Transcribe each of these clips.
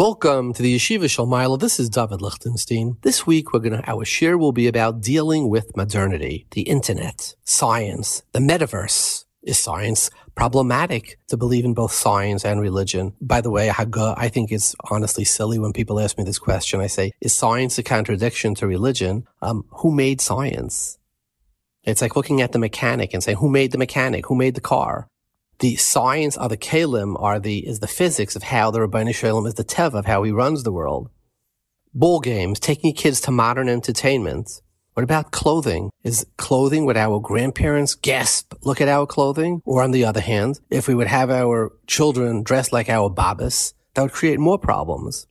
Welcome to the Yeshiva Shalmaila. This is David Lichtenstein. This week, we're gonna, our share will be about dealing with modernity, the internet, science, the metaverse. Is science problematic to believe in both science and religion? By the way, I think it's honestly silly when people ask me this question. I say, is science a contradiction to religion? Um, who made science? It's like looking at the mechanic and saying, who made the mechanic? Who made the car? The science of the kalim are the is the physics of how the Rabbi Shalom is the teva of how he runs the world. Ball games, taking kids to modern entertainment. What about clothing? Is clothing what our grandparents gasp, look at our clothing? Or on the other hand, if we would have our children dressed like our babas, that would create more problems.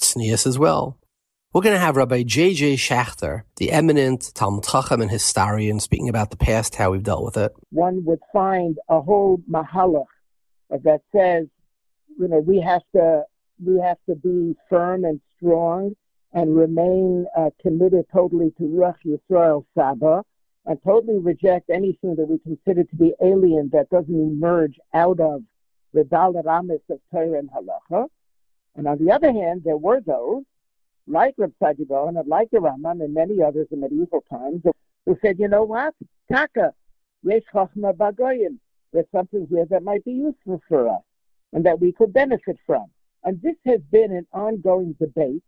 Tznius as well. We're going to have Rabbi J.J. Schacter, the eminent Talmud Chacham and historian, speaking about the past, how we've dealt with it. One would find a whole mahalach that says, you know, we have to we have to be firm and strong and remain uh, committed totally to Ruach Yisrael Saba and totally reject anything that we consider to be alien that doesn't emerge out of the Dalit Amis of Torah and Halacha. And on the other hand, there were those like Reb Sadibo and like the Rambam and many others in medieval times, who said, you know what, Taka, Resh Bagoyim, there's something here that might be useful for us and that we could benefit from. And this has been an ongoing debate.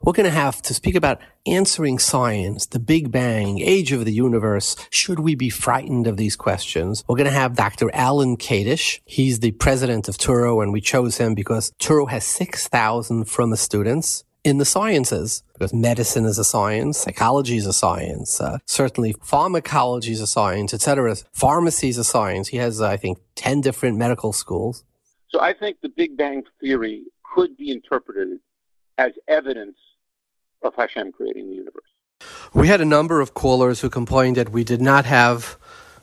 We're going to have to speak about answering science, the Big Bang, age of the universe. Should we be frightened of these questions? We're going to have Dr. Alan Kadish. He's the president of Touro, and we chose him because Touro has 6,000 from the students in the sciences because medicine is a science, psychology is a science, uh, certainly pharmacology is a science, etc. Pharmacy is a science. He has, uh, I think, 10 different medical schools. So I think the Big Bang Theory could be interpreted as evidence of Hashem creating the universe. We had a number of callers who complained that we did not have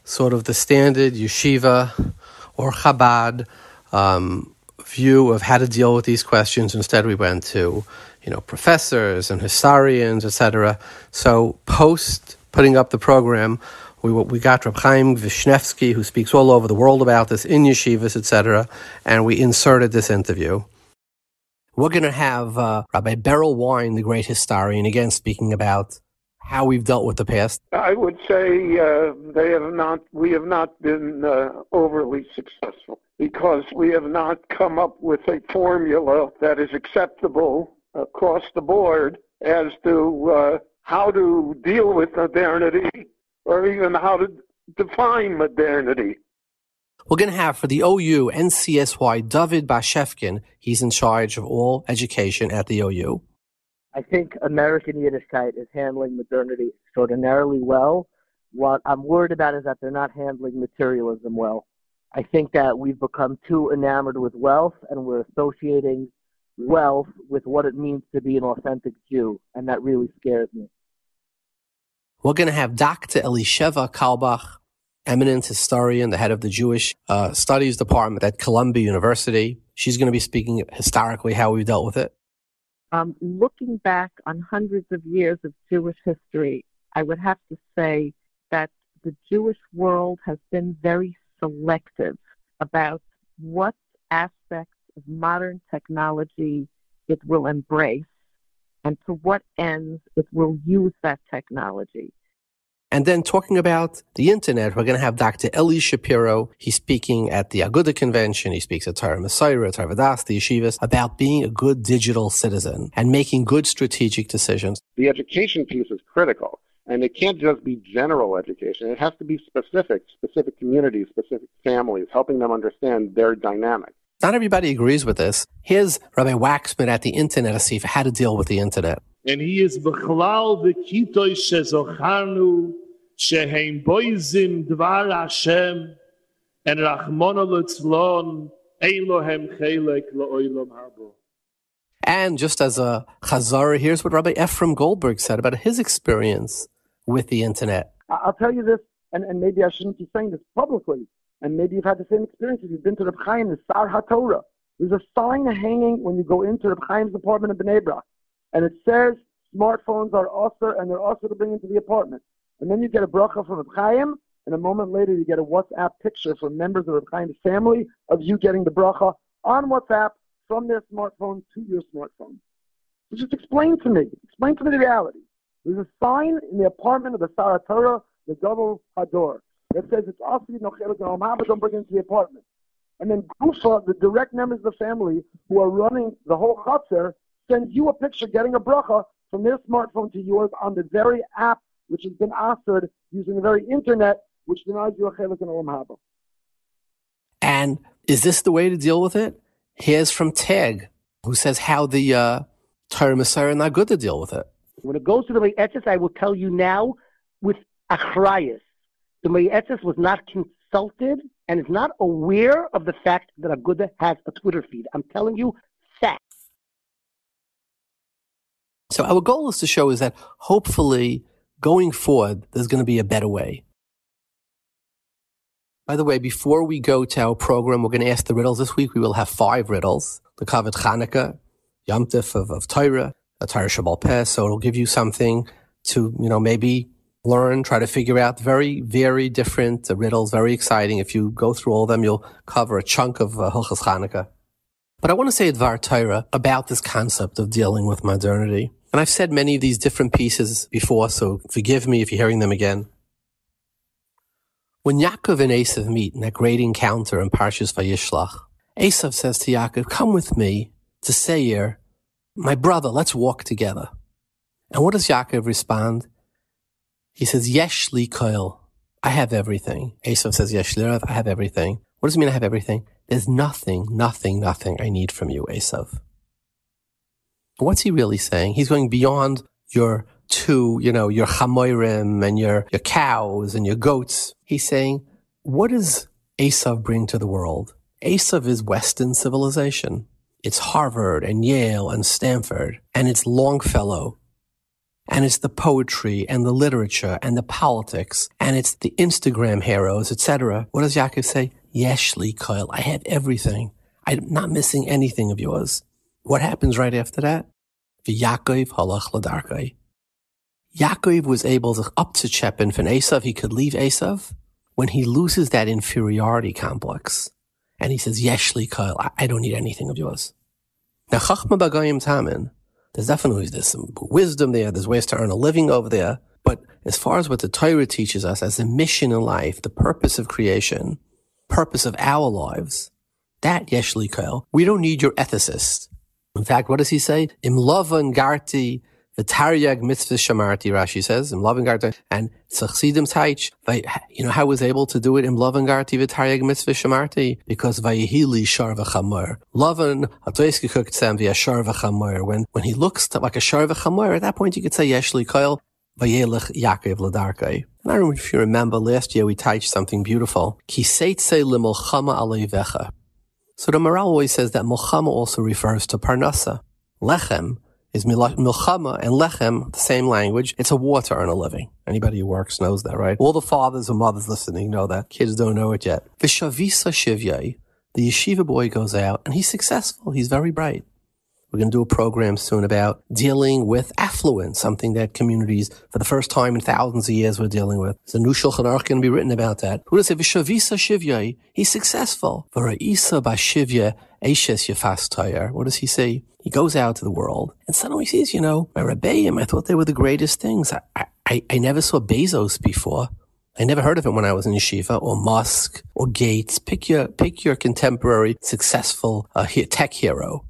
sort of the standard yeshiva or Chabad um, view of how to deal with these questions. Instead, we went to you know, professors and historians, etc. So post putting up the program, we, we got Reb Chaim Vishnevsky, who speaks all over the world about this in yeshivas, etc., and we inserted this interview. We're going to have uh, Rabbi Berel Wein, the great historian, again speaking about how we've dealt with the past. I would say uh, they have not. We have not been uh, overly successful because we have not come up with a formula that is acceptable across the board as to uh, how to deal with modernity or even how to define modernity. We're going to have for the OU NCSY David Bashevkin. He's in charge of all education at the OU. I think American Yiddishkeit is handling modernity extraordinarily well. What I'm worried about is that they're not handling materialism well. I think that we've become too enamored with wealth and we're associating wealth with what it means to be an authentic Jew, and that really scares me. We're going to have Dr. Elisheva Carlebach, eminent historian, the head of the Jewish uh, Studies Department at Columbia University. She's going to be speaking historically how we've dealt with it. Um, looking back on hundreds of years of Jewish history, I would have to say that the Jewish world has been very selective about what aspects of modern technology it will embrace and to what ends it will use that technology. And then talking about the internet, we're going to have Dr. Eli Shapiro. He's speaking at the Aguda convention. He speaks at Torah Umesorah, at Torah the Yeshivas, about being a good digital citizen and making good strategic decisions. The education piece is critical. And it can't just be general education. It has to be specific, specific communities, specific families, helping them understand their dynamic. Not everybody agrees with this. Here's Rabbi Waxman at the Internet Asif how to deal with the Internet. And he is Bechlal v'kitoi shezocharnu shehem boizim dvar Hashem and rachmona letzlon Elohem chelek la'olam habo. And just as a chazara, here's what Rabbi Ephraim Goldberg said about his experience with the Internet. I'll tell you this, and, and maybe I shouldn't be saying this publicly, and maybe you've had the same experience if you've been to Reb Chaim, the Sar HaTorah. There's a sign hanging when you go into Reb Chaim's apartment in Bnei Brak, and it says smartphones are also and they're also to bring into the apartment. And then you get a bracha from Reb Chaim, and a moment later you get a WhatsApp picture from members of Reb Chaim's family of you getting the bracha on WhatsApp from their smartphone to your smartphone. So just explain to me, explain to me the reality. There's a sign in the apartment of the Sar HaTorah, the double Hador, that says it's Asi no but don't bring it into the apartment. And then Gufa, the direct members of the family who are running the whole Chatzar, send you a picture getting a bracha from their smartphone to yours on the very app which has been authored using the very internet which denies you a chelik and olam haba. And is this the way to deal with it? Here's from Tag, who says how the uh, Torah Umesorah are not good to deal with it. When it goes to the Me'etzes, I will tell you now with achrayas. The Me'etzes was not consulted and is not aware of the fact that Aguda has a Twitter feed. I'm telling you facts. So our goal is to show is that hopefully going forward, there's going to be a better way. By the way, before we go to our program, we're going to ask the riddles this week. We will have five riddles. The Kavod Chanukah, Yom Tif of, of Torah, the Torah Shabbal Peh. So it'll give you something to, you know, maybe learn, try to figure out very, very different riddles, very exciting. If you go through all of them, you'll cover a chunk of uh, Hilchas Chanukah. But I want to say Dvar Torah about this concept of dealing with modernity. And I've said many of these different pieces before, so forgive me if you're hearing them again. When Yaakov and Esav meet in that great encounter in Parshas Vayishlach, Esav says to Yaakov, come with me to Seir, my brother, let's walk together. And what does Yaakov respond? He says, Yesh li koil. I have everything. Esav says, Yesh li I have everything. What does it mean I have everything? There's nothing, nothing, nothing I need from you, Esav. What's he really saying? He's going beyond your two, you know, your chamoirim and your, your cows and your goats. He's saying, what does Esav bring to the world? Esav is Western civilization. It's Harvard and Yale and Stanford and it's Longfellow and it's the poetry and the literature and the politics and it's the Instagram heroes, etc. What does Yaakov say? Yeshli Kyle, I have everything. I'm not missing anything of yours. What happens right after that? Yaakov halach ladarkai. Yaakov was able to up to Chepin from Esav. He could leave Esav when he loses that inferiority complex. And he says, Yeshli Kyle, I don't need anything of yours. Now, Chachma Bagayim Tamin, there's definitely there's some wisdom there. There's ways to earn a living over there. But as far as what the Torah teaches us as a mission in life, the purpose of creation, purpose of our lives, that Kael, we don't need your ethicist. In fact, what does he say? Im garti v'taryag mitzvah shamarti, Rashi says, im lovan garti, and tzachsidim taich, you know how he was able to do it? in lovan garti v'taryag mitzvah shamarti? Because vayihili shar v'chamor. Lovan, atoiski sam v'ya shar v'chamor. When, when he looks like a shar v'chamor, at that point you could say yeshli koil, vayelech Yaakov ladarkai. And I don't know if you remember last year we taught something beautiful. Kiseitse limolchama alevecha. So the Maharal always says that Milchama also refers to Parnasa. Lechem is Milchama and Lechem, the same language. It's a war to earn a living. Anybody who works knows that, right? All the fathers and mothers listening know that. Kids don't know it yet. Vishavisa the yeshiva boy goes out and he's successful. He's very bright. We're going to do a program soon about dealing with affluence, something that communities, for the first time in thousands of years, were dealing with. There's a new Shulchan Aruch going to be written about that. Who does it? Vishavisa. He's successful. What does he say? He goes out to the world and suddenly sees, you know, my Rebbeim, I thought they were the greatest things. I, I, I never saw Bezos before. I never heard of him when I was in yeshiva, or Musk, or Gates. Pick your pick your contemporary successful uh, tech hero.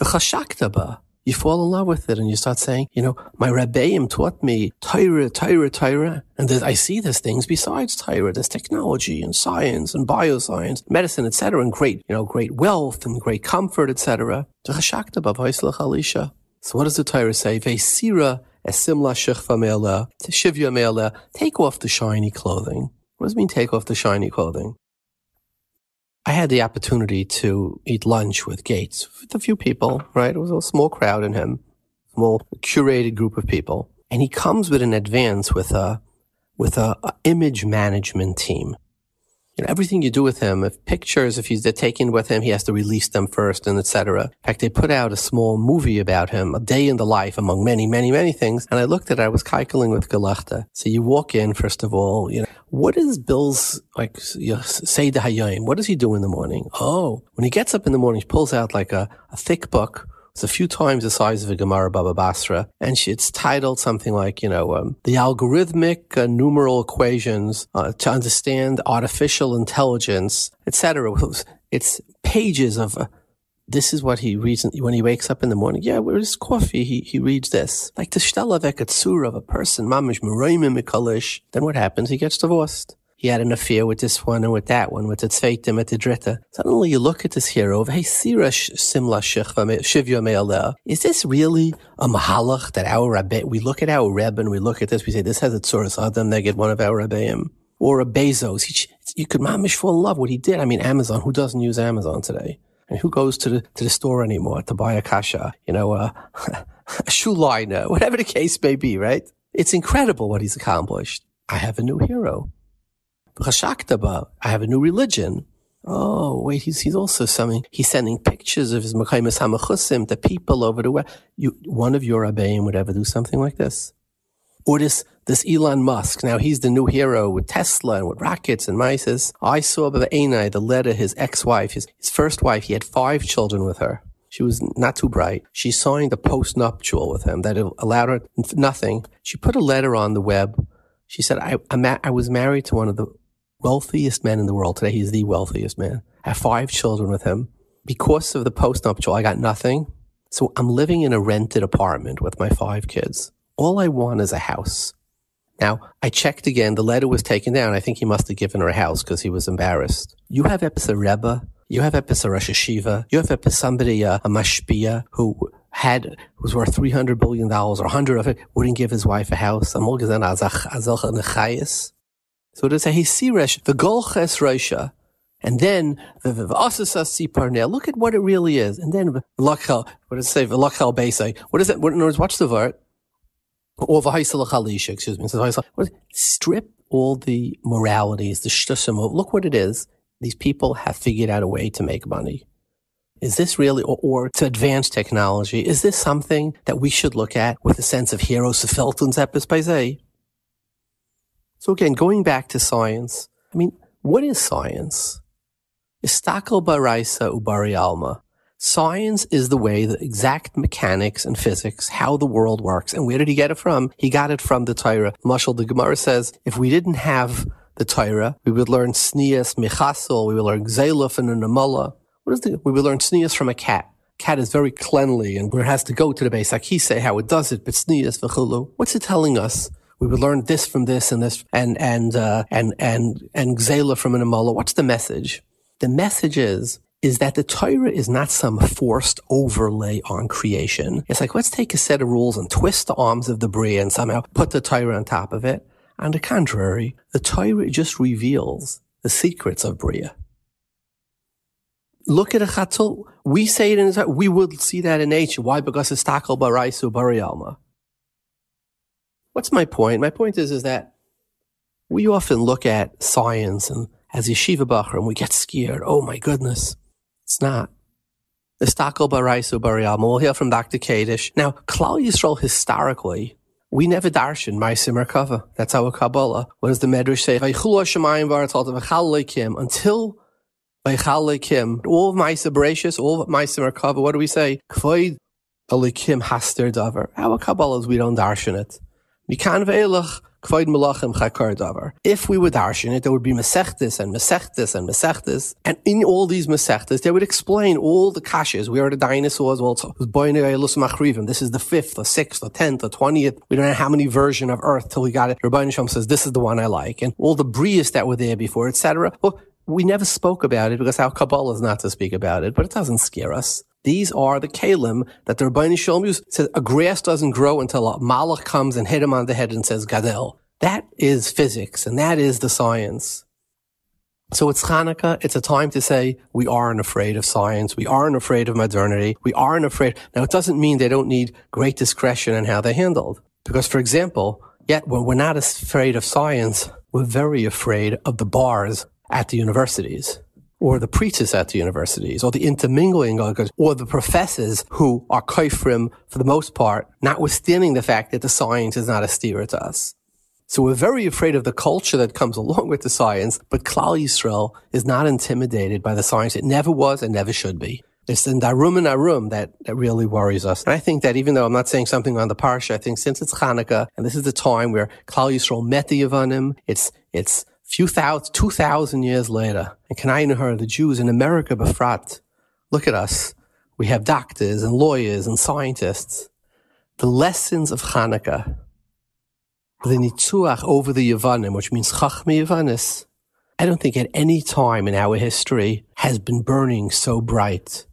The You fall in love with it and you start saying, you know, my Rebbeim taught me Torah, Torah, Torah. And I see there's things besides Torah. There's technology and science and bioscience, medicine, etc. and great, you know, great wealth and great comfort, etc. So what does the Torah say? Ve'sira esimla shechva me'ela, shivya me'ela, take off the shiny clothing. What does it mean take off the shiny clothing? I had the opportunity to eat lunch with Gates with a few people, right? It was a small crowd in him, small curated group of people. And he comes with an advance with a, with a, a image management team. You know, everything you do with him, if pictures, if he's they're taken with him, he has to release them first and etc. In fact, they put out a small movie about him, a day in the life among many, many, many things. And I looked at it, I was kikeling with Galachta. So you walk in, first of all, you know, what is Bill's, like, say the Hayayim? What does he do in the morning? Oh, when he gets up in the morning, he pulls out like a, a thick book it's a few times the size of a Gemara Baba Basra, and she, it's titled something like, you know, um, the algorithmic uh, numeral equations uh, to understand artificial intelligence, etc. It's pages of. Uh, this is what he reads when he wakes up in the morning. Yeah, where's his coffee? He, he reads this. Like the shtalavek of a person, mamish mikalish. Then what happens? He gets divorced he had an affair with this one and with that one, with the tzveitim at the drita. Suddenly you look at this hero. Is this really a mahalach that our rabbi, we look at our reb and we look at this, we say, this has a tzuras adam neged one of our rabbeim. Or a Bezos. He, you could mamish fall in love what he did. I mean, Amazon, who doesn't use Amazon today? And who goes to the, to the store anymore to buy a kasha, you know, a shoe liner, whatever the case may be, right? It's incredible what he's accomplished. I have a new hero. I have a new religion. Oh, wait, he's, he's also something. He's sending pictures of his Mekaimus Hamachusim to people over the web. You, one of your Abayim would ever do something like this. Or this, this Elon Musk. Now he's the new hero with Tesla and with rockets and mices. I saw by the Einai, the letter, his ex-wife, his, his first wife, he had five children with her. She was not too bright. She signed a post-nuptial with him that allowed her nothing. She put a letter on the web. She said, I, I was married to one of the wealthiest man in the world. Today, he's the wealthiest man. I have five children with him. Because of the postnuptial, I got nothing. So I'm living in a rented apartment with my five kids. All I want is a house. Now, I checked again. The letter was taken down. I think he must have given her a house because he was embarrassed. You have Epis Rebbe. You have Epis Rosh Hashiva. You have Epis somebody, uh, a mashpia, who had, was worth $300 billion or 100 of it, wouldn't give his wife a house. So is a hisiresh, the golches reisha, and then the v'asasas siparnel. Look at what it really is, and then v'lachel. What does it say? V'lachel beisai. What is it? What, in other words, watch the vart. Or v'haisalachalisha. Excuse me. Strip all the moralities, the shtusim. Look what it is. These people have figured out a way to make money. Is this really, or, or, to advance technology, is this something that we should look at with a sense of heroes of Felton's epispise? So again, going back to science, I mean, what is science? Istakel baraisa ubari alma. Science is the way, the exact mechanics and physics, how the world works. And where did he get it from? He got it from the Torah. Mushal, the Gemara says, if we didn't have the Torah, we would learn sneas michasol, we would learn gzeluf and an amala. What is the, we would learn sneas from a cat. Cat is very cleanly and it has to go to the base. Say how it does it, but sneas v'chulu. What's it telling us? We would learn this from this and this and and uh, and and and Gzela from an Amala. What's the message? The message is is that the Torah is not some forced overlay on creation. It's like let's take a set of rules and twist the arms of the Bria and somehow put the Torah on top of it. On the contrary, the Torah just reveals the secrets of Bria. Look at a chatzol. We say it in We would see that in nature. Why? Because it's takel baraisu barialma. What's my point? My point is, is that we often look at science and as yeshiva bacher and we get scared. Oh my goodness. It's not. The Stakel Baraisu Barial. We'll hear from Dr. Kadish. Now, Klal Yisrael historically, we never darshan Maisim Merkava. That's our Kabbalah. What does the Medrash say? Until Vaychal all of Maisa Bereshis, all of Maisa Merkava, what do we say? Kvoid Alikim Haster Davar. Our Kabbalah is we don't darshan it. If we would darshan it, there would be Masechtis and Masechtis and Masechtis. And in all these Masechtis, they would explain all the kashas. We are the dinosaurs also. This is the fifth or sixth or tenth or twentieth. We don't know how many version of Earth till we got it. Rabbi Shem says, this is the one I like. And all the Brias that were there before, etc. Well, we never spoke about it because our Kabbalah is not to speak about it, but it doesn't scare us. These are the kalim that the Rabbi Shalom used. Says a grass doesn't grow until a malach comes and hit him on the head and says gadel. That is physics and that is the science. So it's Hanukkah. It's a time to say we aren't afraid of science. We aren't afraid of modernity. We aren't afraid. Now it doesn't mean they don't need great discretion in how they're handled. Because for example, yet when we're not afraid of science, we're very afraid of the bars at the universities or the preachers at the universities, or the intermingling, of or the professors who are kaifrim for the most part, notwithstanding the fact that the science is not a steer to us. So we're very afraid of the culture that comes along with the science, but Klal Yisrael is not intimidated by the science. It never was and never should be. It's the darum and arum that, that really worries us. And I think that even though I'm not saying something on the parsha, I think since it's Hanukkah and this is the time where Klal Yisrael met the Yavanim, it's, it's few thousand, two thousand years later, and can I Kanainaher, the Jews in America, befrat, look at us. We have doctors and lawyers and scientists. The lessons of Hanukkah, the nitzuach over the Yavanim, which means Chachmi Yavanis, I don't think at any time in our history has been burning so bright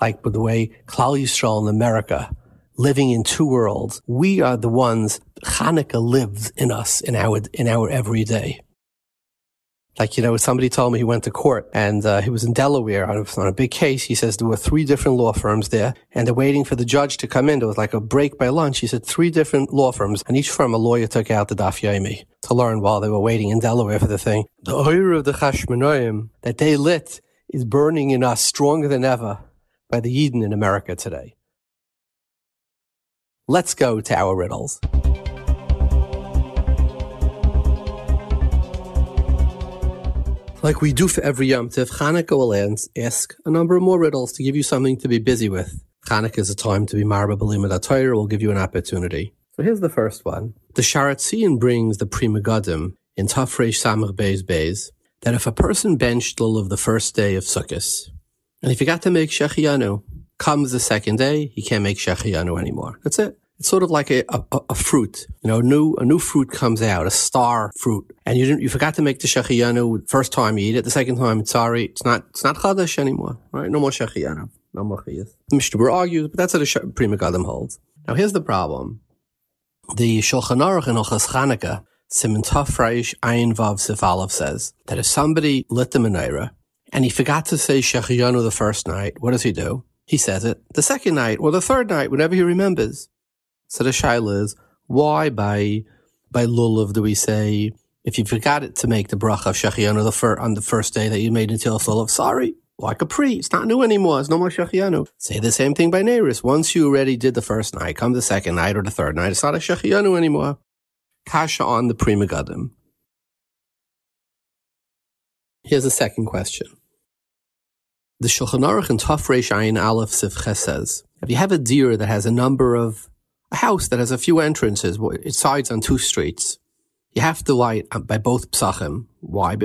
like with the way Klal Yisrael in America, living in two worlds. We are the ones Hanukkah lives in us in our in our everyday. Like, you know, somebody told me he went to court and uh, he was in Delaware on a, on a, big case. He says there were three different law firms there and they're waiting for the judge to come in. There was like a break by lunch. He said three different law firms and each firm a lawyer took out the Daf to learn while they were waiting in Delaware for the thing. The oil of the Chashmonoim that they lit is burning in us stronger than ever by the Eden in America today. Let's go to our riddles. Like we do for every Yom Tiv, Chanukah will end, ask a number of more riddles to give you something to be busy with. Chanukah is a time to be marba b'limud Torah. will give you an opportunity. So here's the first one. The Sharatzian brings the Pri Megadim in Tafresh Samach Beis Beis that if a person benched of the first day of Sukkot, and if he forgot to make Shechianu, comes the second day, he can't make Shechianu anymore. That's it. It's sort of like a, a, a, fruit. You know, a new, a new fruit comes out, a star fruit. And you didn't, you forgot to make the shechiyanu first time you eat it. The second time, it's sorry, it's not, it's not chadash anymore, right? No more shechiyanu. No more chiyas. Mishnah argues, but that's what the Pri Megadim holds. Now here's the problem. The Shulchan Aruch in Ochas Chanukah, Simon Tafresh Ayin Vav Sif Aleph says that if somebody lit the menorah and he forgot to say shechiyanu the first night, what does he do? He says it the second night or the third night, whenever he remembers. So the shaila is, why by by lulav do we say if you forgot it to make the bracha of shechianu the fir- on the first day that you made until lulav, sorry, like a pre, it's not new anymore. It's no more shechianu. Say the same thing by neiris. Once you already did the first night, come the second night or the third night, it's not a shechianu anymore. Kasha on the Pri Megadim. Here's a second question. The Shulchan Aruch in Reish Ayin Aleph Sivche says, if you have a deer that has a number of a house that has a few entrances, it sides on two streets. You have to light by both psachim. Why?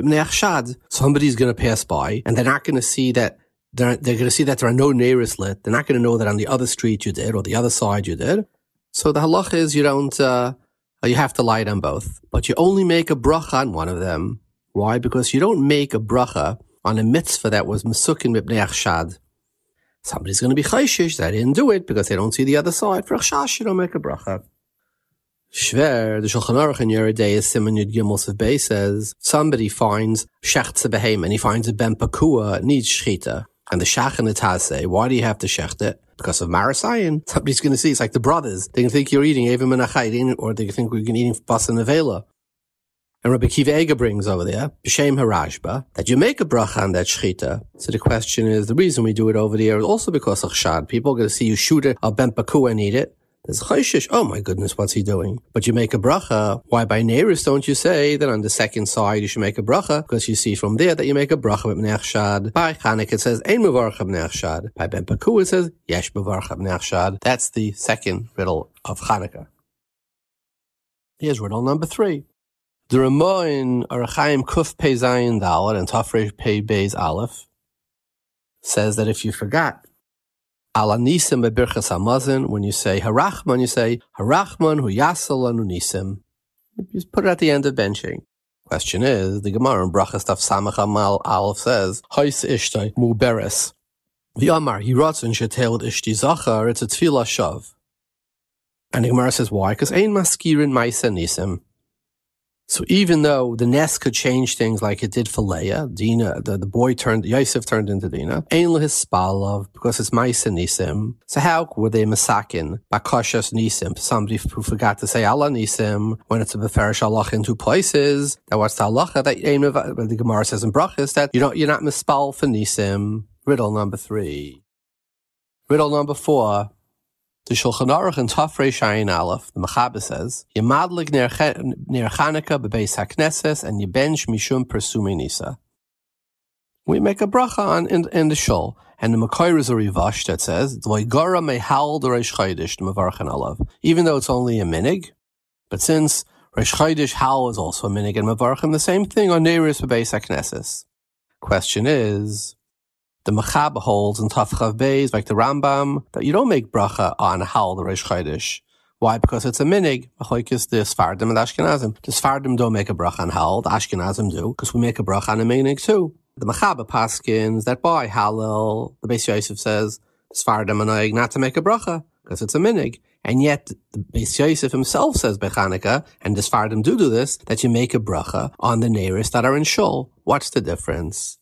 Somebody's going to pass by and they're not going to see that they're, they're going to see that there are no nearest lit. They're not going to know that on the other street you did or the other side you did. So the halach is you don't, uh, you have to light on both, but you only make a bracha on one of them. Why? Because you don't make a bracha on a mitzvah that was mesukin mibnei achshad. Somebody's going to be chayshish that didn't do it because they don't see the other side. For chash, you don't make a bracha. Shver, the Shulchan Aruch in Yeridei is Simon Yud Gimel Bay says somebody finds shechtze and he finds a ben pakua needs shchita. And the shach and the say, why do you have to shecht it? Because of marasayan. Somebody's going to see. It's like the brothers. They can think you're eating Eva Menachai, or they can think we're eating Nevela. And Rabbi Kiva Eger brings over there, B'Shem Harashba, that you make a bracha on that shchita. So the question is, the reason we do it over there is also because of shad. People are going to see you shoot it, al ben and eat it. There's chayshish. Oh my goodness, what's he doing? But you make a bracha. Why by neiris don't you say that on the second side you should make a bracha? Because you see from there that you make a bracha with shad. By Chanuk it says ein mevarcha shad. By ben paku it says yesh mevarcha shad. That's the second riddle of Chanukah. Here's riddle number three. The Ramah in Orach Chaim Kuf Pei Zayin Dalet and Tafresh Pei Beis Aleph says that if you forgot Ala Nisim Bebirchas Hamazon, when you say Harachman, you say Harachman Hu Yasalanu Nisim. You just put it at the end of benching. Question is, the Gemara in Brachas Taf Samach Amal Aleph says, Hais Ishtai Mu Beres. V'amar, Yiratzin Shetel Ishti Zachar, it's a Tfilah Shav. And the Gemara says, why? Because Ein Maskirin Maisa Nisim. So even though the nest could change things like it did for Leah, Dina, the, the boy turned, Yosef turned into Dina, Ein Spalov, because it's Maisa Nisim. So how were they masakin, Bakoshas Nisim, somebody who forgot to say Allah Nisim, when it's a Beferish Allah in two places, that what's the Allah that the Gemara says in Brachas, that you don't, you're not mispal for Nisim. Riddle number three. Riddle number four. The Shulchan Aruch in Tafrei Shayin Aleph, the Mechaber says, Yemadlik ner Chanukah bebeis hakneses and yebench mishum persumi nisa. We make a bracha on in, in the shul, and the Makor is a rivash that says, Dvoigara mehal Reish Chaydish the Mevarchan Alav, even though it's only a minig, but since Reish Chaydish hal is also a minig and Mevarchan, the same thing on Neiris bebeis hakneses. Question is, the Machab holds in Tafchav Beis, like the Rambam, that you don't make bracha on Hal the Rosh Chodesh. Why? Because it's a minig. Machlokes the Sfardim and Ashkenazim. The Sfardim don't make a bracha on Hal. The Ashkenazim do, because we make a bracha on a minig too. The Machaba paskins that by Hallel, the Beis Yosef says, Sfardim and not to make a bracha, because it's a minig. And yet, the Beis Yosef himself says Bechanika, and the Sfardim do do this, that you make a bracha on the nearest that are in Shul. What's the difference?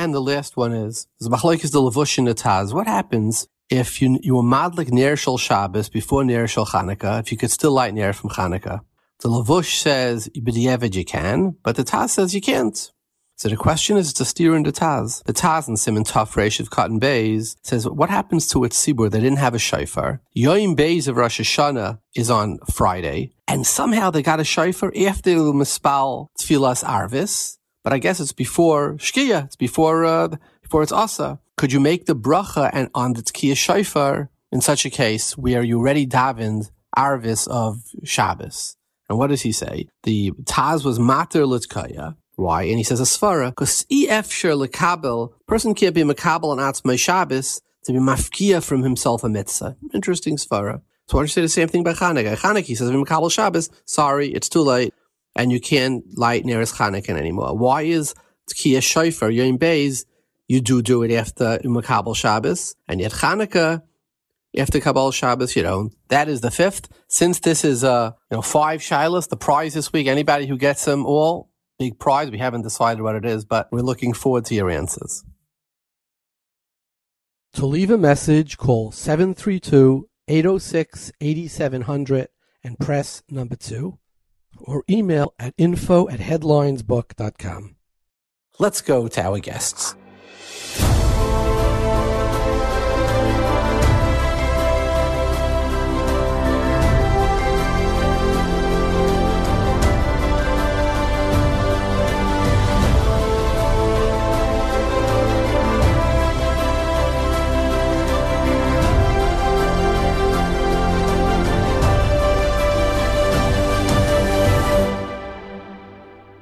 And the last one is Zbachlekes the Levush in the Taz. What happens if you you were madlik Ner Shal Shabbos before Ner Shal Chanukah, if you could still light Ner from Chanukah? The Levush says B'diavad you can, but the Taz says you can't. So the question is to steer in the Taz. The Taz in Simon Tuf Reish of Cotton Bays says, what happens to its Sibur? They didn't have a shofar. Yoim Bays of Rosh Hashanah is on Friday, and somehow they got a shofar after the Mispal Tfilas Arvis, but I guess it's before Shkia. It's before uh, before it's Asa. Could you make the bracha and on the Tkiya Shofar in such a case where you already davened Arvis of Shabbos? And what does he say? The Taz was Mater Litkaya. Why? And he says a svara because ef sure lekabel person can't be makabel on atzmai Shabbos to be mafkia from himself a mitzvah. Interesting svara. So why don't you say the same thing by Chanukah? Chanukah he says makabel Shabbos. Sorry, it's too late and you can't light Neres Chanukah anymore. Why is Tkiyah Shofar, Yom Beis, you do do it after Umakabal Shabbos, and yet Chanukah, after Kabbalah Shabbos, you don't. That is the fifth. Since this is, uh, you know, five Shilas, the prize this week, anybody who gets them all, big prize. We haven't decided what it is, but we're looking forward to your answers. To leave a message, call 732 806 8700 and press number two or email at info at headlinesbook.com. Let's go to our guests.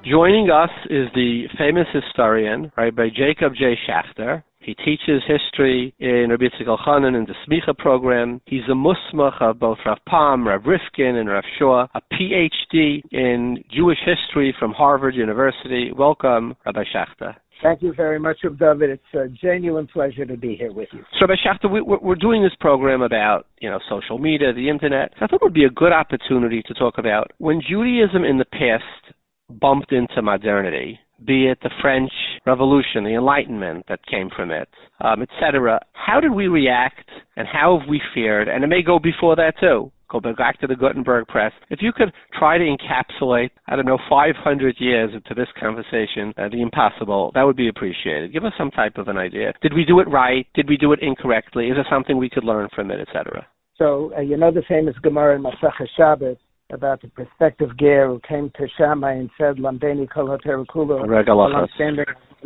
Joining us is the famous historian, Rabbi Jacob J. Schacter. He teaches history in Rabbi Yitzchak Elchanan in the Smicha program. He's a musmach of both Rav Pam, Rav Rifkin, and Rav Shua, a PhD in Jewish history from Harvard University. Welcome, Rabbi Schacter. Thank you very much, David. It's a genuine pleasure to be here with you. So, Rabbi Schacter, we, we're doing this program about, you know, social media, the internet. I thought it would be a good opportunity to talk about when Judaism in the past bumped into modernity, be it the French Revolution, the Enlightenment that came from it, um, etc. How did we react, and how have we fared? And it may go before that too. Go back to the Gutenberg press. If you could try to encapsulate, I don't know, 500 years into this conversation, uh, the impossible, that would be appreciated. Give us some type of an idea. Did we do it right? Did we do it incorrectly? Is there something we could learn from it, etc.? So, uh, you know the famous Gemara in Masach Shabbos about the prospective ger who came to Shammai and said, "Lambeni kol haterakula."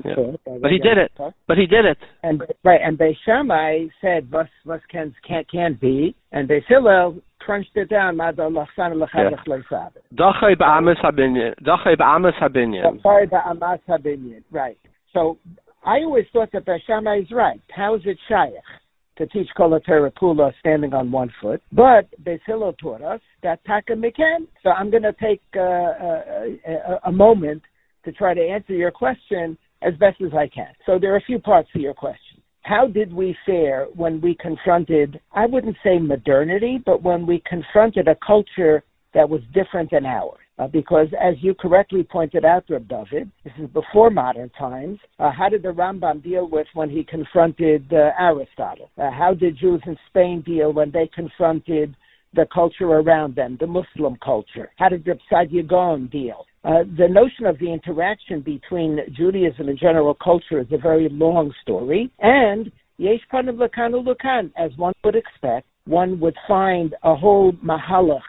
Yeah. But he did it. But he did it. And right, and Beis Shammai said, "Was was can can't can be," and Beis Hillel crunched it down. Dachay ba'amas habinyan. Dachay ba'amas habinyan. Dachay ba'amas habinyan. Right. So I always thought that Beis Shammai is right. How is it shaykh? To teach Kol Kula standing on one foot. But Beis Hillel taught us that Taka Mikan. So I'm going to take uh, uh, a, a moment to try to answer your question as best as I can. So there are a few parts to your question. How did we fare when we confronted, I wouldn't say modernity, but when we confronted a culture that was different than ours. Uh, because, as you correctly pointed out, Reb David, this is before modern times. Uh, how did the Rambam deal with when he confronted uh, Aristotle? Uh, how did Jews in Spain deal when they confronted the culture around them, the Muslim culture? How did Reb Saadia Gaon deal? Uh, the notion of the interaction between Judaism and general culture is a very long story, and Yesh Panim Lakanu Lukan, as one would expect, one would find a whole mahalach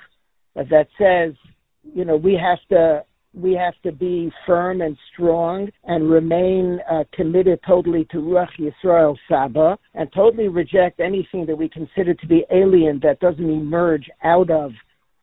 that says, you know, we have to we have to be firm and strong and remain uh, committed totally to Ruach Yisrael Saba and totally reject anything that we consider to be alien that doesn't emerge out of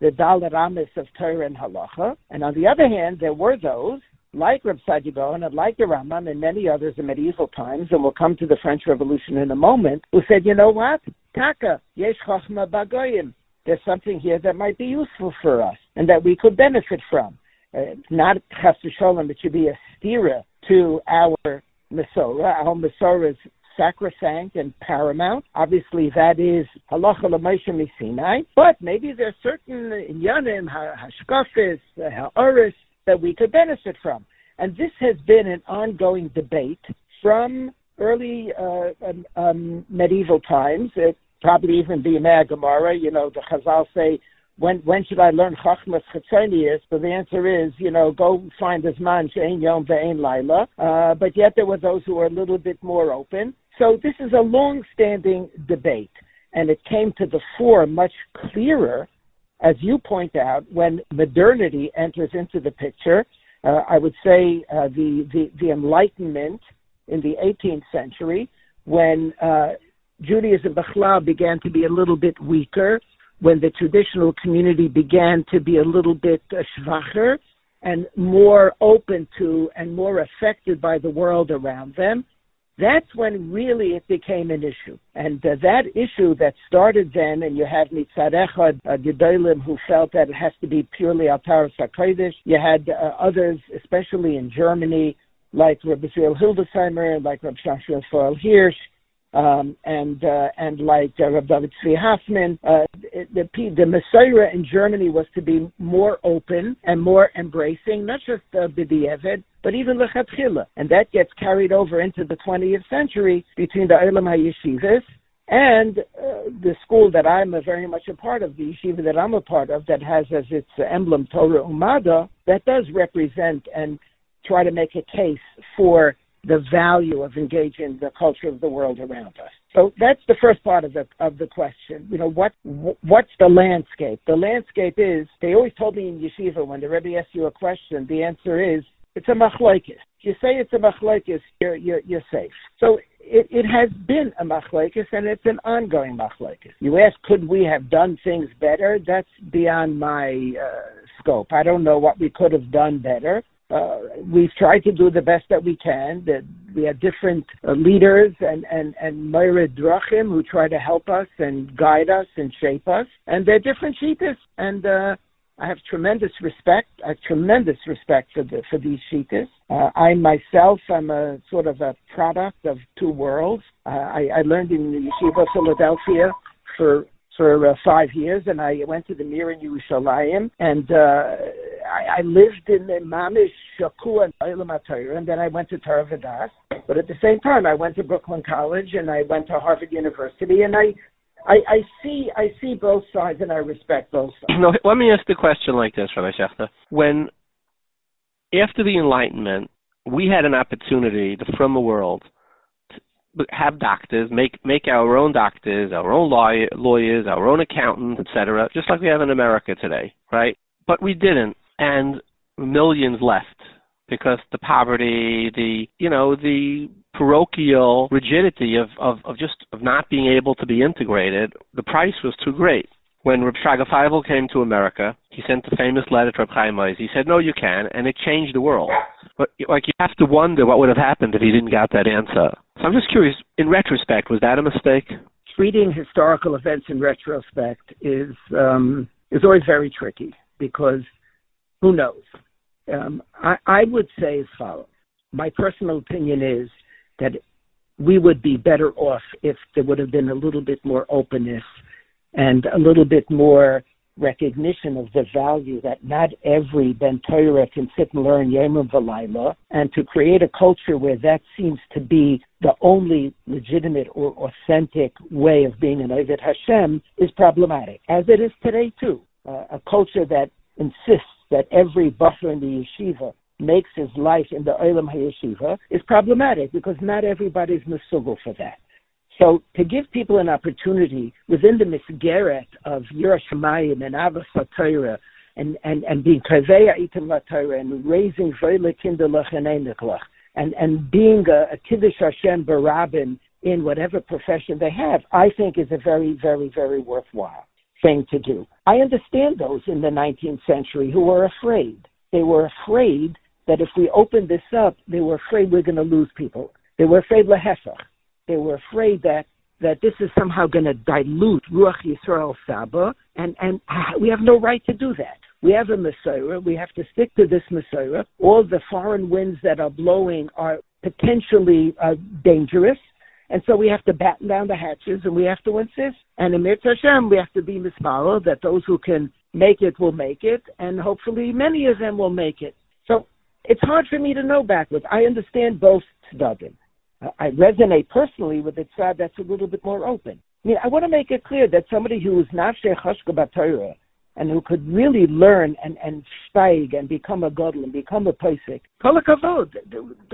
the Dalit of Torah and Halacha. And on the other hand, there were those like Reb Saadia and like the Rambam and many others in medieval times, and we'll come to the French Revolution in a moment, who said, you know what? Taka, yesh chachma bagoyim there's something here that might be useful for us and that we could benefit from. Uh, not chas shalom, it should be a stira to our Masorah. Our Masorah is sacrosanct and paramount. Obviously, that is halacha l'moshe Sinai. But maybe there's certain yanim, hashkafis, ha'oris that we could benefit from. And this has been an ongoing debate from early uh, um, um, medieval times. It probably even the Gemara. You know, the Chazal say, when when should I learn Chachmas Chetzonius? So the answer is, you know, go find this man Shein Yom Ve'ein Laila. Uh, but yet there were those who were a little bit more open. So this is a long-standing debate, and it came to the fore much clearer, as you point out, when modernity enters into the picture. Uh, I would say uh, the, the the Enlightenment in the 18th century, when uh, Judaism Bechlal began to be a little bit weaker, when the traditional community began to be a little bit uh, schwacher and more open to and more affected by the world around them, that's when really it became an issue. And uh, that issue that started then, and you have Echad, uh, Gedolim, who felt that it has to be purely Altar HaKodesh. You had uh, others, especially in Germany, like Rabbi Israel Hildesheimer, like Rabbi Shashua Foel Hirsch, um, and uh, and like uh, Rabbi David Tzvi Hoffman, uh, the the Messiah in Germany was to be more open and more embracing, not just uh, B'di'evet, but even lechatchila, and that gets carried over into the 20th century between the Olam HaYeshivas and uh, the school that I'm a very much a part of, the yeshiva that I'm a part of, that has as its emblem Torah Umada, that does represent and try to make a case for the value of engaging the culture of the world around us. So that's the first part of the of the question. You know, what what's the landscape? The landscape is they always told me in yeshiva when the Rebbe asks you a question, the answer is it's a machlokes. If you say it's a machlokes, you're, you're you're safe. So it, it has been a machlokes and it's an ongoing machlokes. You ask, could we have done things better? That's beyond my uh, scope. I don't know what we could have done better uh, we've tried to do the best that we can. That we have different uh, leaders and and and Myra Drachim who try to help us and guide us and shape us, and they're different sheetas. And uh, I have tremendous respect, I have tremendous respect for the for these sheetas. Uh, I myself am a sort of a product of two worlds. Uh, I, I learned in the Yeshiva Philadelphia for for uh, five years, and I went to the Mir in Yerushalayim, and uh, I, I lived in the Mamish Shaku and and then I went to Torah. But at the same time, I went to Brooklyn College, and I went to Harvard University, and I I, I see I see both sides and I respect both sides. No, let me ask the question like this, Rabbi Shechter. When after the Enlightenment, we had an opportunity to, from the world have doctors, make make our own doctors, our own lawyer, lawyers, our own accountants, etc., just like we have in America today, right? But we didn't, and millions left because the poverty, the you know, the parochial rigidity of, of, of just of not being able to be integrated, the price was too great. When Reb Feivel came to America, he sent the famous letter to Reb Chaim He said, "No, you can," and it changed the world. But like you have to wonder what would have happened if he didn't get that answer. So I'm just curious. In retrospect, was that a mistake? Treating historical events in retrospect is um, is always very tricky because who knows? Um, I, I would say as follows. My personal opinion is that we would be better off if there would have been a little bit more openness and a little bit more recognition of the value that not every Ben Torah can sit and learn Yomim V'Laila, and to create a culture where that seems to be the only legitimate or authentic way of being an Ovid Hashem is problematic, as it is today too. Uh, a culture that insists that every buffer in the yeshiva makes his life in the Olam HaYeshiva is problematic because not everybody's misugal for that. So to give people an opportunity within the misgeret of Yerushalayim and Avos Torah and, and, and being Kaveya Itim Torah and raising Kinderlach and and, and being a, a Kiddush Hashem Barabin in whatever profession they have, I think is a very, very, very worthwhile thing to do. I understand those in the 19th century who were afraid. They were afraid that if we opened this up, they were afraid we're going to lose people. They were afraid lehefach. They were afraid that that this is somehow going to dilute Ruach Yisrael Saba, and, and we have no right to do that. We have a Messiah. We have to stick to this Messiah. All the foreign winds that are blowing are potentially uh, dangerous. And so we have to batten down the hatches and we have to insist. And in Hashem, we have to be mismara that those who can make it will make it, and hopefully many of them will make it. So it's hard for me to know backwards. I understand both tzaddim. I resonate personally with the tzad that's a little bit more open. I mean, I want to make it clear that somebody who is nafshe chashka b'Torah and who could really learn and and steig and become a gadol and become a posek, kol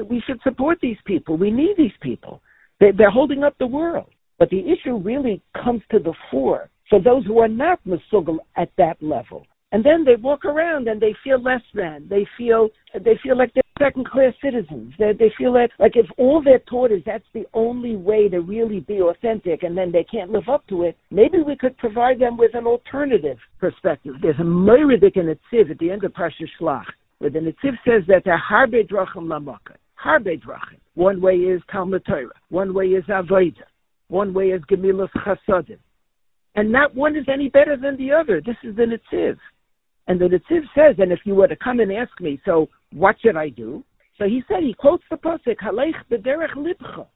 we should support these people. We need these people. They, they're holding up the world. But the issue really comes to the fore for those who are not masugal at that level and then they walk around and they feel less than. They feel they feel like they're second class citizens. They they feel that like if all they're taught is that's the only way to really be authentic, and then they can't live up to it. Maybe we could provide them with an alternative perspective. There's a Meiridik in Tziv at the end of Parsha Shlach, where the Netziv says that there are harbe drachim lamaka. Harbe drachim. One way is Talmud Torah. One way is Avodah. One way is Gemilas Chasadim. And not one is any better than the other. This is the Netziv. And the Netziv says, and if you were to come and ask me, so what should I do? So he said, he quotes the pasuk, Halech b'derech libcha.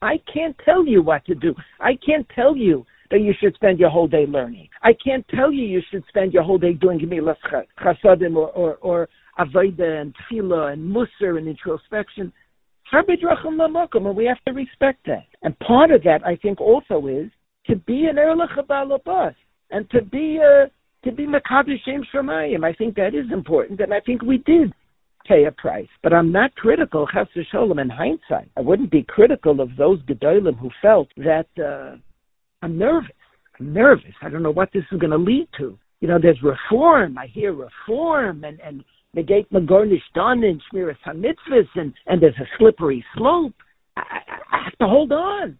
I can't tell you what to do. I can't tell you that you should spend your whole day learning. I can't tell you you should spend your whole day doing gemilas chasadim or, or, or avodah and tefillah and musar and introspection. And we have to respect that. And part of that, I think, also is to be an erlich and to be a to be Makadish Shem Shemayim. I think that is important, and I think we did pay a price. But I'm not critical, Chas Shalom, in hindsight. I wouldn't be critical of those Gedolim who felt that uh, I'm nervous. I'm nervous. I don't know what this is going to lead to. You know, there's reform. I hear reform and, and negate Magornish done and Shmiras HaMitzvahs, and, and there's a slippery slope. I, I, I have to hold on.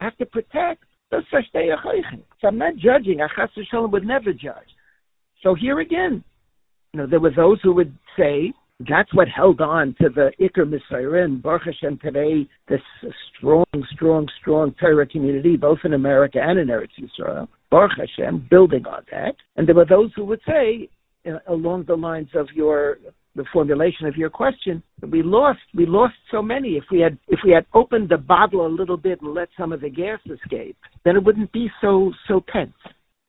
I have to protect. So I'm not judging. Achas Shalom would never judge. So here again, you know, there were those who would say that's what held on to the Iker and Baruch Hashem today, this strong, strong, strong Torah community, both in America and in Eretz Yisrael. Baruch Hashem, building on that. And there were those who would say, uh, along the lines of your the formulation of your question, we lost we lost so many. If we had if we had opened the bottle a little bit and let some of the gas escape, then it wouldn't be so so tense.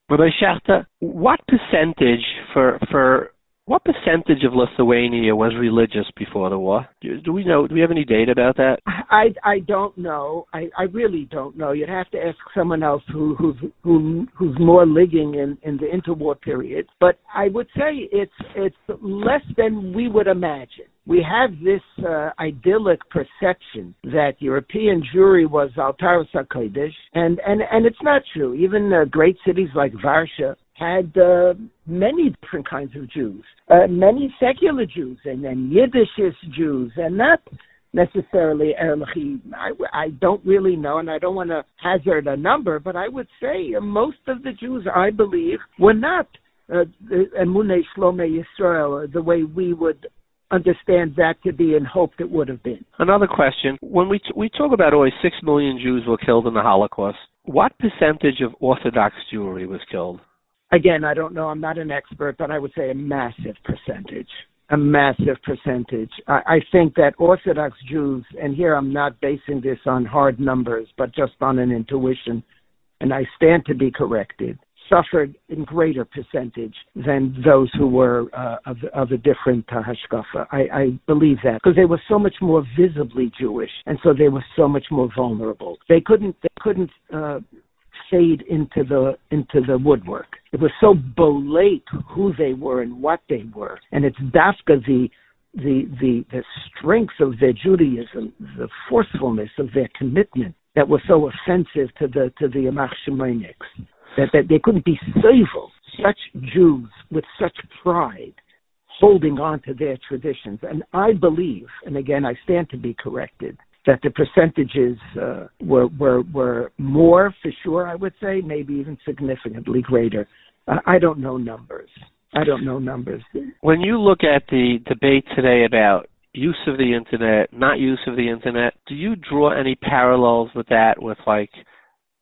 Rabbi Schacter, what percentage for for what percentage of Lithuania was religious before the war? Do, do, we know? Do we have any data about that? I I don't know. I, I really don't know. You'd have to ask someone else who who's who, who's more living in in the interwar period. But I would say it's it's less than we would imagine we have this uh, idyllic perception that European Jewry was Altaris HaKodesh, and, and, and it's not true. Even uh, great cities like Varsha had uh, many different kinds of Jews, uh, many secular Jews, and then Yiddishist Jews, and not necessarily Erlichi. I, I don't really know, and I don't want to hazard a number, but I would say most of the Jews, I believe, were not uh, Emunei Shlomei Yisrael, the way we would understand that to be and hoped it would have been. Another question: When we t- we talk about always six million Jews were killed in the Holocaust, what percentage of Orthodox Jewry was killed? Again, I don't know. I'm not an expert, but I would say a massive percentage. A massive percentage. I, I think that Orthodox Jews, and here I'm not basing this on hard numbers, but just on an intuition, and I stand to be corrected suffered in greater percentage than those who were uh, of, of a different uh, hashkafa. I, I believe that because they were so much more visibly Jewish, and so they were so much more vulnerable. They couldn't they couldn't uh, fade into the into the woodwork. It was so bolate who they were and what they were, and it's Dafka the the the the strength of their Judaism, the forcefulness of their commitment that was so offensive to the to the Yamach that, that they couldn't be civil. Such Jews with such pride holding on to their traditions. And I believe, and again, I stand to be corrected, that the percentages uh, were, were, were more for sure, I would say, maybe even significantly greater. Uh, I don't know numbers. I don't know numbers. When you look at the debate today about use of the internet, not use of the internet, do you draw any parallels with that with like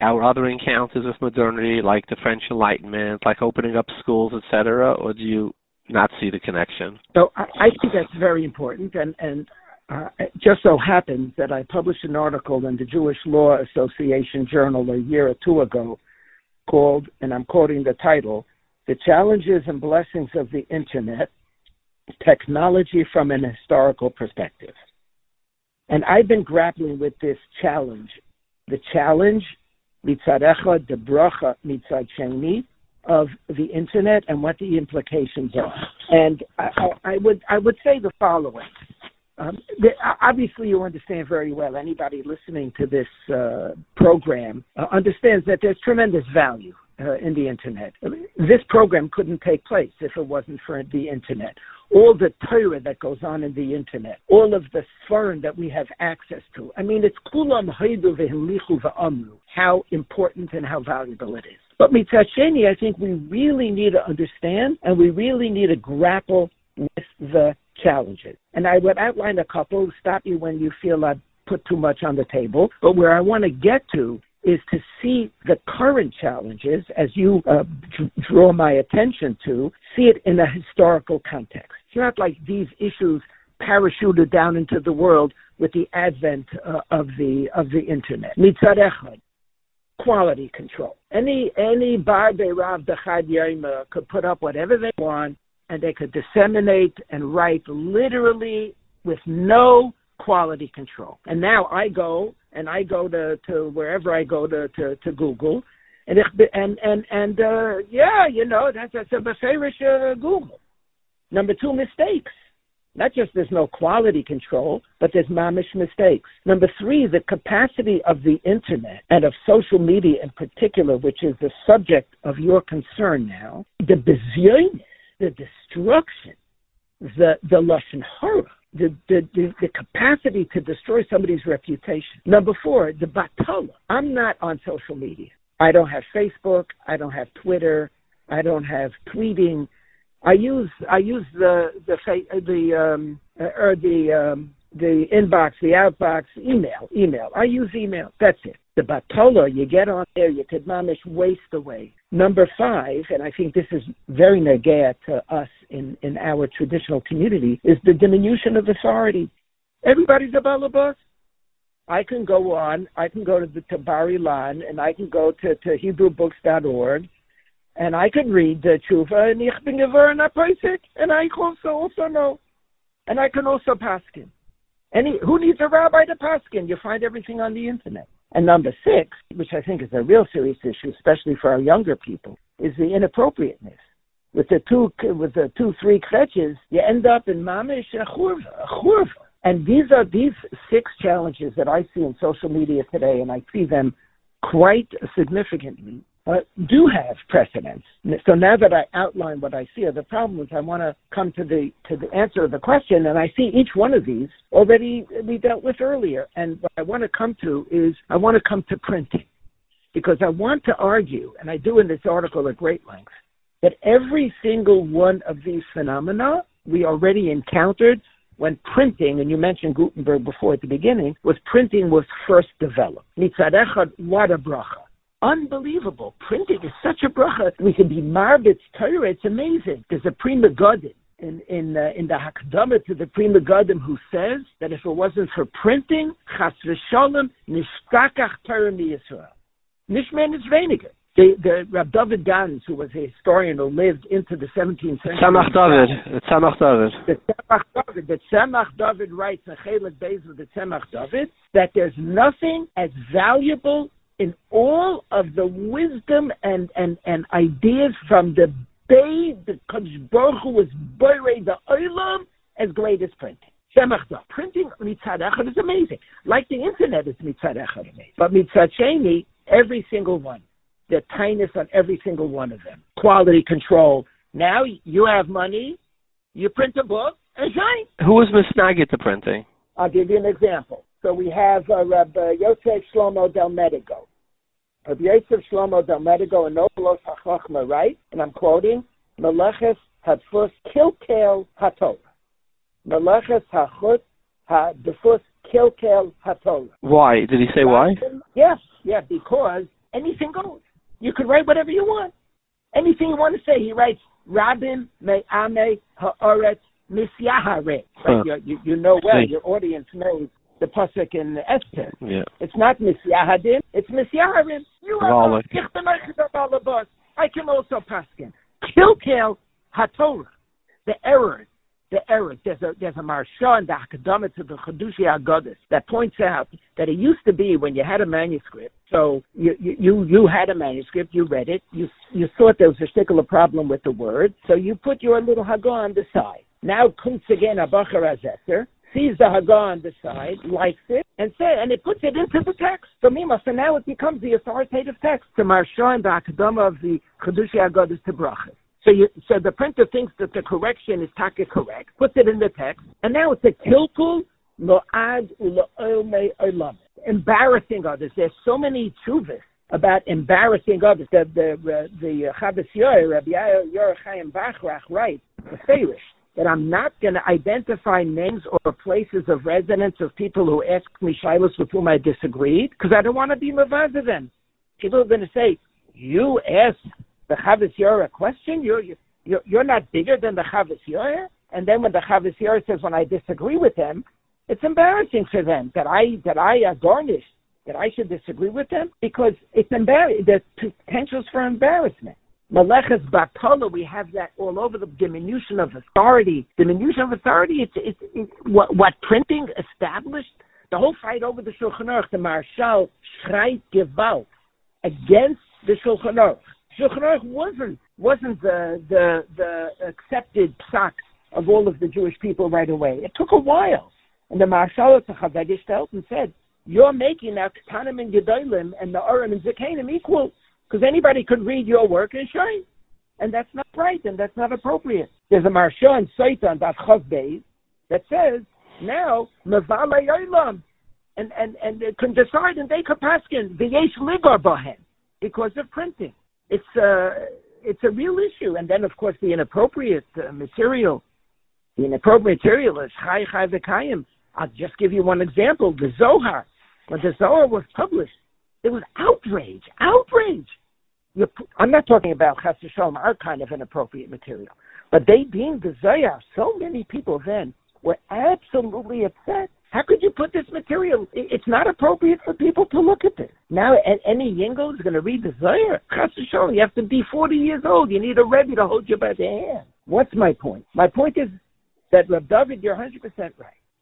our other encounters with modernity, like the French Enlightenment, like opening up schools, etc., or do you not see the connection? So I, I think that's very important, and and uh, it just so happens that I published an article in the Jewish Law Association Journal a year or two ago called, and I'm quoting the title, "The Challenges and Blessings of the Internet: Technology from an Historical Perspective." And I've been grappling with this challenge. The challenge mitzad echad, the bracha mitzad sheni of the internet and what the implications are. And I, I would I would say the following. Um, the, obviously, you understand very well. Anybody listening to this uh, program uh, understands that there's tremendous value uh, in the internet. This program couldn't take place if it wasn't for the internet all the Torah that goes on in the internet, all of the Sfarim that we have access to. I mean, it's kulam haidu v'hilichu v'amru, how important and how valuable it is. But sheni, I think we really need to understand and we really need to grapple with the challenges. And I would outline a couple, stop you when you feel I've put too much on the table, but where I want to get to is to see the current challenges as you uh, draw my attention to, see it in a historical context. It's not like these issues parachuted down into the world with the advent uh, of the of the internet. Mitzad echad, quality control. Any any bar could put up whatever they want, and they could disseminate and write literally with no quality control. And now I go and I go to, to wherever I go to, to, to Google, and and and and uh, yeah, you know that's that's a beferish uh, Google. Number two, mistakes. Not just there's no quality control, but there's mamish mistakes. Number three, the capacity of the internet and of social media in particular, which is the subject of your concern now, the bezyon, the destruction, the the lashon hara the, the, the, the, capacity to destroy somebody's reputation. Number four, the batala. I'm not on social media. I don't have Facebook. I don't have Twitter. I don't have tweeting. I use I use the the the um, or the um, the inbox, the outbox, email, email. I use email. That's it. The batola, you get on there, you could mamish waste away. Number five, and I think this is very negaya to us in, in our traditional community, is the diminution of authority. Everybody's a. I can go on, I can go to the Tabari Lan, and I can go to, to HebrewBooks.org, and I can read the Tshuva, and ich bin geworden and I also, also know. And I can also paskin. Any who needs a rabbi to paskin? You find everything on the internet. And number six, which I think is a real serious issue, especially for our younger people, is the inappropriateness. With the two, with the two, three kvetches, you end up in mamish churva. And these are these six challenges that I see in social media today, and I see them quite significantly uh, do have precedence. So now that I outline what I see are the problems, I want to come to the to the answer of the question, and I see each one of these already we dealt with earlier. And what I want to come to is I want to come to printing, because I want to argue, and I do in this article at great length, that every single one of these phenomena we already encountered when printing, and you mentioned Gutenberg before at the beginning, was printing was first developed. Mitzad what a bracha unbelievable. Printing is such a bracha. We can be marbitz Torah. It's amazing. There's a Pri Megadim in in uh, in the Hakdama to the Pri Megadim who says that if it wasn't for printing, chas v'shalom nishtakach Torah Yisrael. Nishman is weniger. The, the Rab David Gans, who was a historian who lived into the 17th century. Tzemach David. Tzemach David. The Tzemach David. The Tzemach David writes in Chelik Beis of the Tzemach David that there's nothing as valuable in all of the wisdom and, and, and ideas from the Bay, the Kodesh Baruch Hu was Boire the Olam as great as printing. Printing mitzad echad is amazing. Like the internet is mitzad echad amazing. But mitzad sheni, every single one the tightness on every single one of them. Quality control. Now you have money, you print a book, and shine. Who was misnagit the printing? I'll give you an example. So we have uh, Rabbi Yosef Shlomo Del Medigo. Rabbi Yosef Shlomo Del Medigo and Nobelos HaChachma, right? And I'm quoting, Meleches Hadfus Kilkel HaTorah. Meleches Hachut Hadfus Kilkel HaTorah. Why? Did he say why? Yes, yeah, because anything goes. You could write whatever you want. Anything you want to say. He writes, Rabin me'ame ha'oretz misyahare. Right? Huh. You, you, you know well, your audience knows the pasuk in Esther. Yeah. It's not misyahadim, it's misyaharim. You are Valak. Ich bin euch der Balabas. I can also paskin. Kilkel haTorah. The errors, the errors. There's a there's a Maharsha in the Hakadama to the Chedushi Agadis that points out that it used to be when you had a manuscript. So you you you, had a manuscript, you read it, you you thought there was a particular problem with the word, so you put your little Hagah on the side. Now comes again a Bachar Azeser, sees the Hagah on the side, likes it, and say, and it puts it into the text. So Mima, so now it becomes the authoritative text. The Maharsha and the Akadama of the Chedushi to Brachas. So you, so the printer thinks that the correction is taka correct, puts it in the text, and now it's a kilkul lo'ad u'lo'olmei olam. Embarrassing others. There's so many chuvas about embarrassing others. The the uh, the uh, Chavos Yair, Rabbi Yair Chaim Bachrach writes, the Farish, that I'm not going to identify names or places of residence of people who ask me shilos with whom I disagreed, because I don't want to be mavaza them. People are going to say, you asked the Chavos Yair a question, you're, you're, you're not bigger than the Chavos Yair? And then when the Chavos Yair says, when I disagree with them, it's embarrassing for them that I, that I uh, garnished, that I should disagree with them, because it's embarrassing, there's potentials for embarrassment. Maleches Batala, we have that all over the diminution of authority. Diminution of authority, it's, it's, it's what, what printing established, the whole fight over the Shulchan Aruch, the Maharshal schreit Gewalt against the Shulchan Aruch. Shulchan Aruch wasn't, wasn't the, the, the accepted psak of all of the Jewish people right away. It took a while. And the Maharshal Chavegestelt and said, you're making now Ketanim and Gedolim and the Urim and Zakanim equal because anybody could read your work and shine. And that's not right, and that's not appropriate. There's a Maharsha in Saitan, that Chav Beis, that says, now, Yolam, and, and, and they can decide and they can paskin, V'yesh Ligar Bahem, because of printing. It's a, it's a real issue. And then, of course, the inappropriate uh, material, the inappropriate material is Chai Chai V'kayim. I'll just give you one example. The Zohar, when the Zohar was published, there was outrage, outrage. I'm not talking about Chas Shalom, our kind of inappropriate material, but they deemed the Zohar. So many people then were absolutely upset. How could you put this material? It's not appropriate for people to look at this. Now, any Yingo is going to read the Zohar. Chas Shalom, you have to be 40 years old. You need a Rebbe to hold you by the hand. What's my point? My point is that, Reb David, you're 100% right.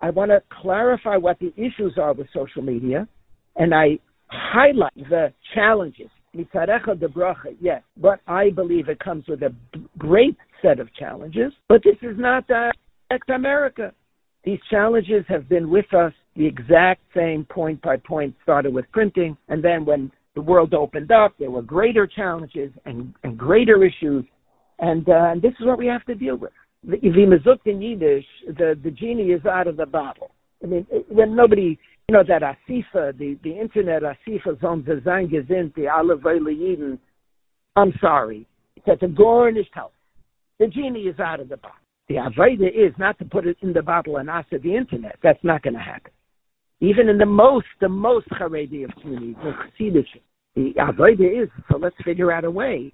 I want to clarify what the issues are with social media, and I highlight the challenges. Mitzarecha de bracha, yes, but I believe it comes with a great set of challenges. But this is not Act America. These challenges have been with us the exact same point by point, started with printing, and then when the world opened up, there were greater challenges and, and greater issues, and, uh, and this is what we have to deal with. The man sagt in Yiddish, the, the genie is out of the bottle. I mean, when nobody, you know, that Asifa, the, the internet Asifa, sie sein gesinnt, alle Weile I'm sorry, that the Gornish help. The genie is out of the bottle. The Aveda is not to put it in the bottle and ask the internet. That's not going to happen. Even in the most, the most Haredi of communities, the the Aveda is, so let's figure out a way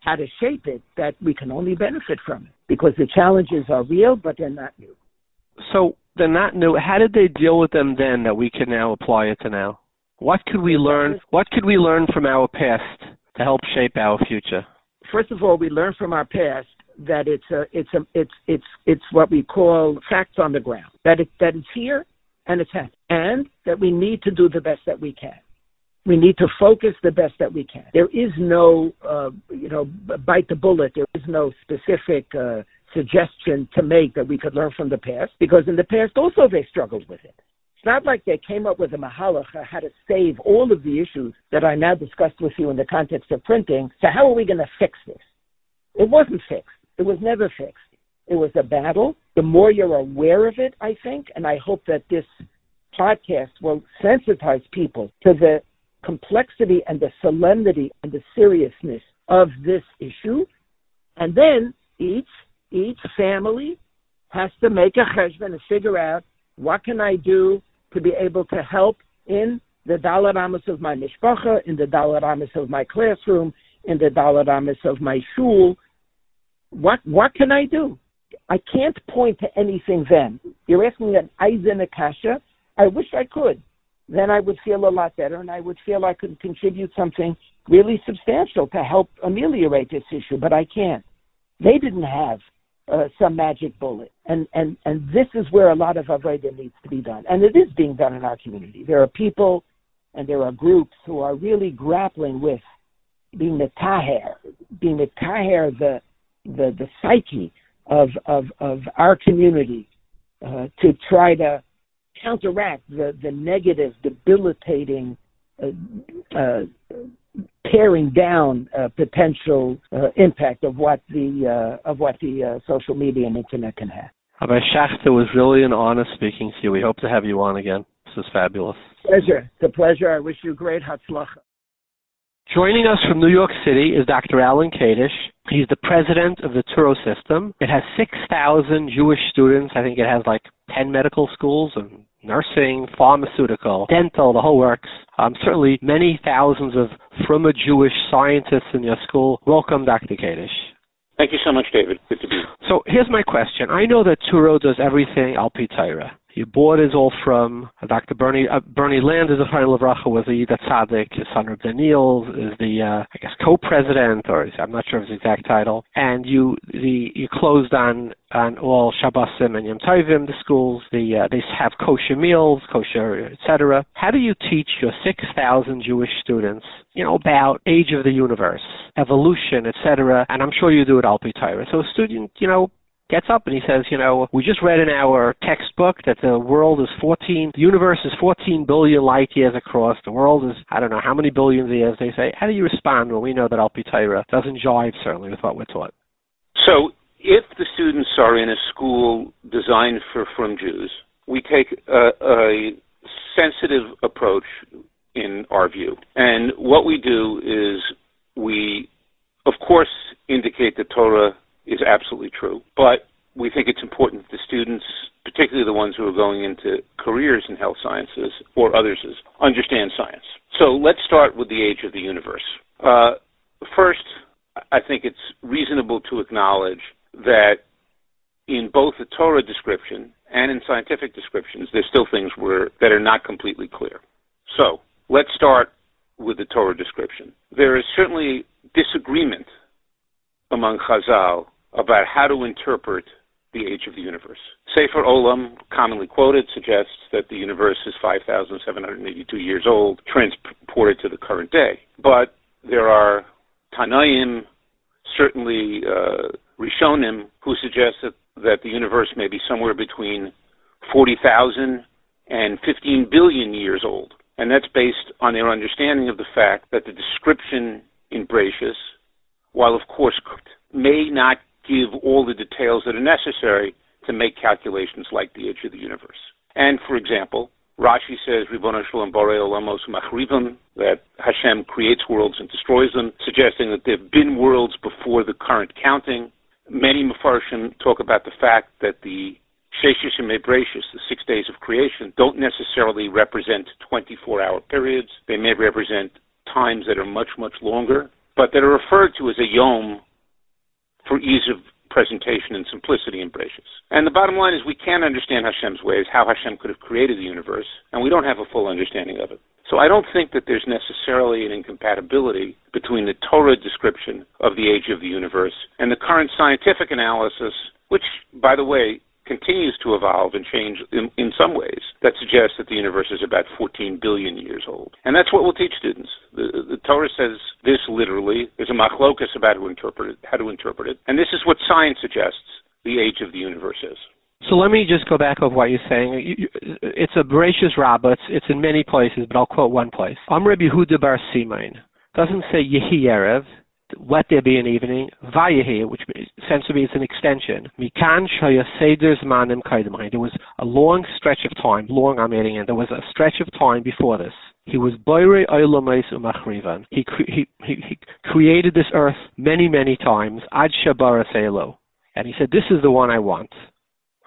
how to shape it that we can only benefit from it. Because the challenges are real, but they're not new. So they're not new. How did they deal with them then that we can now apply it to now? What could we learn? What could we learn from our past to help shape our future? First of all, we learn from our past that it's a, it's a, it's it's it's what we call facts on the ground. That it that it's here and it's happening, and that we need to do the best that we can. We need to focus the best that we can. There is no, uh, you know, bite the bullet. There is no specific uh, suggestion to make that we could learn from the past, because in the past also they struggled with it. It's not like they came up with a mahalach uh, how to save all of the issues that I now discussed with you in the context of printing. So how are we going to fix this? It wasn't fixed. It was never fixed. It was a battle. The more you're aware of it, I think, and I hope that this podcast will sensitize people to the complexity and the solemnity and the seriousness of this issue. And then each each family has to make a cheshbon and figure out what can I do to be able to help in the dalaramas of my mishpacha, in the dalaramas of my classroom, in the dalaramas of my shul. What what can I do? I can't point to anything then. You're asking an Eisen Akasha. I wish I could. Then I would feel a lot better and I would feel I could contribute something really substantial to help ameliorate this issue, but I can't. They didn't have uh, some magic bullet. And, and, and this is where a lot of avodah needs to be done. And it is being done in our community. There are people and there are groups who are really grappling with being the taher, being the taher, the, the, the psyche of, of, of our community uh, to try to counteract the, the negative, debilitating, uh, tearing down uh, potential uh, impact of what the uh, of what the uh, social media and internet can have. Rabbi Schacter, it was really an honor speaking to you. We hope to have you on again. This is fabulous. Pleasure. It's a pleasure. I wish you great hatzlacha. Joining us from New York City is Dr. Alan Kadish. He's the president of the Touro system. It has 6,000 Jewish students. I think it has like 10 medical schools and nursing, pharmaceutical, dental, the whole works. Um, certainly many thousands of from a Jewish scientists in your school. Welcome, Dr. Kadish. Thank you so much, David. Good to be here. So here's my question. I know that Touro does everything al Torah. Your board is all from uh, Dr. Bernie uh, Bernie Land is a final of Racha was the Tzaddik. His son Reb Daniel is the uh, I guess co-president or is, I'm not sure of his exact title. And you the you closed on on all Shabbosim and Yom Tovim the schools. The uh, they have kosher meals, kosher etc. How do you teach your six thousand Jewish students you know about age of the universe, evolution, etc. And I'm sure you do it al Torah. So a student you know gets up and he says, you know, we just read in our textbook that the world is 14, the universe is 14 billion light years across. The world is, I don't know how many billions of years. They say, how do you respond when we know that Al doesn't jive certainly with what we're taught? So if the students are in a school designed for from Jews, we take a, a sensitive approach in our view. And what we do is we, of course, indicate that Torah is absolutely true. But we think it's important that the students, particularly the ones who are going into careers in health sciences or others, understand science. So let's start with the age of the universe. Uh, first, I think it's reasonable to acknowledge that in both the Torah description and in scientific descriptions, there's still things that are not completely clear. So let's start with the Torah description. There is certainly disagreement among Chazal about how to interpret the age of the universe. Seder Olam, commonly quoted, suggests that the universe is 5,782 years old, transported to the current day. But there are Tanaim, certainly uh, Rishonim, who suggest that, that the universe may be somewhere between 40,000 and 15 billion years old. And that's based on their understanding of the fact that the description in Bereshis, while of course may not give all the details that are necessary to make calculations like the age of the universe. And for example, Rashi says, that Hashem creates worlds and destroys them, suggesting that there have been worlds before the current counting. Many Mefarshim talk about the fact that the Sheshish and Mebrashis, the six days of creation, don't necessarily represent 24-hour periods. They may represent times that are much, much longer, but that are referred to as a yom for ease of presentation and simplicity in Bereshis. And the bottom line is we can't understand Hashem's ways, how Hashem could have created the universe, and we don't have a full understanding of it. So I don't think that there's necessarily an incompatibility between the Torah description of the age of the universe and the current scientific analysis, which, by the way, continues to evolve and change in, in some ways that suggests that the universe is about 14 billion years old. And that's what we'll teach students. The, the Torah says this literally. There's a machlokas about how to interpret it, how to interpret it. And this is what science suggests the age of the universe is. So let me just go back of what you're saying. It's a Bereshis Rabbah. It's, it's in many places, but I'll quote one place. Amr Yehuda Bar Simain. Doesn't say Yehi Erev. Let there be an evening. Vayehi, which essentially means an extension. Mikan Shaya Seder's Manim There was a long stretch of time, long I'm adding in, there was a stretch of time before this. He was Boire Olamais Umachrivan. He, he, he, created this earth many, many times. Ad Shabara Selo. And he said, This is the one I want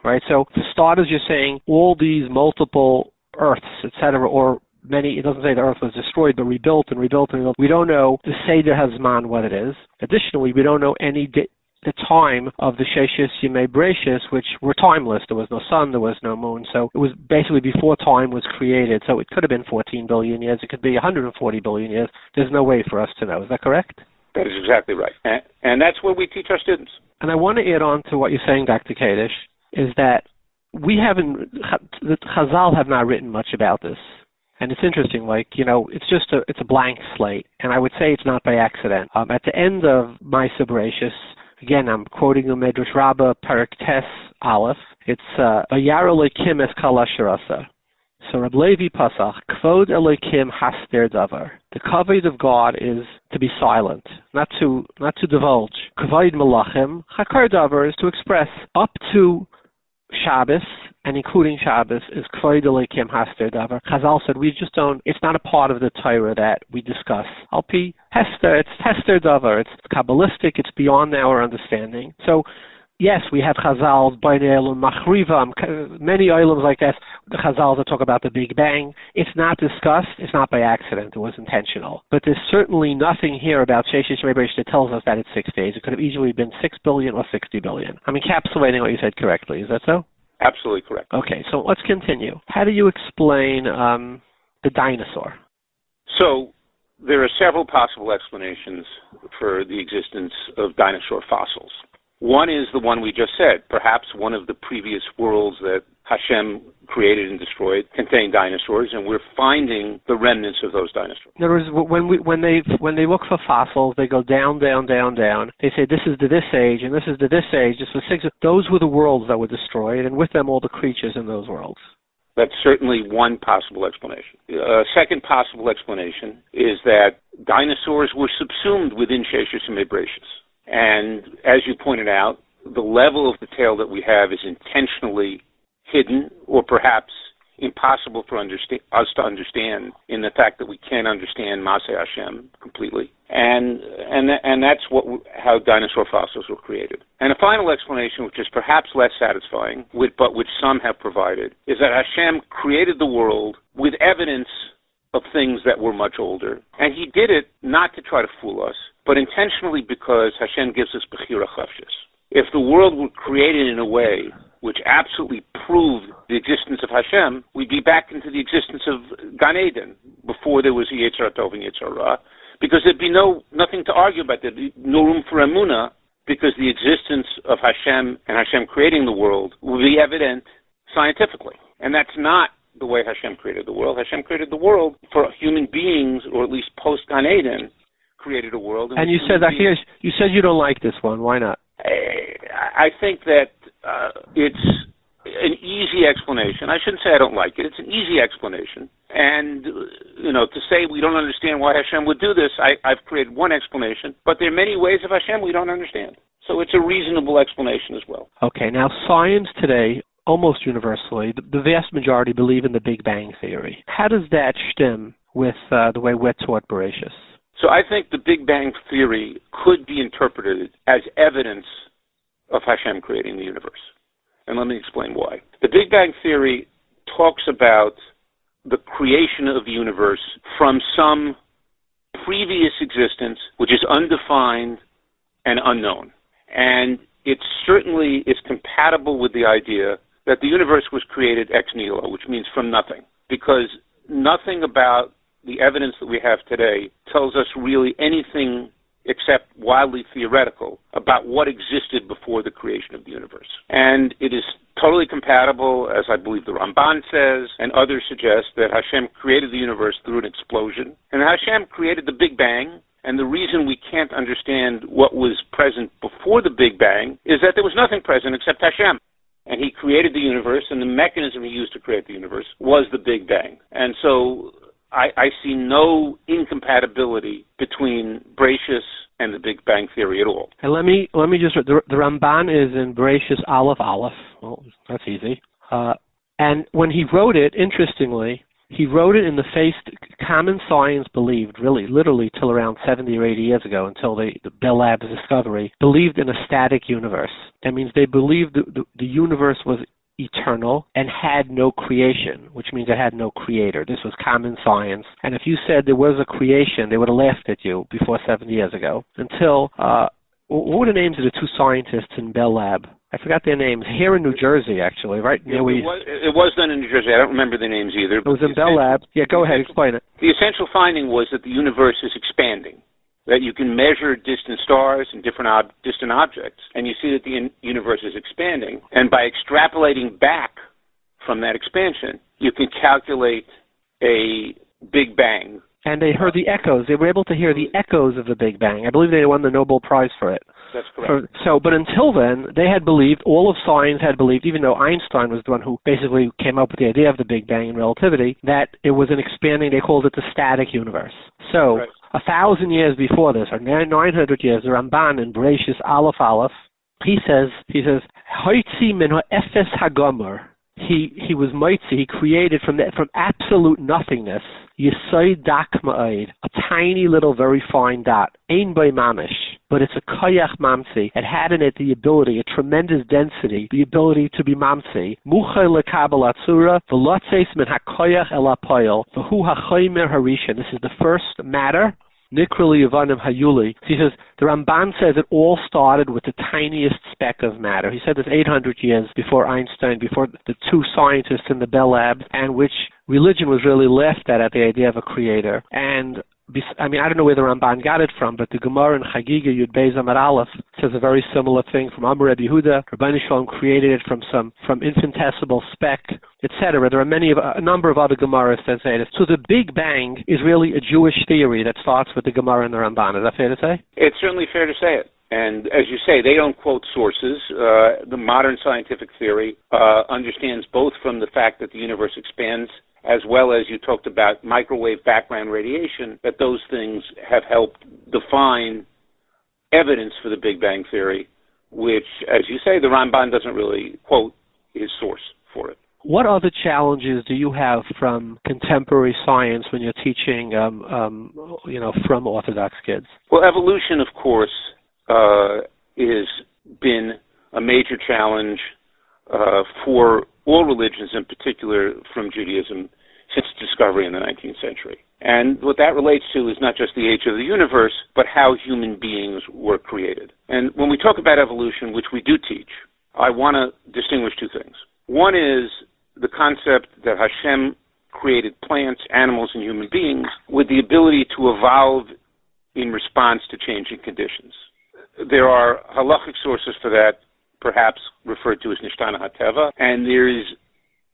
right? So for starters, you're saying all these multiple Earths, etc., or many, it doesn't say the Earth was destroyed, but rebuilt and rebuilt and rebuilt. We don't know the Seder Hazman what it is. Additionally, we don't know any di- the time of the Sheshis Yimei Bereshis, which were timeless. There was no sun, there was no moon, so it was basically before time was created. So it could have been 14 billion years, it could be 140 billion years. There's no way for us to know. Is that correct? That is exactly right, and, and that's what we teach our students. And I want to add on to what you're saying, Dr. Kadish is that we haven't the Chazal have not written much about this. And it's interesting, like, you know, it's just a it's a blank slate. And I would say it's not by accident. Um, at the end of my Bereshis, again I'm quoting the Medrash Rabbah Parak Tes Aleph, it's uh Vayara Lekim es Kalasharasa. So Rab Levi Pasach, Kvod Elokim Haster Davar. The kavod of God is to be silent, not to not to divulge. Kvod Malachim Hakar Davar is to express up to Shabbos and including Shabbos is Kvod Kim Haster Davar. Chazal said we just don't. It's not a part of the Torah that we discuss. Alpi Hester, it's Hester Davar. It's kabbalistic. It's beyond our understanding. So. Yes, we have Chazal, Bainel, Machriva, um, many items like this. The Chazal that talk about the Big Bang. It's not discussed. It's not by accident. It was intentional. But there's certainly nothing here about Sheshish Rebbesh that tells us that it's six days. It could have easily been six billion or sixty billion. I'm encapsulating what you said correctly. Is that so? Absolutely correct. Okay, so let's continue. How do you explain um, the dinosaur? So there are several possible explanations for the existence of dinosaur fossils. One is the one we just said. Perhaps one of the previous worlds that Hashem created and destroyed contained dinosaurs, and we're finding the remnants of those dinosaurs. In other words, when we when they when they look for fossils, they go down, down, down, down. They say this is to this age, and this is to this age. This was six. Those were the worlds that were destroyed, and with them all the creatures in those worlds. That's certainly one possible explanation. A second possible explanation is that dinosaurs were subsumed within Sheshis and Mebratius. And as you pointed out, the level of detail that we have is intentionally hidden or perhaps impossible for understand, us to understand in the fact that we can't understand Maseh Hashem completely. And, and, and that's what, how dinosaur fossils were created. And a final explanation, which is perhaps less satisfying, but which some have provided, is that Hashem created the world with evidence of things that were much older. And he did it not to try to fool us, but intentionally because Hashem gives us Bechira Chavshis. If the world were created in a way which absolutely proved the existence of Hashem, we'd be back into the existence of Gan Eden before there was Yetzirah Tov and Yetzirah, because there'd be no nothing to argue about. There'd be no room for Emuna, because the existence of Hashem and Hashem creating the world would be evident scientifically. And that's not the way Hashem created the world. Hashem created the world for human beings, or at least post Gan Eden, created a world. And you said that here, you said you don't like this one. Why not? Eh, I think that uh, it's an easy explanation. I shouldn't say I don't like it. It's an easy explanation. And, you know, to say we don't understand why Hashem would do this, I, I've created one explanation, but there are many ways of Hashem we don't understand. So it's a reasonable explanation as well. Okay, now science today, almost universally, the, the vast majority believe in the Big Bang Theory. How does that stem with uh, the way we're taught Bereshis? So I think the Big Bang Theory could be interpreted as evidence of Hashem creating the universe. And let me explain why. The Big Bang Theory talks about the creation of the universe from some previous existence which is undefined and unknown. And it certainly is compatible with the idea that the universe was created ex nihilo, which means from nothing, because nothing about the evidence that we have today tells us really anything except wildly theoretical about what existed before the creation of the universe. And it is totally compatible, as I believe the Ramban says, and others suggest, that Hashem created the universe through an explosion. And Hashem created the Big Bang, and the reason we can't understand what was present before the Big Bang is that there was nothing present except Hashem. And he created the universe, and the mechanism he used to create the universe was the Big Bang. And so I, I see no incompatibility between Bereshis and the Big Bang Theory at all. And let me let me just the, the Ramban is in Bereshis Aleph Aleph. Well, that's easy. Uh, and when he wrote it, interestingly, he wrote it in the face. Common science believed, really, literally, till around 70 or 80 years ago, until the, the Bell Labs discovery, believed in a static universe. That means they believed the, the, the universe was eternal and had no creation, which means it had no creator. This was common science. And if you said there was a creation, they would have laughed at you before 70 years ago. Until, uh, what were the names of the two scientists in Bell Lab? I forgot their names. Here in New Jersey, actually, right? Yeah, it, was, it was done in New Jersey. I don't remember the names either. It was in Bell Lab. Yeah, go ahead, explain it. The essential finding was that the universe is expanding that you can measure distant stars and different ob- distant objects, and you see that the in- universe is expanding. And by extrapolating back from that expansion, you can calculate a Big Bang. And they heard the echoes. They were able to hear the echoes of the Big Bang. I believe they won the Nobel Prize for it. That's correct. So, but until then, they had believed, all of science had believed, even though Einstein was the one who basically came up with the idea of the Big Bang and relativity, that it was an expanding, they called it the static universe. So, right. A thousand years before this, or 900 years, the Ramban in Bereshis Aleph Aleph, he says, he says, Hoitzi min efes hagomer. He he was mitzi. He created from that from absolute nothingness. Yisoid dak a tiny little, very fine dot. Ein by mamish but it's a koyach mamsi. It had in it the ability, a tremendous density, the ability to be mamsi. Muchay lekabel atzura, v'lotzeis min hakoyach el apoyel, v'hu hachoymer harishan. This is the first matter. Nikrali Ivanim Hayuli. He says the Ramban says it all started with the tiniest speck of matter. He said this 800 years before Einstein, before the two scientists in the Bell Lab, and which religion was really left at at the idea of a creator. And I mean, I don't know where the Ramban got it from, but the Gemara in Chagiga Yud Beis Amar Aleph says a very similar thing from Amar Rebbe Yehuda. Rabbi Shalom created it from some from infinitesimal speck, etc. There are many of a number of other Gemaras that say this. So the Big Bang is really a Jewish theory that starts with the Gemara and the Ramban. Is that fair to say? It's certainly fair to say it. And as you say, they don't quote sources. Uh, the modern scientific theory uh, understands both from the fact that the universe expands as well as you talked about microwave background radiation, that those things have helped define evidence for the Big Bang Theory, which, as you say, the Ramban doesn't really quote his source for it. What other challenges do you have from contemporary science when you're teaching, um, um, you know, from Orthodox kids? Well, evolution, of course, uh, has been a major challenge uh, for all religions, in particular from Judaism, since discovery in the 19th century. And what that relates to is not just the age of the universe, but how human beings were created. And when we talk about evolution, which we do teach, I want to distinguish two things. One is the concept that Hashem created plants, animals, and human beings with the ability to evolve in response to changing conditions. There are halachic sources for that perhaps referred to as Nishtana Hateva, and there is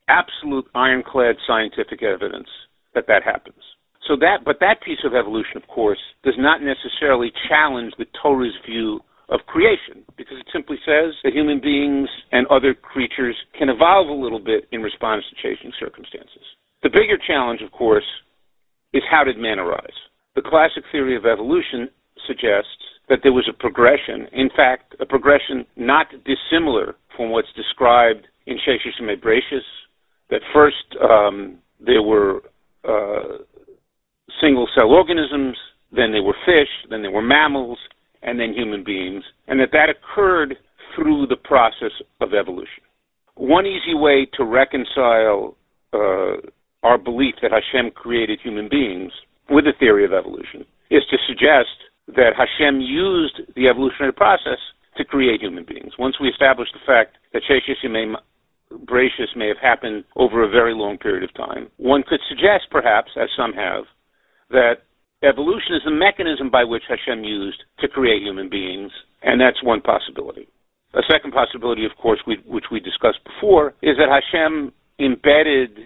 absolute ironclad scientific evidence that that happens. So that, but that piece of evolution, of course, does not necessarily challenge the Torah's view of creation, because it simply says that human beings and other creatures can evolve a little bit in response to changing circumstances. The bigger challenge, of course, is how did man arise? The classic theory of evolution suggests that there was a progression, in fact, a progression not dissimilar from what's described in Sheshis and Bereshis, that first um, there were uh, single cell organisms, then there were fish, then there were mammals, and then human beings, and that that occurred through the process of evolution. One easy way to reconcile uh, our belief that Hashem created human beings with the theory of evolution is to suggest that Hashem used the evolutionary process to create human beings. Once we establish the fact that Sheshis Bereshis may have happened over a very long period of time, one could suggest, perhaps, as some have, that evolution is the mechanism by which Hashem used to create human beings, and that's one possibility. A second possibility, of course, we, which we discussed before, is that Hashem embedded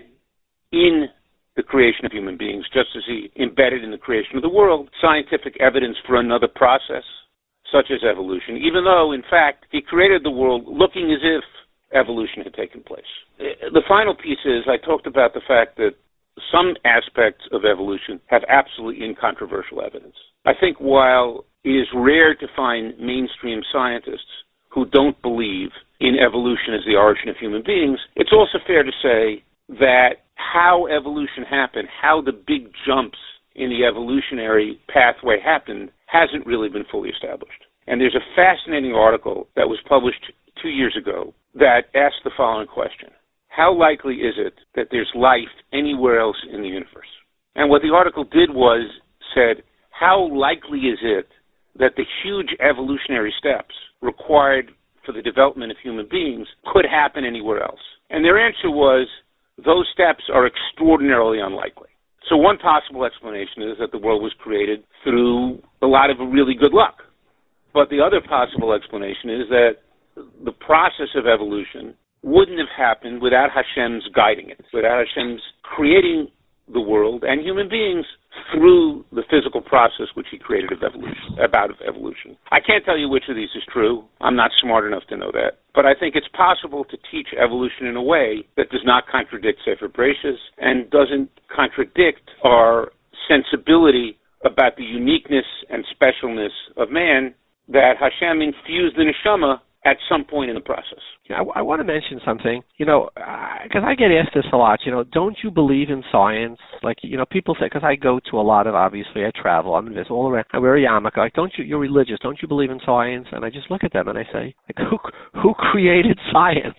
in the creation of human beings, just as he embedded in the creation of the world scientific evidence for another process, such as evolution, even though, in fact, he created the world looking as if evolution had taken place. Uh, the final piece is I talked about the fact that some aspects of evolution have absolutely incontrovertible evidence. I think while it is rare to find mainstream scientists who don't believe in evolution as the origin of human beings, it's also fair to say that how evolution happened, how the big jumps in the evolutionary pathway happened, hasn't really been fully established. And there's a fascinating article that was published two years ago that asked the following question How likely is it that there's life anywhere else in the universe? And what the article did was said, How likely is it that the huge evolutionary steps required for the development of human beings could happen anywhere else? And their answer was, those steps are extraordinarily unlikely. So one possible explanation is that the world was created through a lot of really good luck. But the other possible explanation is that the process of evolution wouldn't have happened without Hashem's guiding it, without Hashem's creating the world and human beings through the physical process which he created of evolution, about of evolution. I can't tell you which of these is true. I'm not smart enough to know that. But I think it's possible to teach evolution in a way that does not contradict Sefer Bereshis and doesn't contradict our sensibility about the uniqueness and specialness of man that Hashem infused in the neshama at some point in the process. I, I want to mention something, you know, because I, I get asked this a lot. You know, don't you believe in science? Like, you know, people say because I go to a lot of obviously I travel. I'm this all around. I wear a yarmulke. Like, don't you? You're religious. Don't you believe in science? And I just look at them and I say, like, who who created science?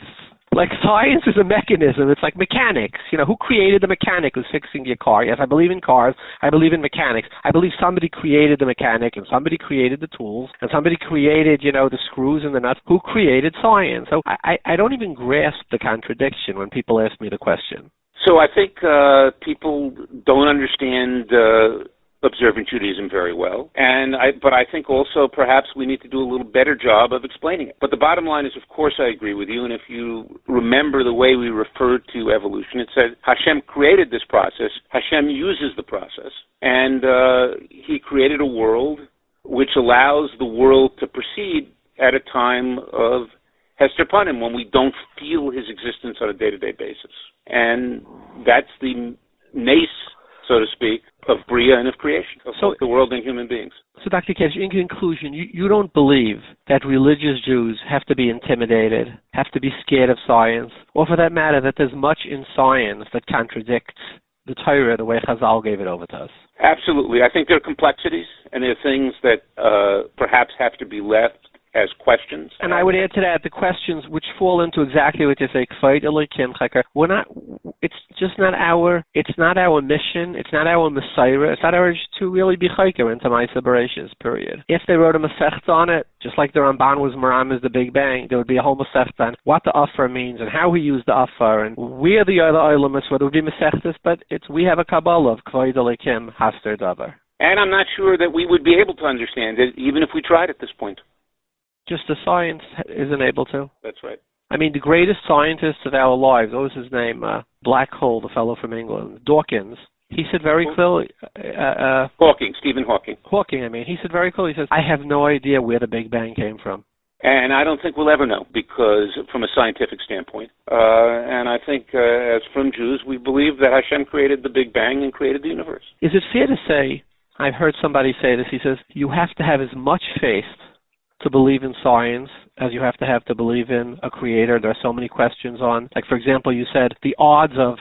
Like science is a mechanism. It's like mechanics. You know, who created the mechanic who's fixing your car? Yes, I believe in cars. I believe in mechanics. I believe somebody created the mechanic and somebody created the tools and somebody created, you know, the screws and the nuts. Who created science? So I, I don't even grasp the contradiction when people ask me the question. So I think uh, people don't understand uh, observant Judaism very well. And I, but I think also perhaps we need to do a little better job of explaining it. But the bottom line is, of course, I agree with you. And if you remember the way we referred to evolution, it said Hashem created this process. Hashem uses the process, and uh, He created a world which allows the world to proceed at a time of Hester Panim when we don't feel His existence on a day-to-day basis. And that's the nace so to speak, of Bria and of creation, of so, the world and human beings. So, Dr. Kedge, in conclusion, you, you don't believe that religious Jews have to be intimidated, have to be scared of science, or for that matter, that there's much in science that contradicts the Torah the way Chazal gave it over to us. Absolutely. I think there are complexities, and there are things that uh, perhaps have to be left as questions. And I would add to that the questions which fall into exactly what you say, we're not it's just not our it's not our mission, it's not our Messiah, it's not ours to really be chayker into my Bereshis, period. If they wrote a Masech on it, just like the Ramban was Maram is the Big Bang, there would be a whole Masech on what the offer means and how we use the offer and we're the other what would be Masechtas, but it's we have a Kabbalah of Kvoid Haster Davar. And I'm not sure that we would be able to understand it, even if we tried at this point. Just the science isn't able to. That's right. I mean, the greatest scientist of our lives, what was his name? Uh, Blackall, the fellow from England, Dawkins. He said very clearly. Uh, uh, Hawking, Stephen Hawking. Hawking, I mean, he said very clearly. He says, "I have no idea where the Big Bang came from." And I don't think we'll ever know because, from a scientific standpoint, uh, and I think, uh, as from Jews, we believe that Hashem created the Big Bang and created the universe. Is it fair to say? I've heard somebody say this. He says you have to have as much faith to believe in science as you have to have to believe in a creator. There are so many questions on, like for example, you said the odds of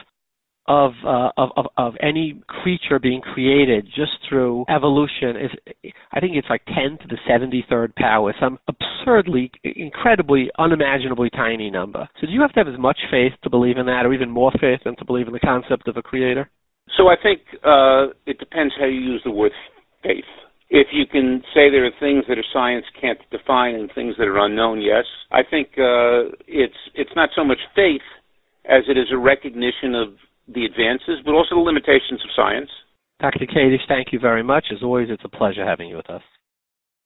of, uh, of of of any creature being created just through evolution is, I think it's like 10 to the 73rd power, some absurdly, incredibly, unimaginably tiny number. So do you have to have as much faith to believe in that, or even more faith than to believe in the concept of a creator? So I think uh, it depends how you use the word faith if you can say there are things that science can't define and things that are unknown, yes. I think uh, it's it's not so much faith as it is a recognition of the advances, but also the limitations of science. Dr. Kadish, thank you very much. As always, it's a pleasure having you with us.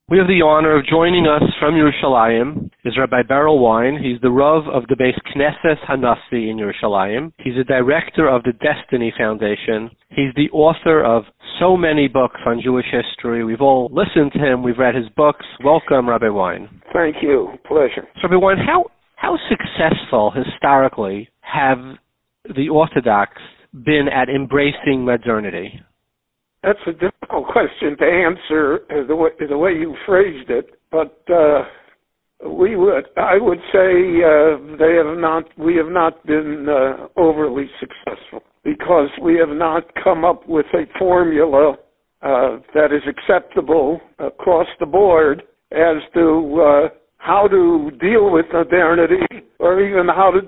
We have the honor of joining us from Yerushalayim is Rabbi Berel Wein. He's the Rav of the base Knesset Hanassi in Yerushalayim. He's a director of the Destiny Foundation. He's the author of so many books on Jewish history. We've all listened to him. We've read his books. Welcome, Rabbi Wein. Thank you. Pleasure. So, Rabbi Wein, how, how successful historically have the Orthodox been at embracing modernity? That's a difficult question to answer the way, the way you phrased it, but uh, we would, I would say, uh, they have not. We have not been uh, overly successful because we have not come up with a formula uh, that is acceptable across the board as to uh, how to deal with modernity or even how to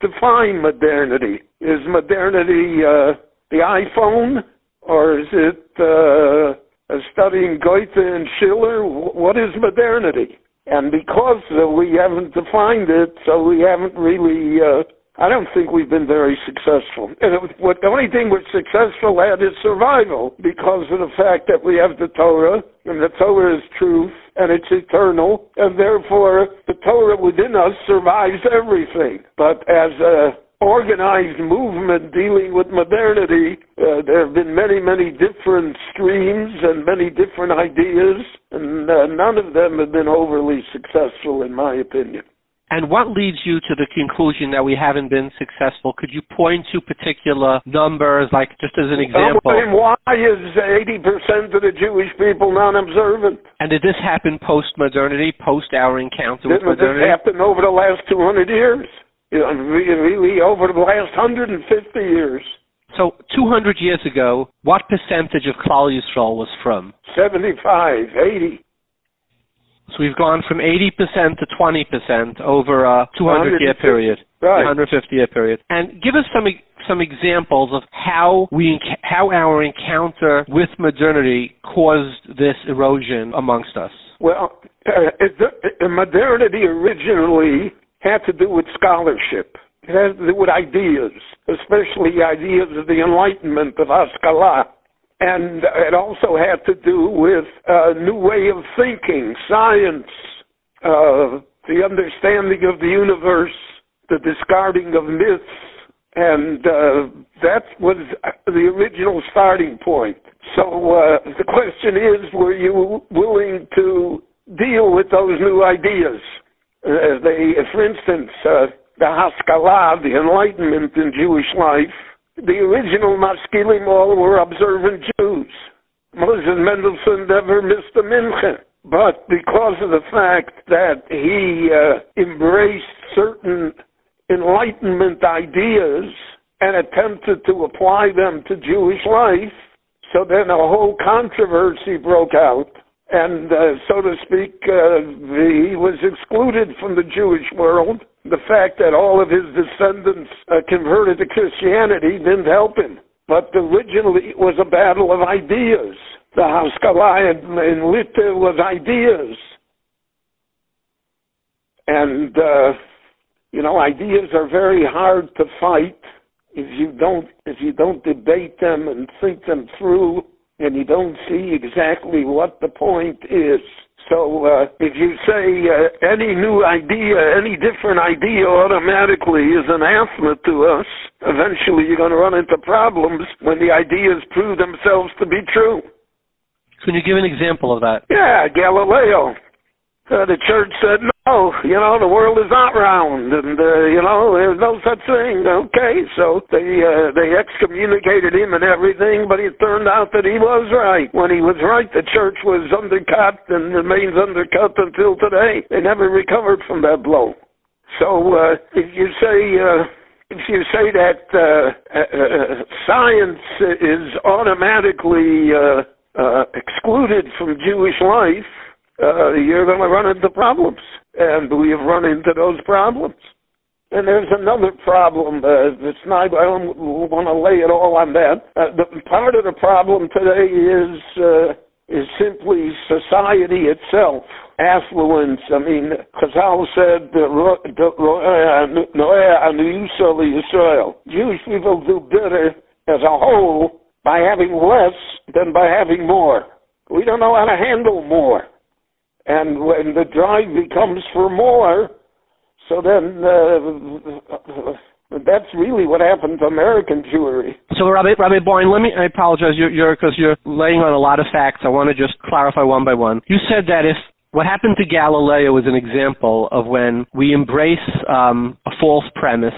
define modernity. Is modernity uh, the iPhone? Or is it uh, studying Goethe and Schiller? What is modernity? And because uh, we haven't defined it, so we haven't really. Uh, I don't think we've been very successful. And it, what, the only thing we're successful at is survival because of the fact that we have the Torah, and the Torah is truth, and it's eternal, and therefore the Torah within us survives everything. But as a organized movement dealing with modernity. Uh, there have been many, many different streams and many different ideas, and uh, none of them have been overly successful, in my opinion. And what leads you to the conclusion that we haven't been successful? Could you point to particular numbers, like just as an example? why is 80% of the Jewish people non-observant? And did this happen post-modernity, post our encounter with modernity? Did this happen over the last 200 years? Really over the last 150 years. So 200 years ago, what percentage of Klal Yisrael was frum? 75, 80. So we've gone from 80% to 20% over a 200 year period, right. 150 year period. And give us some some examples of how we how our encounter with modernity caused this erosion amongst us. Well, uh, modernity originally had to do with scholarship. It has to do with ideas, especially ideas of the Enlightenment of Haskalah. And it also had to do with a new way of thinking, science, uh, the understanding of the universe, the discarding of myths, and uh, that was the original starting point. So uh, the question is, were you willing to deal with those new ideas? They, for instance, uh, the Haskalah, the Enlightenment in Jewish life, the original Maskilim all were observant Jews. Moses Mendelssohn never missed a mincha. But because of the fact that he uh, embraced certain Enlightenment ideas and attempted to apply them to Jewish life, so then a whole controversy broke out and uh, so to speak, uh, he was excluded from the Jewish world. The fact that all of his descendants uh, converted to Christianity didn't help him. But originally it was a battle of ideas. The Haskalah in, in Litta was ideas. And, uh, you know, ideas are very hard to fight if you don't, if you don't debate them and think them through and you don't see exactly what the point is. So uh, if you say uh, any new idea, any different idea automatically is anathema to us, eventually you're going to run into problems when the ideas prove themselves to be true. Can you give an example of that? Yeah, Galileo. Uh, the church said, no, you know, the world is not round, and, uh, you know, there's no such thing. Okay, so they, uh, they excommunicated him and everything, but it turned out that he was right. When he was right, the church was undercut and remains undercut until today. They never recovered from that blow. So, uh, if you say, uh, if you say that uh, uh, uh science is automatically uh, uh, excluded from Jewish life, uh, you're going to run into problems. And we have run into those problems. And there's another problem. Uh, it's not. I don't want to lay it all on that. Uh, the part of the problem today is uh, is simply society itself, affluence. I mean, Chazal said, uh. Jewish people do better as a whole by having less than by having more. We don't know how to handle more. And when the drive becomes for more, so then uh, that's really what happened to American Jewry. So, Rabbi, Rabbi Boyne, let me, I apologize, you're, you're, you're laying on a lot of facts. I want to just clarify one by one. You said that if what happened to Galileo was an example of when we embrace um, a false premise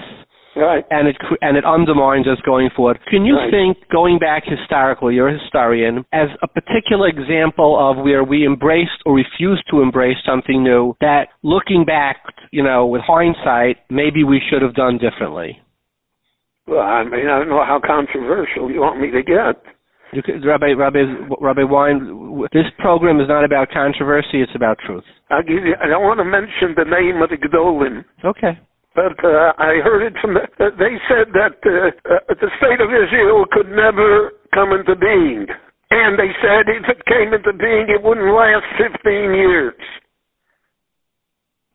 Right. And it and it undermines us going forward. Can you Right. think, going back historically, you're a historian, as a particular example of where we embraced or refused to embrace something new that, looking back, you know, with hindsight, maybe we should have done differently? Well, I mean, I don't know how controversial you want me to get. You could, Rabbi, Rabbi, Rabbi Wein, this program is not about controversy; it's about truth. I'll give you, I don't want to mention the name of the Gedolim. Okay. But uh, I heard it from uh, they said that uh, uh, the state of Israel could never come into being. And they said if it came into being, it wouldn't last 15 years.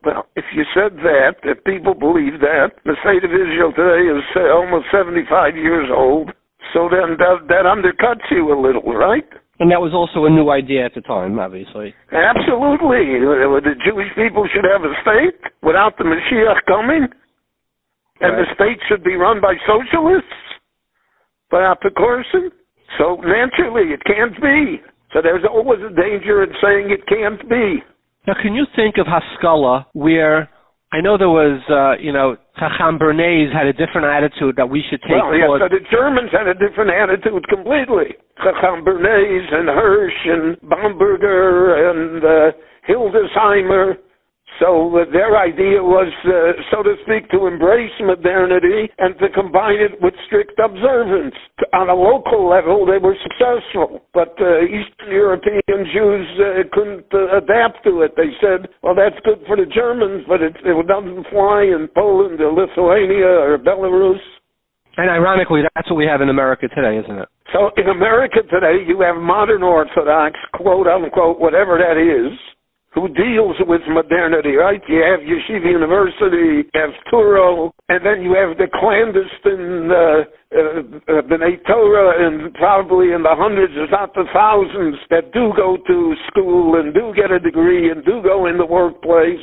Well, if you said that, if people believe that, the state of Israel today is uh, almost 75 years old, so then that, that undercuts you a little, right? And that was also a new idea at the time, obviously. Absolutely. The Jewish people should have a state without the Mashiach coming. And the state should be run by socialists, by Apikorsim. So naturally, it can't be. So there's always a danger in saying it can't be. Now, can you think of Haskalah where I know there was, uh, you know, Chacham Bernays had a different attitude that we should take Well, yes, so the Germans had a different attitude completely. Chacham Bernays and Hirsch and Bamberger and uh, Hildesheimer. So uh, their idea was, uh, so to speak, to embrace modernity and to combine it with strict observance. On a local level, they were successful, but uh, Eastern European Jews uh, couldn't uh, adapt to it. They said, well, that's good for the Germans, but it, it doesn't fly in Poland or Lithuania or Belarus. And ironically, that's what we have in America today, isn't it? So in America today, you have modern Orthodox, quote unquote, whatever that is, who deals with modernity, right? You have Yeshiva University, you have Touro, and then you have the clandestine uh, uh, uh, B'nai Torah, and probably in the hundreds, if not the thousands, that do go to school and do get a degree and do go in the workplace.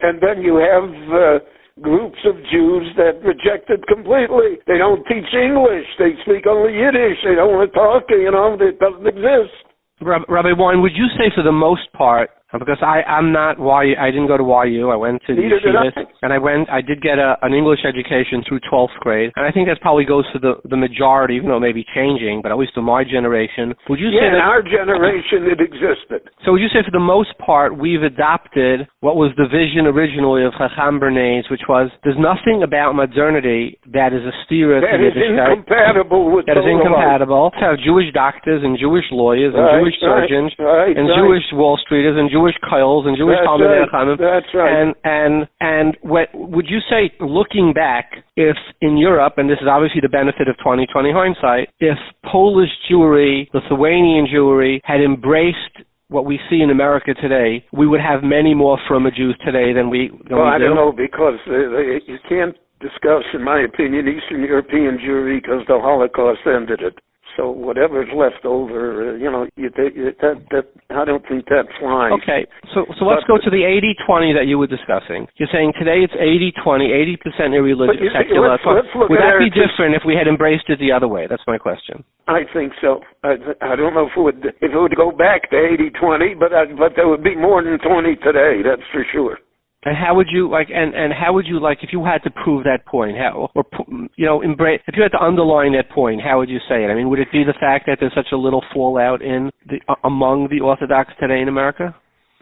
And then you have uh, groups of Jews that reject it completely. They don't teach English. They speak only Yiddish. They don't want to talk. You know, it doesn't exist. Rabbi Warren, would you say for the most part, Uh, because I, I'm not YU, I didn't go to YU, I went to the yeshivas, and I went, I did get a, an English education through 12th grade, and I think that probably goes to the, the majority, even though it may be changing, but at least to my generation. Would you say Yeah, in that, our generation it existed. so would you say for the most part, we've adopted what was the vision originally of Chacham Bernays, which was, there's nothing about modernity that is a steer That is incompatible with that is incompatible. Have Jewish doctors and Jewish lawyers and Right, Jewish surgeons right, and right. Jewish Wall Streeters and Jewish Kyles and Jewish Talmidei right. Chachamim. That's right. And and and what would you say, looking back, if in Europe, and this is obviously the benefit of 2020 hindsight, if Polish Jewry, Lithuanian Jewry had embraced what we see in America today, we would have many more from a Jews today than we than Well, we I do. don't know because uh, they- you can't discuss, in my opinion, Eastern European Jewry because the Holocaust ended it. So whatever's left over, uh, you know, you, that that I don't think that flies. Okay, so so let's go to the 80-20 that you were discussing. You're saying today it's 80-20, 80% irreligious, But you secular. let's- let's would at that be different if we had embraced it the other way? That's my question. I think so. I, I don't know if it would if it would go back to 80-20, but I, but there would be more than 20 today. That's for sure. And how would you like? And and how would you like if you had to prove that point? How or you know embrace if you had to underline that point? How would you say it? I mean, would it be the fact that there's such a little fallout in the uh, among the Orthodox today in America?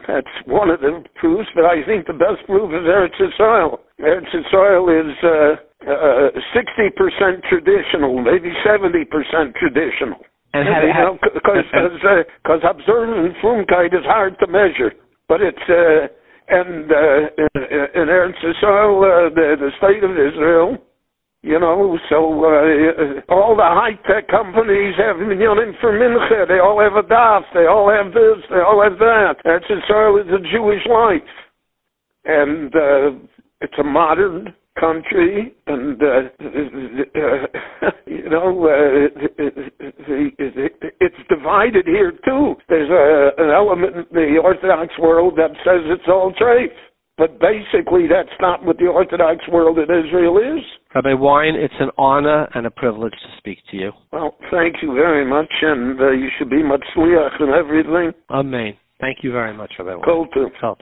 That's one of the proofs, but I think the best proof is Eretz Yisrael. Eretz Yisrael is uh, uh, 60% traditional, maybe 70% traditional. And how, you know, because because observant Frumkeit is hard to measure, but it's uh, and uh, in, Eretz Yisrael, uh, the, the state of Israel, you know, so uh, all the high tech companies have minyanim for mincha. They all have a daf. They all have this. They all have that. Eretz Yisrael is a Jewish life, and uh, it's a modern country, and uh, uh, you know uh, it's divided here too. There's a, an element in the Orthodox world that says it's all treif, but basically that's not what the Orthodox world in Israel is. Rabbi Wein, it's an honor and a privilege to speak to you. Well, thank you very much, and uh, you should be matzliach and everything. Amen. Thank you very much, Rabbi Wein. Kol. Kol.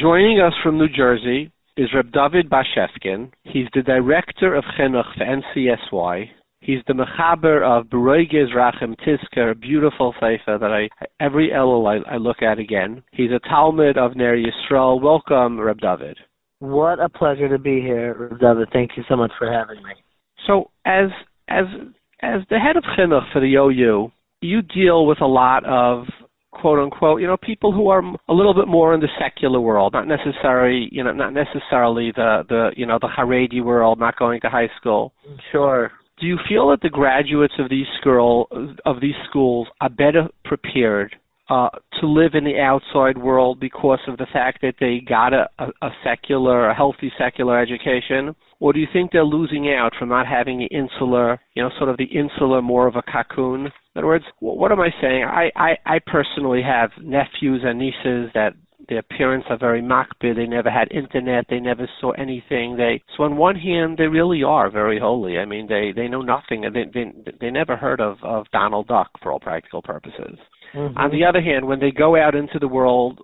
Joining us from New Jersey is Reb David Bashevkin. He's the director of Chinuch for NCSY. He's the mechaber of Beroiges Rachem Tizker, a beautiful sefer that I every Elul I, I, look at again. He's a Talmud of Ner Yisrael. Welcome, Reb David. What a pleasure to be here, Reb David. Thank you so much for having me. So, as as as the head of Chinuch for the OU, you deal with a lot of quote unquote, you know, people who are a little bit more in the secular world, not necessarily, you know, not necessarily the the you know the Haredi world, not going to high school. Sure. Do you feel that the graduates of these school of these schools are better prepared uh, to live in the outside world because of the fact that they got a, a, secular, a healthy secular education, or do you think they're losing out from not having the insular, you know, sort of the insular, more of a cocoon? In other words, what am I saying? I, I, I personally have nephews and nieces that their parents are very makbid. They never had internet. They never saw anything. They so on one hand they really are very holy. I mean they they know nothing. They they they never heard of of Donald Duck for all practical purposes. Mm-hmm. On the other hand, when they go out into the world,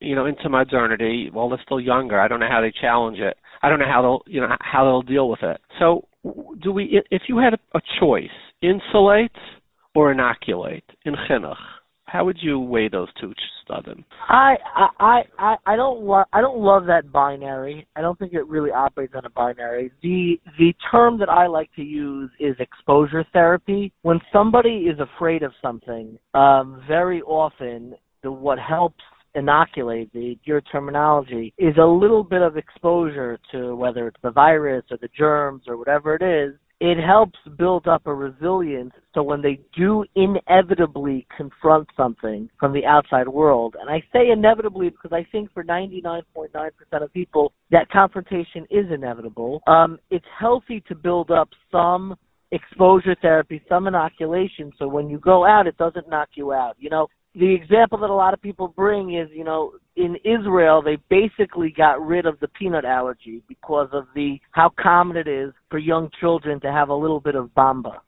you know, into modernity, well they're still younger. I don't know how they challenge it. I don't know how they'll you know how they'll deal with it. So do we if you had a, a choice, insulate or inoculate in chinuch? How would you weigh those two, Stubin? I I I I don't love I don't love that binary. I don't think it really operates on a binary. The the term that I like to use is exposure therapy. When somebody is afraid of something, um, very often the what helps inoculate the your terminology is a little bit of exposure to whether it's the virus or the germs or whatever it is it helps build up a resilience. So when they do inevitably confront something from the outside world, and I say inevitably because I think for 99.9% of people that confrontation is inevitable, um, it's healthy to build up some exposure therapy, some inoculation, so when you go out, it doesn't knock you out. You know, the example that a lot of people bring is, you know, in Israel they basically got rid of the peanut allergy because of the how common it is for young children to have a little bit of bamba.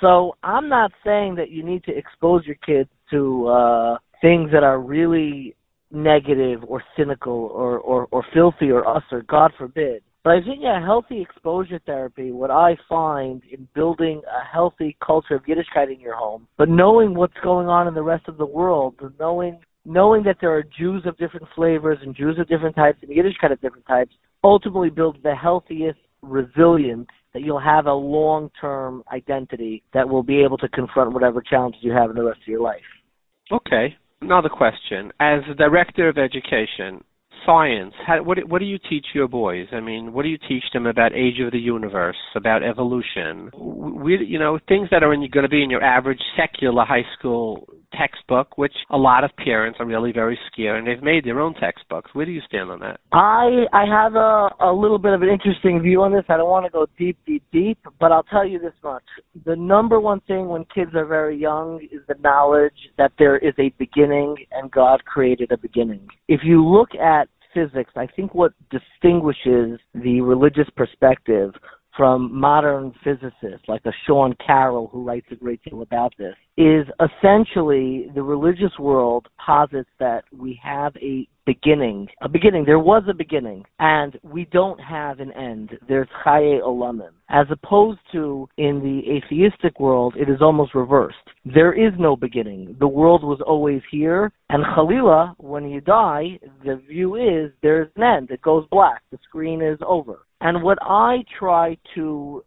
So I'm not saying that you need to expose your kids to uh things that are really negative or cynical or or, or filthy or us or God forbid. But I think a healthy exposure therapy, what I find in building a healthy culture of Yiddishkeit in your home, but knowing what's going on in the rest of the world, knowing knowing that there are Jews of different flavors and Jews of different types and Yiddishkeit of different types, ultimately builds the healthiest resilience that you'll have a long term identity that will be able to confront whatever challenges you have in the rest of your life. Okay. Another question. As the director of education, science, how, what what do you teach your boys? I mean, what do you teach them about age of the universe, about evolution? We, you know, things that are in, going to be in your average secular high school textbook, which a lot of parents are really very scared, and they've made their own textbooks. Where do you stand on that? I I have a a little bit of an interesting view on this. I don't want to go deep, deep, deep, but I'll tell you this much: the number one thing when kids are very young is the knowledge that there is a beginning and God created a beginning. If you look at physics, I think what distinguishes the religious perspective from modern physicists like a Sean Carroll who writes a great deal about this is essentially the religious world posits that we have a beginning. A beginning. There was a beginning, and we don't have an end. There's chaye olamim. As opposed to in the atheistic world, it is almost reversed. There is no beginning. The world was always here, and Khalila, when you die, the view is there's an end. It goes black. The screen is over. And what I try to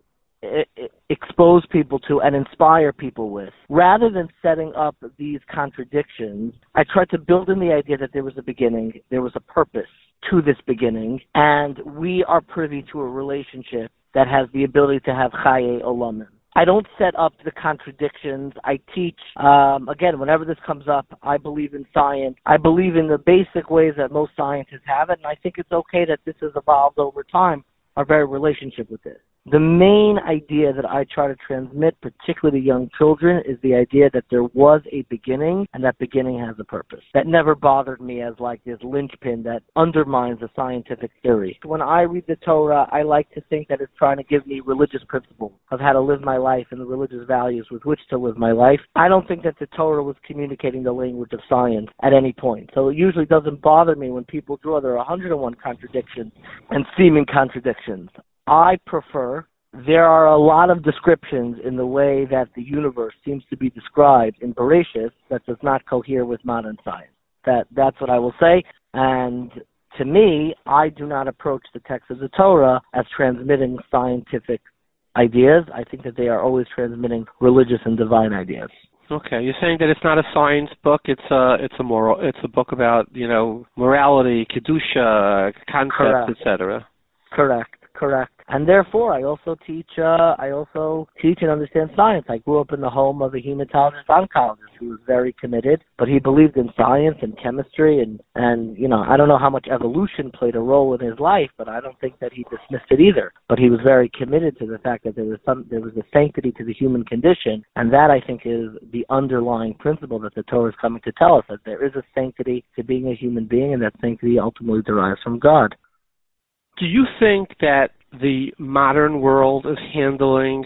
expose people to and inspire people with. Rather than setting up these contradictions, I tried to build in the idea that there was a beginning, there was a purpose to this beginning, and we are privy to a relationship that has the ability to have chaye olamim. I don't set up the contradictions. I teach, um, again, whenever this comes up, I believe in science. I believe in the basic ways that most scientists have it, and I think it's okay that this has evolved over time are very relationship with this. The main idea that I try to transmit, particularly to young children, is the idea that there was a beginning and that beginning has a purpose. That never bothered me as like this linchpin that undermines a scientific theory. When I read the Torah, I like to think that it's trying to give me religious principles of how to live my life and the religious values with which to live my life. I don't think that the Torah was communicating the language of science at any point. So it usually doesn't bother me when people draw there 101 contradictions and seeming contradictions. I prefer there are a lot of descriptions in the way that the universe seems to be described in Bereshit that does not cohere with modern science. That that's what I will say. And to me, I do not approach the text of the Torah as transmitting scientific ideas. I think that they are always transmitting religious and divine ideas. Okay, you're saying that it's not a science book. It's a it's a moral. It's a book about you know morality, kedusha, concepts, etc. Correct. Correct. And therefore, I also teach. Uh, I also teach and understand science. I grew up in the home of a hematologist oncologist who was very committed, but he believed in science and chemistry, and and you know I don't know how much evolution played a role in his life, but I don't think that he dismissed it either. But he was very committed to the fact that there was some there was a sanctity to the human condition, and that I think is the underlying principle that the Torah is coming to tell us that there is a sanctity to being a human being, and that sanctity ultimately derives from God. Do you think that the modern world is handling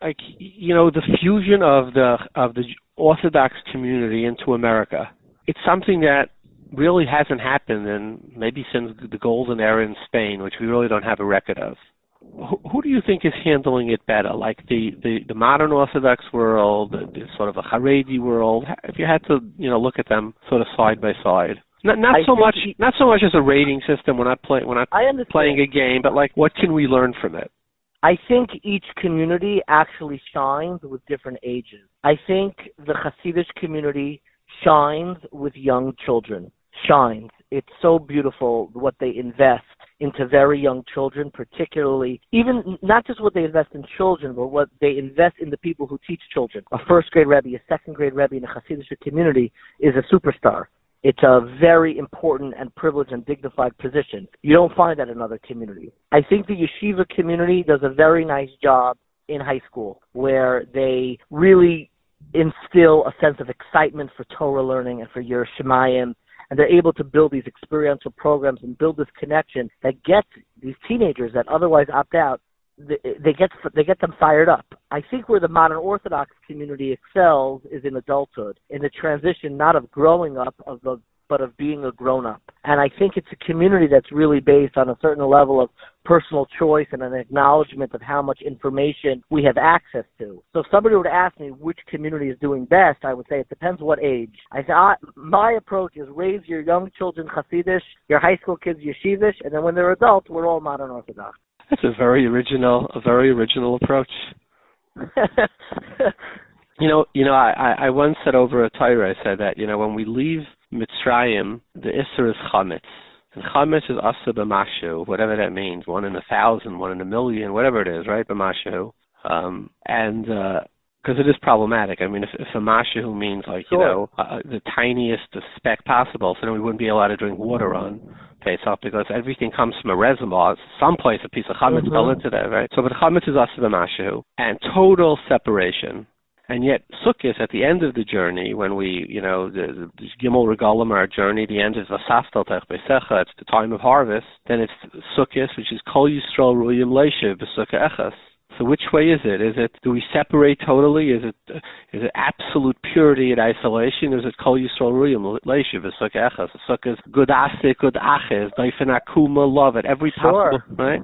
like you know the fusion of the of the Orthodox community into America. It's something that really hasn't happened in maybe since the golden era in Spain, which we really don't have a record of. Who, who do you think is handling it better? Like the, the, the modern Orthodox world, the, the sort of a Haredi world. If you had to, you know, look at them sort of side by side. Not not I so much he, not so much as a rating system. when I not playing we're not playing a game, but like what can we learn from it? I think each community actually shines with different ages. I think the Hasidic community shines with young children. Shines. It's so beautiful what they invest into very young children, particularly even not just what they invest in children, but what they invest in the people who teach children. A first grade rebbe, a second grade rebbe in a Hasidic community is a superstar. It's a very important and privileged and dignified position. You don't find that in other communities. I think the yeshiva community does a very nice job in high school where they really instill a sense of excitement for Torah learning and for your Shemayim and they're able to build these experiential programs and build this connection that gets these teenagers that otherwise opt out they get they get them fired up. I think where the modern Orthodox community excels is in adulthood, in the transition not of growing up of the but of being a grown up. And I think it's a community that's really based on a certain level of personal choice and an acknowledgement of how much information we have access to. So if somebody to ask me which community is doing best, I would say it depends what age. I say I, ah, my approach is raise your young children Hasidish, your high school kids Yeshivish, and then when they're adults, we're all modern Orthodox. That's a very original, a very original approach. you know, you know, I, I once said over a Torah, I said that you know when we leave Mitzrayim, the Isser is chametz, and chametz is asa b'mashu, whatever that means, one in a thousand, one in a million, whatever it is, right? B'mashu, um, and uh, because it is problematic. I mean, if, if a mashu means like sure. you know uh, the tiniest speck possible, so then we wouldn't be allowed to drink water on Pesach because everything comes from a reservoir. Someplace a piece of chametz mm-hmm. fell into there, right? So, but chametz is also the mashu and total separation. And yet, Sukkot at the end of the journey, when we, you know, the, the Gimel Regalim, our journey, the end is Vasaftal Tech Besecha, it's the time of harvest. Then it's Sukkot, which is Kol Yisrael Ruyim Leishiv Besukkah Echas. So which way is it? Is it do we separate totally? Is it is it absolute purity and isolation? Is it kol yisrael ruyim leishiv sukkah echas? Sukkah good asik, good aches, daifen akuma, love it every sure. possible right.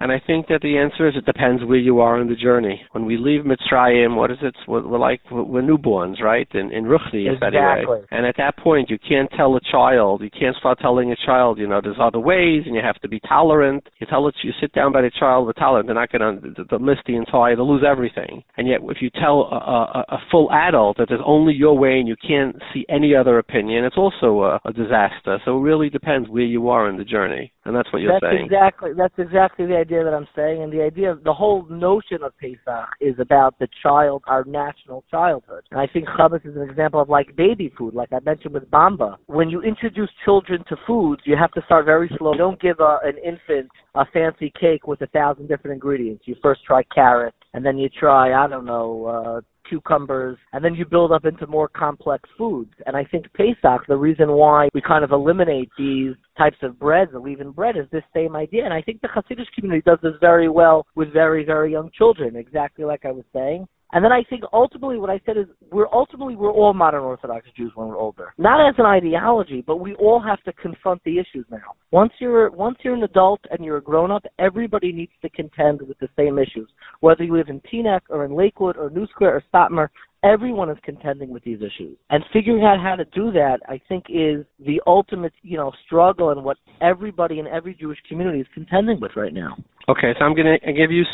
And I think that the answer is it depends where you are in the journey. When we leave Mitzrayim, what is it? We're, we're like we're newborns, right? In in Ruchni, exactly. anyway. And at that point, you can't tell a child, you can't start telling a child, you know, there's other ways, and you have to be tolerant. You tell it, you sit down by the child with tolerant, they're not going to the miss the entire, they'll lose everything. And yet, if you tell a, a, a full adult that there's only your way and you can't see any other opinion, it's also a, a disaster. So it really depends where you are in the journey. And that's what you're that's saying. exactly that's exactly the idea that I'm saying, and the idea of the whole notion of Pesach is about the child, our national childhood. And I think Chabbos is an example of like baby food, like I mentioned with Bamba. When you introduce children to foods, you have to start very slow. You don't give a, an infant a fancy cake with a thousand different ingredients. You first try carrot, and then you try I don't know uh, cucumbers, and then you build up into more complex foods. And I think Pesach, the reason why we kind of eliminate these types of breads, the leavened bread, is this same idea. And I think the Hasidic community does this very well with very, very young children, exactly like I was saying. And then I think ultimately what I said is we're ultimately we're all modern Orthodox Jews when we're older. Not as an ideology, but we all have to confront the issues now. Once you're once you're an adult and you're a grown up, everybody needs to contend with the same issues. Whether you live in Teaneck or in Lakewood or New Square or Satmar, everyone is contending with these issues. And figuring out how to do that, I think, is the ultimate, you know, struggle and what everybody in every Jewish community is contending with right now. Okay, so I'm going to give you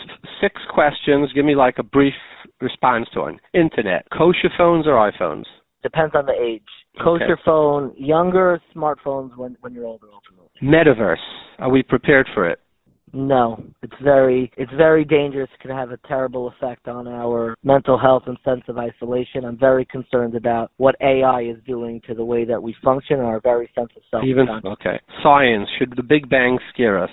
six questions. Give me like a brief response to them. Internet, kosher phones or iPhones? Depends on the age. Kosher Okay. phone, younger, smartphones when when you're older. Ultimately. Metaverse, are we prepared for it? No, it's very it's very dangerous. It can have a terrible effect on our mental health and sense of isolation. I'm very concerned about what AI is doing to the way that we function and our very sense of self. Even okay. Science, should the Big Bang scare us?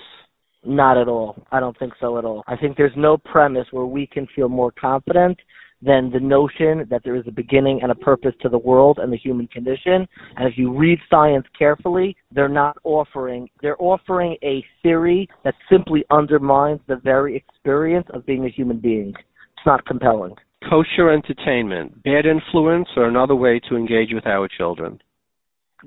Not at all. I don't think so at all. I think there's no premise where we can feel more confident than the notion that there is a beginning and a purpose to the world and the human condition. And if you read science carefully, they're not offering, they're offering a theory that simply undermines the very experience of being a human being. It's not compelling. Kosher entertainment, bad influence or another way to engage with our children?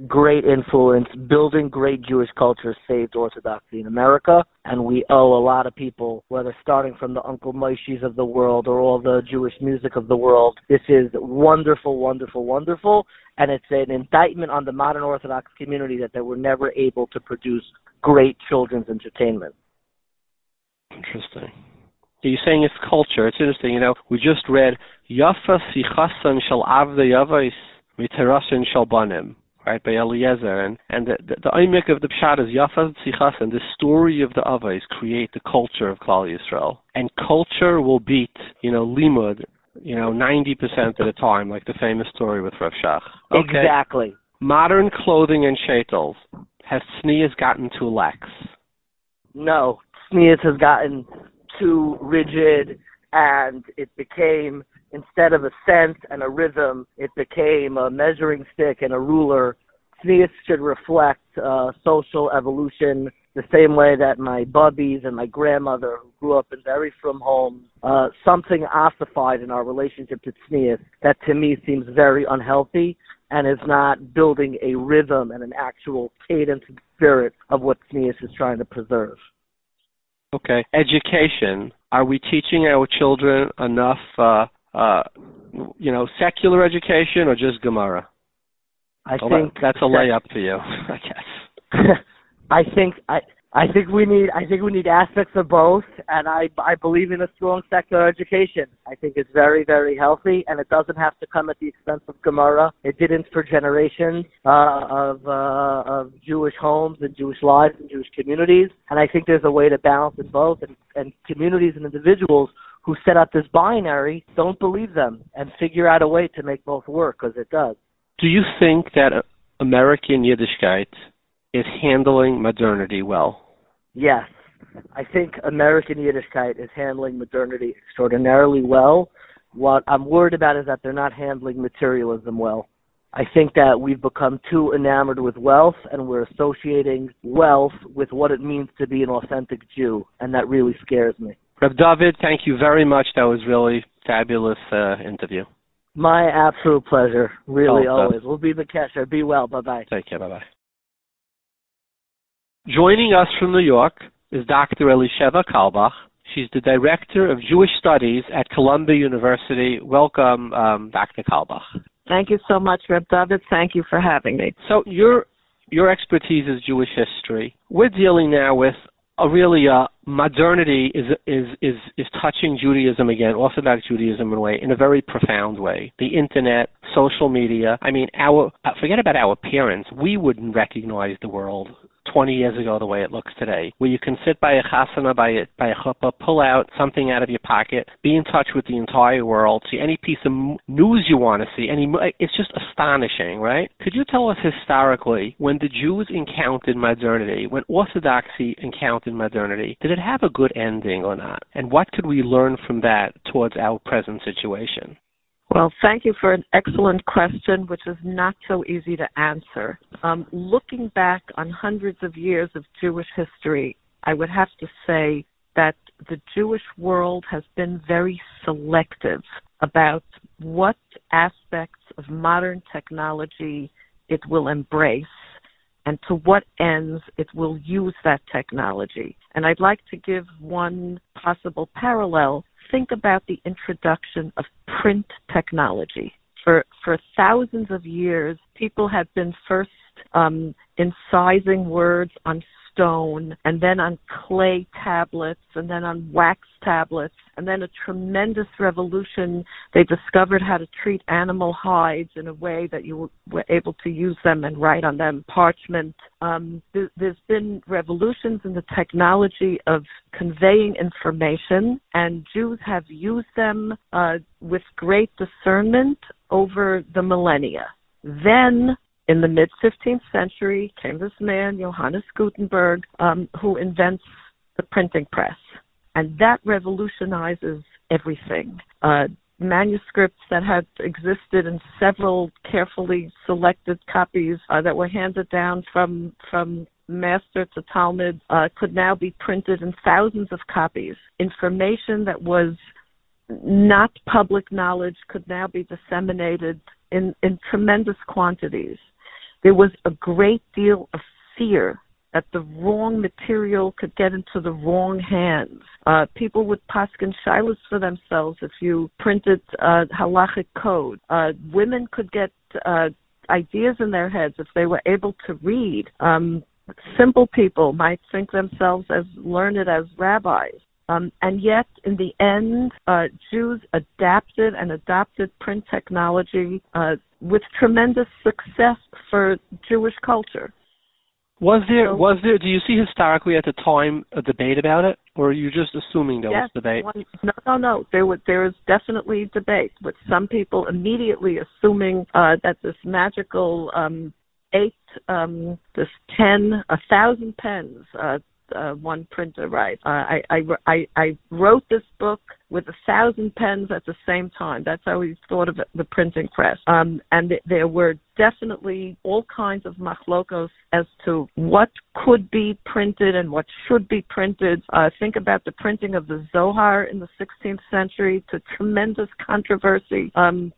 Great influence. Building great Jewish culture saved Orthodoxy in America, and we owe a lot of people, whether starting from the Uncle Moishis of the world or all the Jewish music of the world. This is wonderful, wonderful, wonderful, and it's an indictment on the modern Orthodox community that they were never able to produce great children's entertainment. Interesting. You're saying it's culture. It's interesting. You know, we just read Yafa Sichasan Shal Avda Yavais Miterasin Shal Banim, right, by Eliezer. And, and the, the, the Oimik of the Pshat is Yafa and the story of the Avais create the culture of Klal Yisrael. And culture will beat, you know, Limud, you know, 90% of the time, like the famous story with Rav Shach. Okay. Exactly. Modern clothing and shetels. Has Tznius gotten too lax? No, Tznius has gotten too rigid and it became instead of a sense and a rhythm, it became a measuring stick and a ruler. Tznius should reflect uh, social evolution the same way that my bubbies and my grandmother, who grew up in very frum homes, uh, something ossified in our relationship to Tznius that to me seems very unhealthy and is not building a rhythm and an actual cadence and spirit of what Tznius is trying to preserve. Okay. Education. Are we teaching our children enough, uh, uh, you know, secular education or just Gemara? I Well, think that, that's a layup for you, I guess. I think I I think we need I think we need aspects of both, and I I believe in a strong secular education. I think it's very very healthy, and it doesn't have to come at the expense of Gemara. It didn't for generations uh, of uh, of Jewish homes and Jewish lives and Jewish communities, and I think there's a way to balance it both. And, and communities and individuals who set up this binary don't believe them and figure out a way to make both work because it does. Do you think that American Yiddishkeit is handling modernity well? Yes. I think American Yiddishkeit is handling modernity extraordinarily well. What I'm worried about is that they're not handling materialism well. I think that we've become too enamored with wealth and we're associating wealth with what it means to be an authentic Jew, and that really scares me. Reb David, thank you very much. That was really fabulous uh, interview. My absolute pleasure. Really, Oh, always. We'll be Bekesher. Be well. Bye bye. Take care. Bye bye. Joining us from New York is Dr. Elisheva Carlebach. She's the Director of Jewish Studies at Columbia University. Welcome, um, Dr. Carlebach. Thank you so much, Reb David. Thank you for having me. So your your expertise is Jewish history. We're dealing now with really uh, modernity is is is is touching Judaism again, Orthodox Judaism in a way, in a very profound way. The internet, social media. I mean, our uh, forget about our parents. We wouldn't recognize the world 20 years ago the way it looks today, where you can sit by a chasana, by a, by a chuppah, pull out something out of your pocket, be in touch with the entire world, see any piece of news you want to see. Any, it's just astonishing, right? Could you tell us historically when the Jews encountered modernity, when Orthodoxy encountered modernity, did it have a good ending or not? And what could we learn from that towards our present situation? Well, thank you for an excellent question, which is not so easy to answer. Um, looking back on hundreds of years of Jewish history, I would have to say that the Jewish world has been very selective about what aspects of modern technology it will embrace and to what ends it will use that technology. And I'd like to give one possible parallel think about the introduction of print technology. For, for thousands of years, people have been first um, incising words on stone and then on clay tablets and then on wax tablets and then a tremendous revolution. They discovered how to treat animal hides in a way that you were able to use them and write on them. Parchment. Um, th- there's been revolutions in the technology of conveying information and jews have used them uh, with great discernment over the millennia. Then in the mid 15th century came this man, Johannes Gutenberg, um, who invents the printing press. And that revolutionizes everything. Uh, manuscripts that had existed in several carefully selected copies uh, that were handed down from from master to talmid uh, could now be printed in thousands of copies. Information that was not public knowledge could now be disseminated in, in tremendous quantities there was a great deal of fear that the wrong material could get into the wrong hands. Uh, people would paskin shilas for themselves if you printed uh, halachic code. Uh, women could get uh, ideas in their heads if they were able to read. Um, simple people might think themselves as learned as rabbis. Um, and yet, in the end, uh, Jews adapted and adopted print technology uh, with tremendous success for Jewish culture. Was there was there do you see historically at the time a debate about it, or are you just assuming there yes, was debate? One, no, no, no. There was there is definitely debate with some people immediately assuming uh, that this magical um, eight, um, this ten, a thousand pens, uh, uh, one printer right. Uh, I, I, I, I wrote this book with a thousand pens at the same time. That's how we thought of it, the printing press. Um, and th- there were definitely all kinds of machlokos as to what could be printed and what should be printed. Uh, think about the printing of the Zohar in the 16th century to tremendous controversy. Um,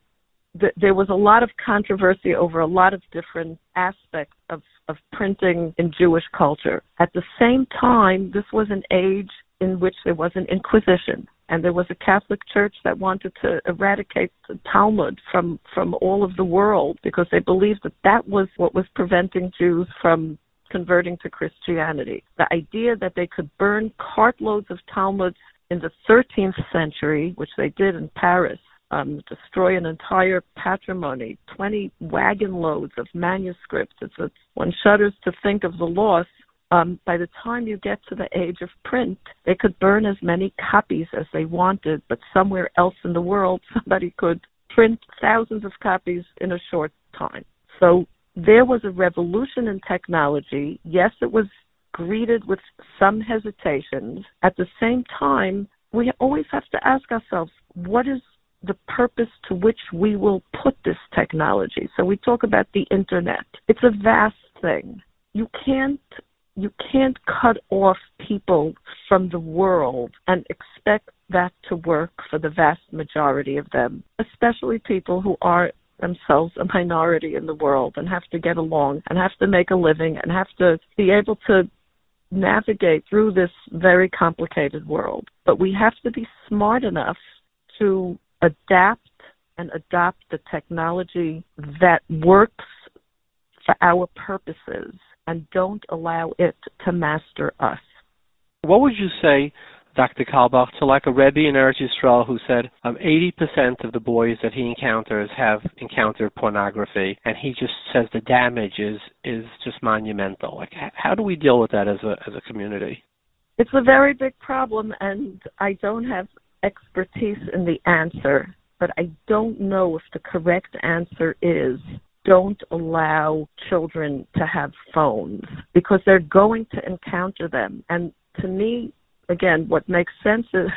th- there was a lot of controversy over a lot of different aspects of of printing in Jewish culture. At the same time, this was an age in which there was an inquisition and there was a Catholic Church that wanted to eradicate the Talmud from from all of the world because they believed that that was what was preventing Jews from converting to Christianity. The idea that they could burn cartloads of Talmuds in the 13th century, which they did in Paris, um, destroy an entire patrimony, 20 wagon loads of manuscripts. It's a, one shudders to think of the loss. Um, by the time you get to the age of print, they could burn as many copies as they wanted, but somewhere else in the world, somebody could print thousands of copies in a short time. So there was a revolution in technology. Yes, it was greeted with some hesitations. At the same time, we always have to ask ourselves, what is the purpose to which we will put this technology. So we talk about the internet. It's a vast thing. You can't you can't cut off people from the world and expect that to work for the vast majority of them, especially people who are themselves a minority in the world and have to get along and have to make a living and have to be able to navigate through this very complicated world. But we have to be smart enough to adapt and adopt the technology that works for our purposes and don't allow it to master us. What would you say Dr. Carlebach, to like a Rebbe in Eretz Yisrael who said um, 80% of the boys that he encounters have encountered pornography, and he just says the damage is is just monumental. Like, how do we deal with that as a as a community? It's a very big problem, and I don't have expertise in the answer, but I don't know if the correct answer is don't allow children to have phones because they're going to encounter them. And to me, again, what makes sense is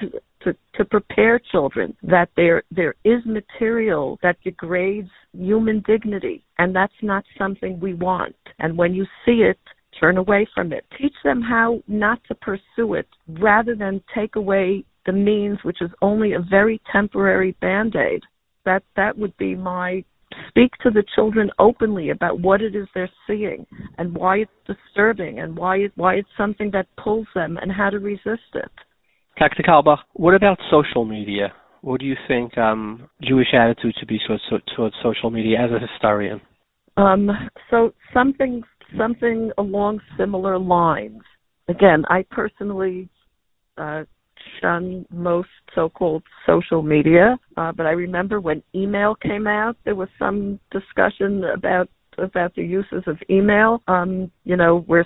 to, to prepare children that there there is material that degrades human dignity, and that's not something we want. And when you see it, turn away from it. Teach them how not to pursue it, rather than take away the means, which is only a very temporary band aid. That that would be my speak to the children openly about what it is they're seeing and why it's disturbing and why it, why it's something that pulls them and how to resist it. Dr. Carlebach, what about social media? What do you think um, Jewish attitude should be towards, towards social media as a historian? Um, so something something along similar lines. Again, I personally uh, shun most so-called social media. Uh, but I remember when email came out, there was some discussion about about the uses of email. Um, you know, we're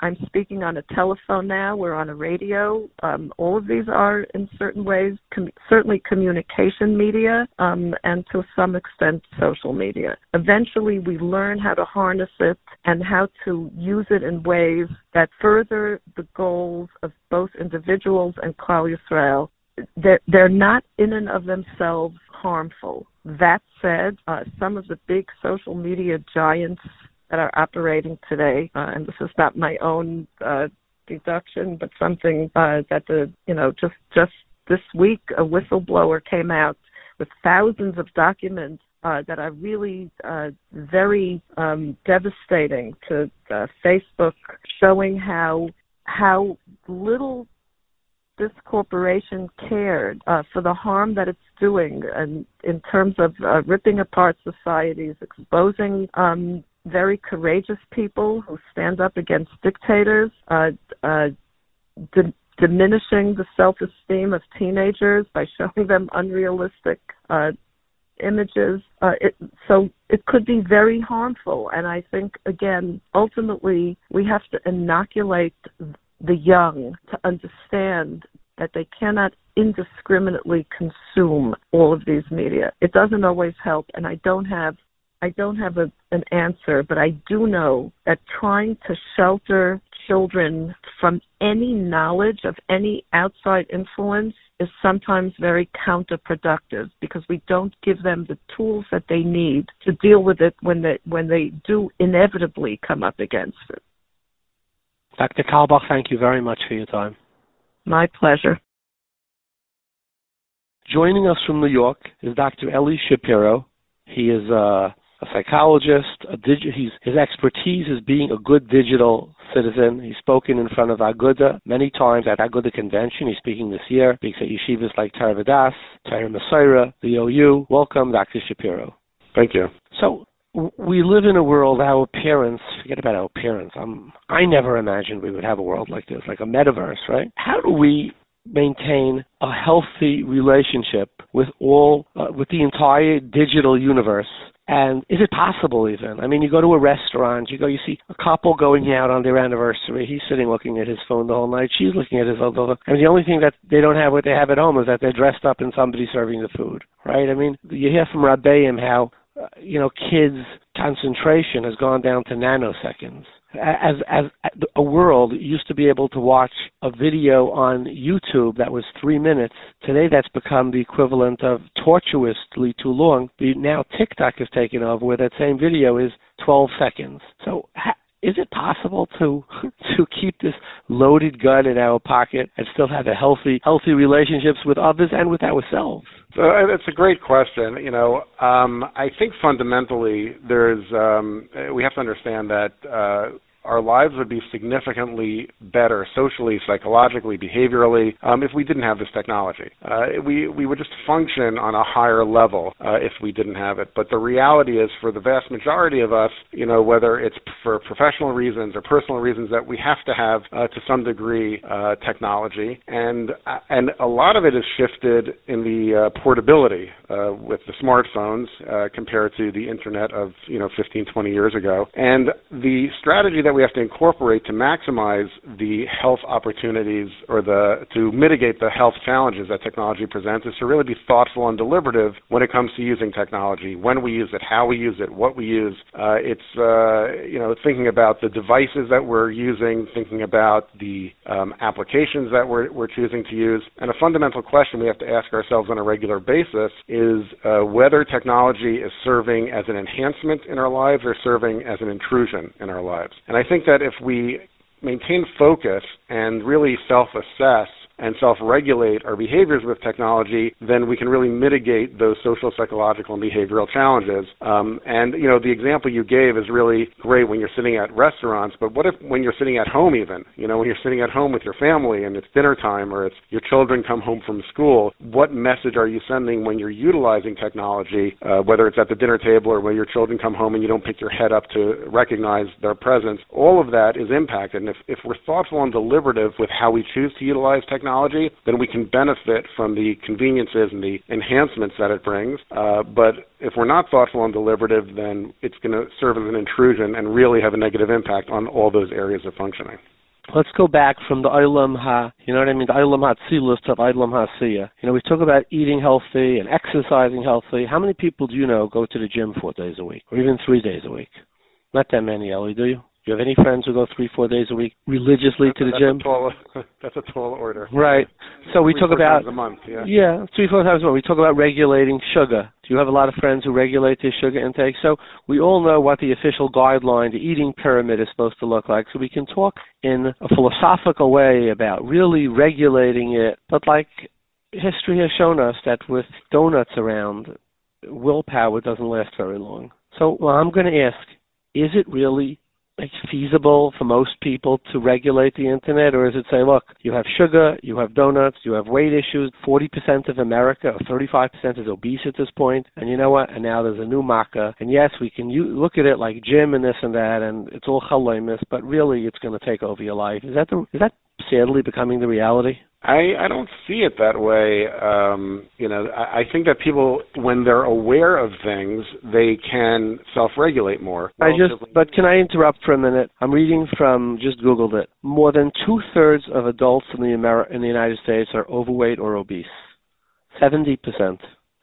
I'm speaking on a telephone now. We're on a radio. Um, all of these are, in certain ways, com- certainly communication media, um, and to some extent, social media. Eventually, we learn how to harness it and how to use it in ways that further the goals of both individuals and Klal Yisrael. They're, they're not in and of themselves harmful. That said, uh, some of the big social media giants that are operating today, uh, and this is not my own uh, deduction, but something uh, that the you know just just this week a whistleblower came out with thousands of documents uh, that are really uh, very um, devastating to uh, Facebook, showing how how little this corporation cared uh, for the harm that it's doing and in terms of uh, ripping apart societies, exposing um, very courageous people who stand up against dictators, uh, uh, di- diminishing the self-esteem of teenagers by showing them unrealistic uh, images. Uh, it, so it could be very harmful. And I think, again, ultimately, we have to inoculate the young to understand that they cannot indiscriminately consume all of these media. It doesn't always help, and I don't have I don't have a, an answer, but I do know that trying to shelter children from any knowledge of any outside influence is sometimes very counterproductive because we don't give them the tools that they need to deal with it when they when they do inevitably come up against it. Dr. Carlebach, thank you very much for your time. My pleasure. Joining us from New York is Dr. Eli Shapiro. He is a, a psychologist. A digi- he's, his expertise is being a good digital citizen. He's spoken in front of Aguda many times at Aguda convention. He's speaking this year. Speaks at yeshivas like Torah Vodaas, Torah Umesorah, the OU. Welcome, Dr. Shapiro. Thank you. So we live in a world our parents forget about our parents i'm i never imagined we would have a world like this like a metaverse right? How do we maintain a healthy relationship with all uh, with the entire digital universe? And is it possible even? I mean you go to a restaurant you go you see a couple going out on their anniversary he's sitting looking at his phone the whole night she's looking at his phone the whole and the only thing that they don't have what they have at home is that they're dressed up and somebody serving the food right? I mean you hear from rabbeim how Uh, you know, kids' concentration has gone down to nanoseconds. As as a world used to be able to watch a video on YouTube that was three minutes, today that's become the equivalent of tortuously too long. Now TikTok has taken over, where that same video is 12 seconds. So is it possible to to keep this loaded gun in our pocket and still have a healthy healthy relationships with others and with ourselves? So uh, it's a great question. You know, um, I think fundamentally there's um, we have to understand that uh, our lives would be significantly better socially, psychologically, behaviorally um, if we didn't have this technology. Uh, we we would just function on a higher level uh, if we didn't have it. But the reality is, for the vast majority of us, you know, whether it's for professional reasons or personal reasons, that we have to have uh, to some degree uh, technology, and uh, and a lot of it is shifted in the uh, portability with the smartphones compared to the internet of you know 15, 20 years ago, and the strategy that we have to incorporate to maximize the health opportunities or the to mitigate the health challenges that technology presents is to really be thoughtful and deliberative when it comes to using technology, when we use it, how we use it, what we use. Uh, it's uh, you know thinking about the devices that we're using, thinking about the um, applications that we're, we're choosing to use, and a fundamental question we have to ask ourselves on a regular basis is uh, whether technology is serving as an enhancement in our lives or serving as an intrusion in our lives. And I think that if we maintain focus and really self assess and self-regulate our behaviors with technology, then we can really mitigate those social, psychological, and behavioral challenges. Um, and you know, the example you gave is really great when you're sitting at restaurants. But what if when you're sitting at home, even you know, when you're sitting at home with your family and it's dinner time or it's your children come home from school, what message are you sending when you're utilizing technology, uh, whether it's at the dinner table or when your children come home and you don't pick your head up to recognize their presence? All of that is impacted. And if, if we're thoughtful and deliberative with how we choose to utilize technology, technology, then we can benefit from the conveniences and the enhancements that it brings. Uh, but if we're not thoughtful and deliberative, then it's going to serve as an intrusion and really have a negative impact on all those areas of functioning. Let's go back from the Olam Ha, you know what I mean, the Olam HaTzilus to Olam HaSiyah. You know, we talk about eating healthy and exercising healthy. How many people do you know go to the gym four days a week, or even three days a week? Not that many, Ellie, do you? Do you have any friends who go three, four days a week religiously that's, to the that's gym? A tall, that's a tall order. Right. So we three, talk about a month. Yeah. Yeah, three, four times a month. We talk about regulating sugar. Do you have a lot of friends who regulate their sugar intake? So we all know what the official guideline, the eating pyramid, is supposed to look like. So we can talk in a philosophical way about really regulating it. But like history has shown us that with donuts around, willpower doesn't last very long. So well, I'm going to ask: Is it really it's feasible for most people to regulate the internet, or is it say, look, you have sugar, you have donuts, you have weight issues. Forty percent of America, or thirty-five percent, is obese at this point, and you know what? And now there's a new makkah, and yes, we can u- look at it like gym and this and that, and it's all chalemus, but really, it's going to take over your life. Is that the is that sadly becoming the reality? I, I don't see it that way. Um, you know, I, I think that people, when they're aware of things, they can self-regulate more. I just, but can I interrupt for a minute? I'm reading from, just Googled it. More than two thirds of adults in the Amer- in the United States are overweight or obese. Seventy percent.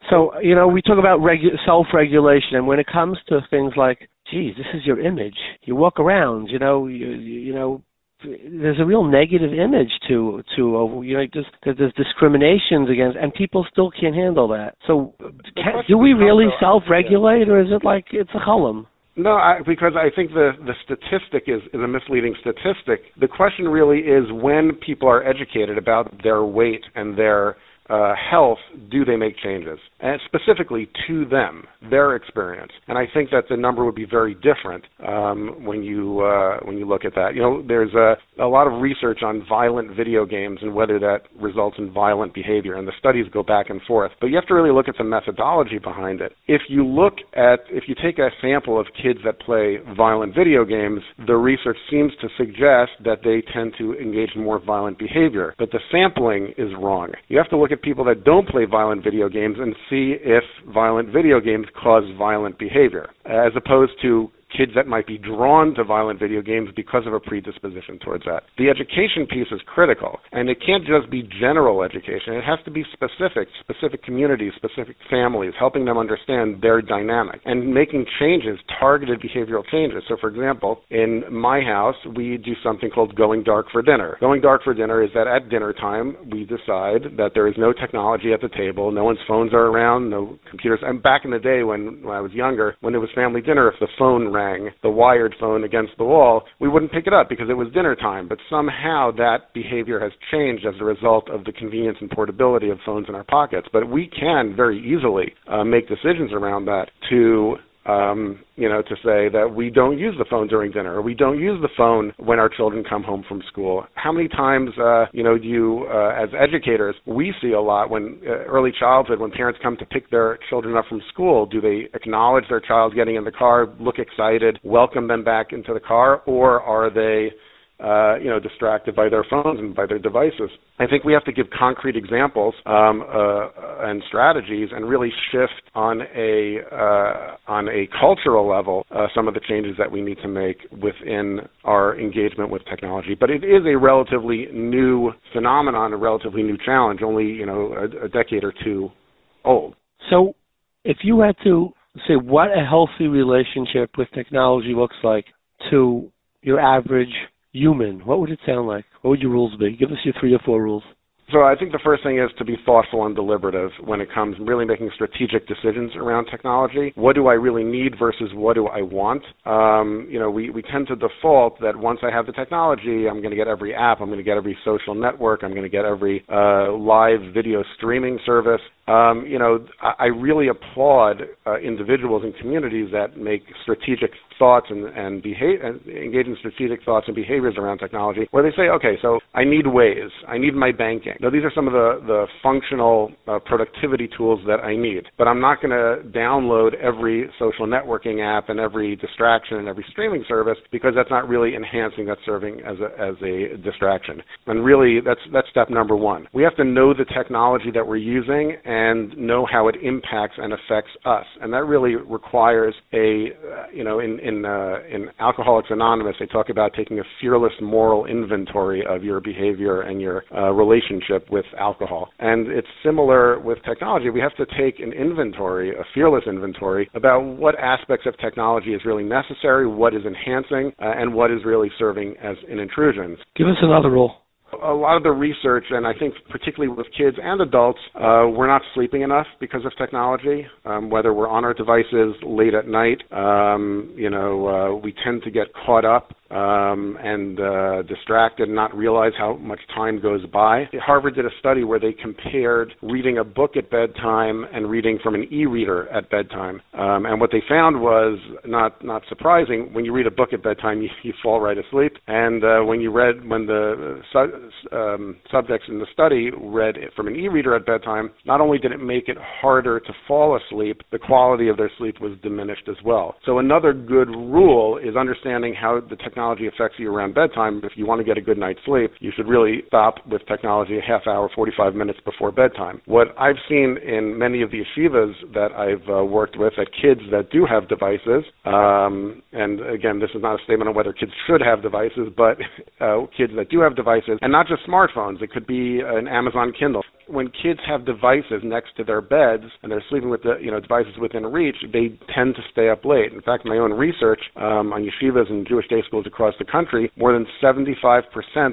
So you know, we talk about regu- self-regulation, and when it comes to things like, geez, this is your image. You walk around, you know, you, you know, there's a real negative image to to you know just there's discriminations against and people still can't handle that. So can, do we really self-regulate or is it like it's a column? No, I, because I think the, the statistic is, is a misleading statistic. The question really is when people are educated about their weight and their uh, health do they make changes, and specifically to them, their experience. And I think that the number would be very different um, when you uh, when you look at that. You know, there's a, a lot of research on violent video games and whether that results in violent behavior, and the studies go back and forth. But you have to really look at the methodology behind it. If you look at if you take a sample of kids that play violent video games, the research seems to suggest that they tend to engage in more violent behavior. But the sampling is wrong. You have to look at people that don't play violent video games and see if violent video games cause violent behavior, as opposed to kids that might be drawn to violent video games because of a predisposition towards that. The education piece is critical, and it can't just be general education. It has to be specific, specific communities, specific families, helping them understand their dynamic and making changes, targeted behavioral changes. So, for example, in my house, we do something called going dark for dinner. Going dark for dinner is that at dinner time, we decide that there is no technology at the table, no one's phones are around, no computers. And back in the day when, when I was younger, when it was family dinner, if the phone rang, the wired phone against the wall, we wouldn't pick it up because it was dinner time. But somehow that behavior has changed as a result of the convenience and portability of phones in our pockets. But we can very easily uh, make decisions around that to um, you know, to say that we don't use the phone during dinner or we don't use the phone when our children come home from school. How many times, uh, you know, do you, uh, as educators, we see a lot when uh, early childhood, when parents come to pick their children up from school, do they acknowledge their child getting in the car, look excited, welcome them back into the car, or are they uh, you know, distracted by their phones and by their devices. I think we have to give concrete examples um, uh, and strategies, and really shift on a uh, on a cultural level uh, some of the changes that we need to make within our engagement with technology. But it is a relatively new phenomenon, a relatively new challenge, only you know a, a decade or two old. So, if you had to say what a healthy relationship with technology looks like to your average human, what would it sound like? What would your rules be? Give us your three or four rules. So I think the first thing is to be thoughtful and deliberative when it comes to really making strategic decisions around technology. What do I really need versus what do I want? Um, you know, we, we tend to default that once I have the technology, I'm going to get every app, I'm going to get every social network, I'm going to get every uh, live video streaming service. Um, you know, I, I really applaud uh, individuals and communities that make strategic thoughts and, and, behavior, and engage in strategic thoughts and behaviors around technology, where they say, okay, so I need ways, I need my banking. Now, these are some of the, the functional uh, productivity tools that I need, but I'm not going to download every social networking app and every distraction and every streaming service because that's not really enhancing, that's serving as a, as a distraction. And really, that's, that's step number one. We have to know the technology that we're using know how it impacts and affects us. And that really requires a, uh, you know, in, in, uh, in Alcoholics Anonymous, they talk about taking a fearless moral inventory of your behavior and your uh, relationship with alcohol. And it's similar with technology. We have to take an inventory, a fearless inventory, about what aspects of technology is really necessary, what is enhancing, uh, and what is really serving as an intrusion. Give us another rule a lot of the research, and I think particularly with kids and adults, uh, we're not sleeping enough because of technology. Um, whether we're on our devices late at night, um, you know, uh, we tend to get caught up um, and uh, distracted and not realize how much time goes by. Harvard did a study where they compared reading a book at bedtime and reading from an e-reader at bedtime, um, and what they found was not not surprising. When you read a book at bedtime, you, you fall right asleep, and uh, when you read when the su- um, subjects in the study read from an e-reader at bedtime, not only did it make it harder to fall asleep, the quality of their sleep was diminished as well. So another good rule is understanding how the technology affects you around bedtime, if you want to get a good night's sleep, you should really stop with technology a half hour, 45 minutes before bedtime. What I've seen in many of the yeshivas that I've uh, worked with, at kids that do have devices, um, and again, this is not a statement on whether kids should have devices, but uh, kids that do have devices, and not just smartphones, it could be an Amazon Kindle when kids have devices next to their beds and they're sleeping with the you know devices within reach, they tend to stay up late. In fact, my own research um, on yeshivas and Jewish day schools across the country, more than 75%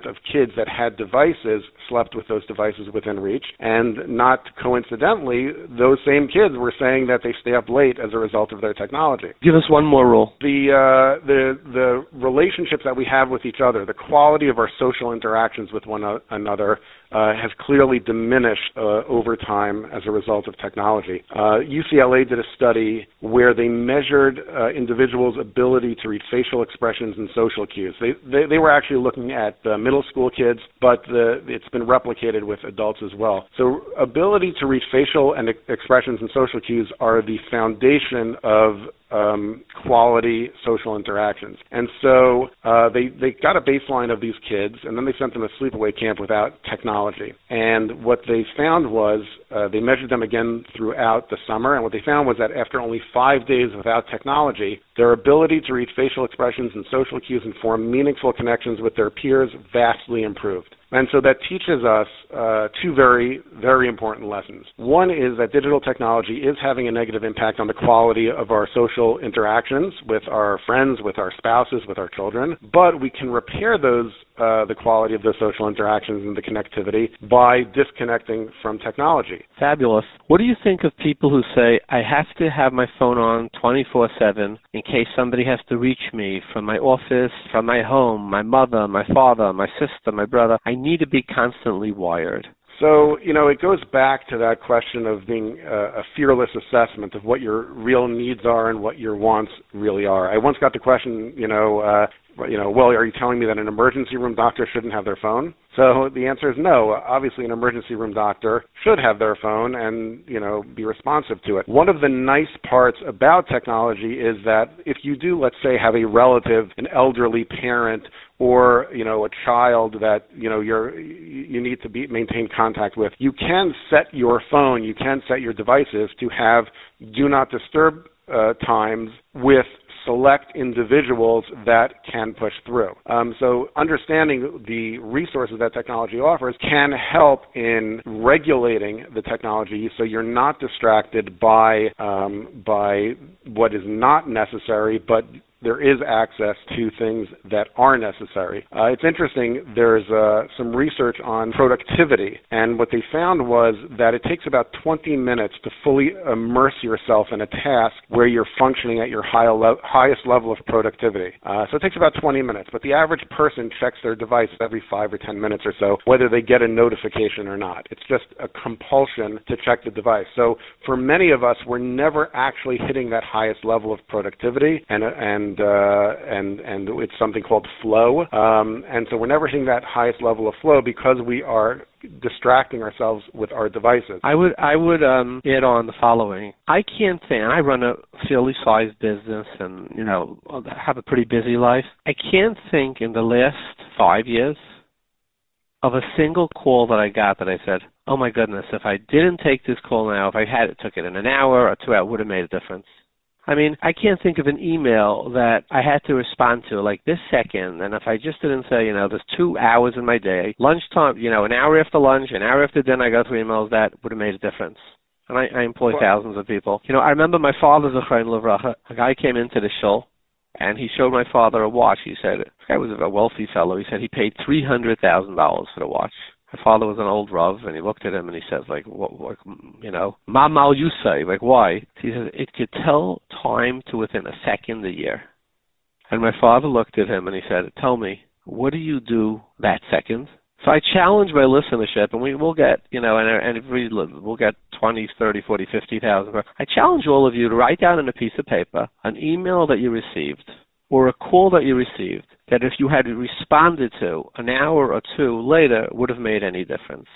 of kids that had devices slept with those devices within reach, and not coincidentally, those same kids were saying that they stay up late as a result of their technology. Give us one more rule. The uh, the the relationships that we have with each other, the quality of our social interactions with one another uh, has clearly diminished uh, over time as a result of technology. Uh, UCLA did a study where they measured uh, individuals' ability to read facial expressions and social cues. They, they, they were actually looking at middle school kids, but the, it's been replicated with adults as well. So, ability to read facial and expressions and social cues are the foundation of um, quality social interactions. And so uh, they they got a baseline of these kids, and then they sent them to sleepaway camp without technology. And what they found was uh, they measured them again throughout the summer, and what they found was that after only five days without technology, their ability to read facial expressions and social cues and form meaningful connections with their peers vastly improved. And so that teaches us uh, two very, very important lessons. One is that digital technology is having a negative impact on the quality of our social interactions with our friends, with our spouses, with our children, but we can repair those uh, the quality of the social interactions and the connectivity by disconnecting from technology. Fabulous. What do you think of people who say, I have to have my phone on 24 7 in case somebody has to reach me from my office, from my home, my mother, my father, my sister, my brother? I need to be constantly wired. So, you know, it goes back to that question of being a, a fearless assessment of what your real needs are and what your wants really are. I once got the question, you know, uh, you know, well, are you telling me that an emergency room doctor shouldn't have their phone? So the answer is no. Obviously, an emergency room doctor should have their phone and, you know, be responsive to it. One of the nice parts about technology is that if you do, let's say, have a relative, an elderly parent, or you know a child that you know you're you need to be maintain contact with you can set your phone you can set your devices to have do not disturb uh, times with select individuals that can push through. Um, so understanding the resources that technology offers can help in regulating the technology so you're not distracted by um, by what is not necessary, but there is access to things that are necessary. Uh, it's interesting, there's uh, some research on productivity, and what they found was that it takes about 20 minutes to fully immerse yourself in a task where you're functioning at your high highest level of productivity. Uh, so it takes about 20 minutes, but the average person checks their device every 5 or 10 minutes or so, whether they get a notification or not. It's just a compulsion to check the device. So for many of us, we're never actually hitting that highest level of productivity, and, and and uh, and and it's something called flow. Um, and so we're never hitting that highest level of flow because we are distracting ourselves with our devices. I would I would um, add on the following. I can't think. I run a fairly sized business, and you know have a pretty busy life. I can't think in the last five years of a single call that I got that I said, "Oh my goodness, if I didn't take this call now, if I had it took it in an hour or two, it would have made a difference." I mean, I can't think of an email that I had to respond to like this second. And if I just didn't say, you know, there's two hours in my day, lunchtime, you know, an hour after lunch, an hour after dinner, I go through emails, that would have made a difference. And I, I employ thousands of people. You know, I remember my father's a friend, Levracha. A guy came into the show and he showed my father a watch. He said, this guy was a wealthy fellow. He said he paid $300,000 for the watch my father was an old Rav, and he looked at him and he says, like, what, what you know, ma mal you say, like, why? He says, it could tell time to within a second a year. And my father looked at him and he said, tell me, what do you do that second? So I challenge my listenership, and we will get, you know, and, and we, we'll get 20, 30, 40, 50,000. I challenge all of you to write down on a piece of paper an email that you received or a call that you received that if you had responded to an hour or two later would have made any difference?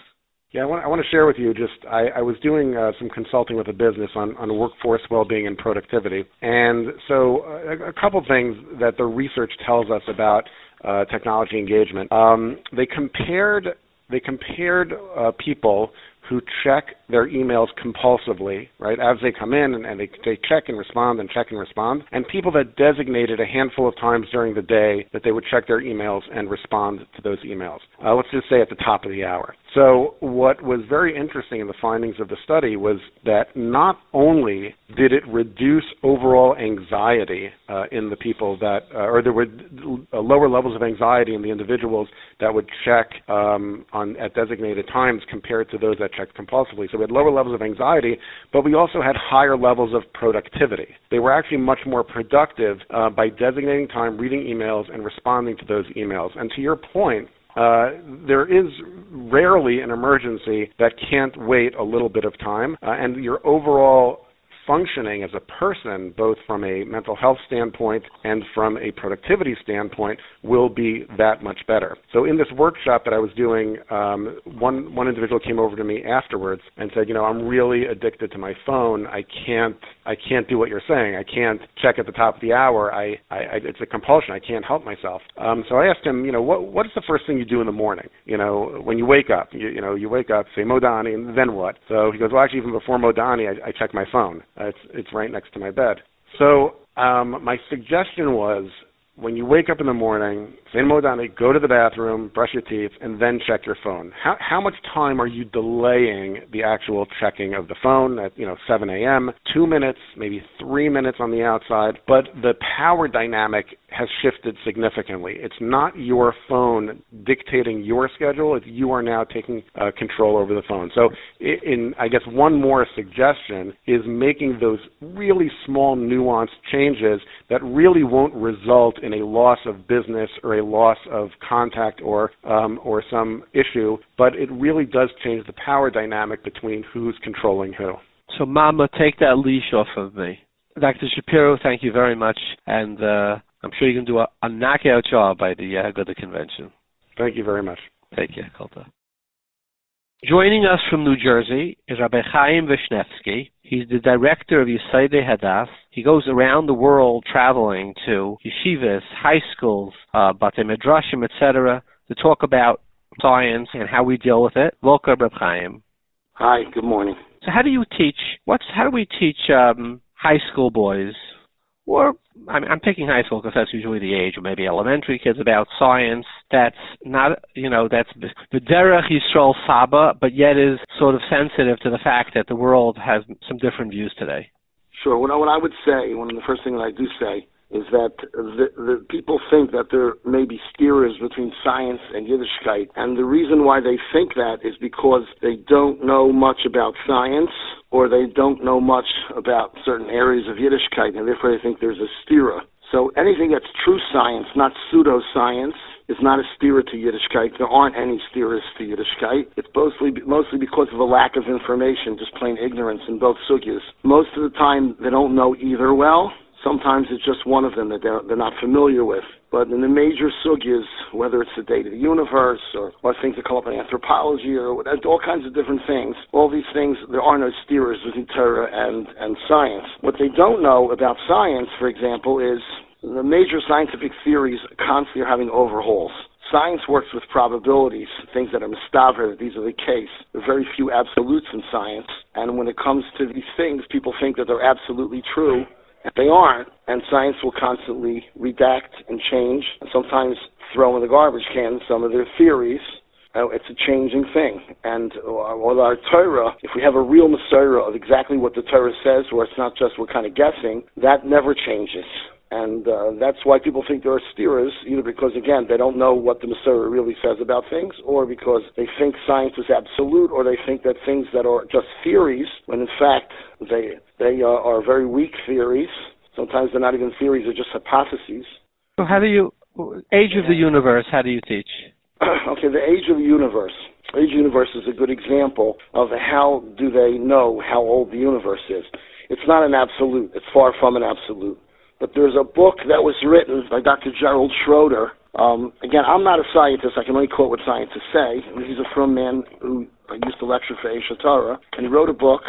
Yeah, I want, I want to share with you just I, I was doing uh, some consulting with a business on, on workforce well-being and productivity. And so uh, a couple things that the research tells us about uh, technology engagement. Um, they compared they compared uh, people who check their emails compulsively, right, as they come in, and, and they, they check and respond and check and respond, and people that designated a handful of times during the day that they would check their emails and respond to those emails. Uh, let's just say at the top of the hour. So, what was very interesting in the findings of the study was that not only did it reduce overall anxiety uh, in the people that, uh, or there were uh, lower levels of anxiety in the individuals that would check um, on at designated times compared to those that checked compulsively. So we had lower levels of anxiety, but we also had higher levels of productivity. They were actually much more productive uh, by designating time, reading emails, and responding to those emails. And to your point, uh, there is rarely an emergency that can't wait a little bit of time, uh, and your overall functioning as a person, both from a mental health standpoint and from a productivity standpoint, will be that much better. So in this workshop that I was doing, um, one one individual came over to me afterwards and said, you know, I'm really addicted to my phone. I can't I can't do what you're saying. I can't check at the top of the hour. I, I, I it's a compulsion. I can't help myself. Um, so I asked him, you know, what what is the first thing you do in the morning? You know, when you wake up, you, you know, you wake up, say Modeh Ani, and then what? So he goes, well, actually, even before Modeh Ani, I, I check my phone. Uh, it's it's right next to my bed. So um, my suggestion was when you wake up in the morning, Saint Modeh Ani, go to the bathroom, brush your teeth, and then check your phone. How how much time are you delaying the actual checking of the phone at you know 7 a.m. Two minutes, maybe three minutes on the outside, but the power dynamic has shifted significantly. It's not your phone dictating your schedule; it's you are now taking uh, control over the phone. So, in I guess one more suggestion is making those really small, nuanced changes that really won't result in a loss of business or a loss of contact or um, or some issue, but it really does change the power dynamic between who's controlling who. So, Mama, take that leash off of me. Dr. Shapiro, thank you very much, and uh, I'm sure you can do a, a knockout job by the uh, Aguda convention. Thank you very much. Take care, Kulta. Joining us from New Jersey is Rabbi Chaim Vishnevsky. He's the director of Yesodei Hadass. He goes around the world traveling to yeshivas, high schools, uh, bate midrashim, etc., to talk about science and how we deal with it. Welcome, Rabbi Chaim. Hi. Good morning. So, how do you teach? What's how do we teach um, high school boys or I'm, I'm picking high school because that's usually the age, or maybe elementary kids about science. That's not, you know, that's the derech Yisrael Saba, but yet is sort of sensitive to the fact that the world has some different views today. Sure. What I, what I would say, one of the first things that I do say, is that the, the people think that there may be stiras between science and Yiddishkeit, and the reason why they think that is because they don't know much about science or they don't know much about certain areas of Yiddishkeit, and therefore they think there's a stira. So anything that's true science, not pseudoscience, is not a stira to Yiddishkeit. There aren't any stiras to Yiddishkeit. It's mostly mostly because of a lack of information, just plain ignorance in both sugyas. Most of the time, they don't know either well. Sometimes it's just one of them that they're, they're not familiar with. But in the major sugyas, whether it's the date of the universe or, or things that come up in anthropology or uh, all kinds of different things, all these things, there are no stiras between Torah and, and science. What they don't know about science, for example, is the major scientific theories constantly are having overhauls. Science works with probabilities, things that are mistaver, that these are the case. There are very few absolutes in science. And when it comes to these things, people think that they're absolutely true they aren't, and science will constantly redact and change, and sometimes throw in the garbage can some of their theories. Uh, it's a changing thing. And uh, with our Torah, if we have a real mesorah of exactly what the Torah says, where it's not just we're kind of guessing, that never changes. And uh, that's why people think there are stiras, either because, again, they don't know what the mesorah really says about things, or because they think science is absolute, or they think that things that are just theories, when in fact they, they uh, are very weak theories. Sometimes they're not even theories, they're just hypotheses. So, how do you, age of the universe, how do you teach? okay, the age of the universe. Age of the universe is a good example of how do they know how old the universe is. It's not an absolute. It's far from an absolute. But there's a book that was written by Dr. Gerald Schroeder. Um, again, I'm not a scientist. I can only quote what scientists say. He's a frum man who used to lecture for Aish HaTorah, and he wrote a book.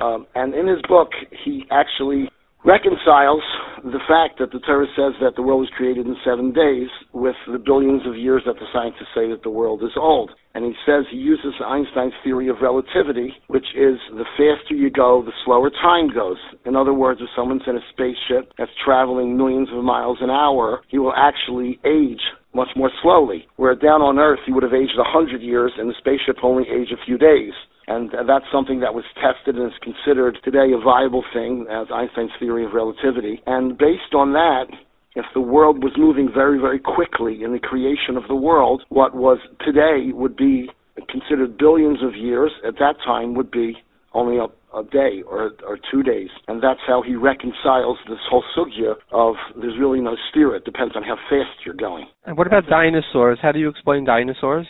Um, and in his book, he actually reconciles the fact that the Torah says that the world was created in seven days with the billions of years that the scientists say that the world is old. And he says he uses Einstein's theory of relativity, which is the faster you go, the slower time goes. In other words, if someone's in a spaceship that's traveling millions of miles an hour, he will actually age much more slowly. Where down on Earth, he would have aged 100 years, and the spaceship only aged a few days. And that's something that was tested and is considered today a viable thing as Einstein's theory of relativity. And based on that, if the world was moving very, very quickly in the creation of the world, what was today would be considered billions of years, at that time would be only a, a day or, or two days. And that's how he reconciles this whole sugya of there's really no stira. It depends on how fast you're going. And what about dinosaurs? How do you explain dinosaurs?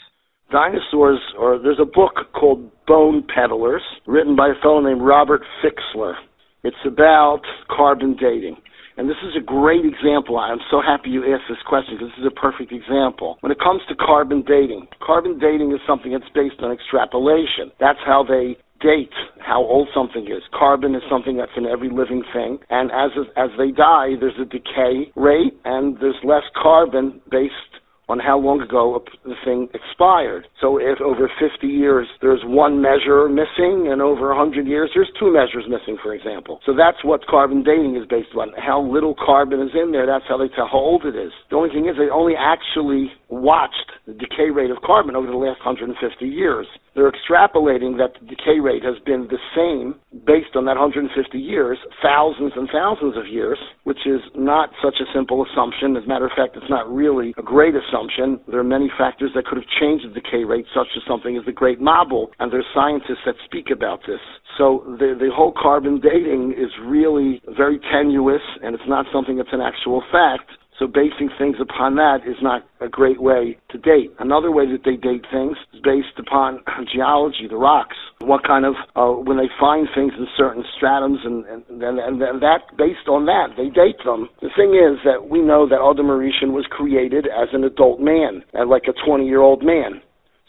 Dinosaurs, or there's a book called Bone Peddlers, written by a fellow named Robert Fixler. It's about carbon dating. And this is a great example. I'm so happy you asked this question because this is a perfect example. When it comes to carbon dating, carbon dating is something that's based on extrapolation. That's how they date how old something is. Carbon is something that's in every living thing, and as as they die, there's a decay rate, and there's less carbon based on how long ago the thing expired. So if over 50 years there's one measure missing and over 100 years there's two measures missing, for example. So that's what carbon dating is based on. How little carbon is in there, that's how they tell how old it is. The only thing is they only actually watched the decay rate of carbon over the last 150 years. They're extrapolating that the decay rate has been the same based on that 150 years, thousands and thousands of years, which is not such a simple assumption. As a matter of fact, it's not really a great assumption. There are many factors that could have changed the decay rate, such as something as the Great Mabul, and there's scientists that speak about this. So the, the whole carbon dating is really very tenuous, and it's not something that's an actual fact. So basing things upon that is not a great way to date. Another way that they date things is based upon geology, the rocks. What kind of uh, when they find things in certain stratums, and and, and and that based on that they date them. The thing is that we know that Adam HaRishon was created as an adult man, like a 20 year old man.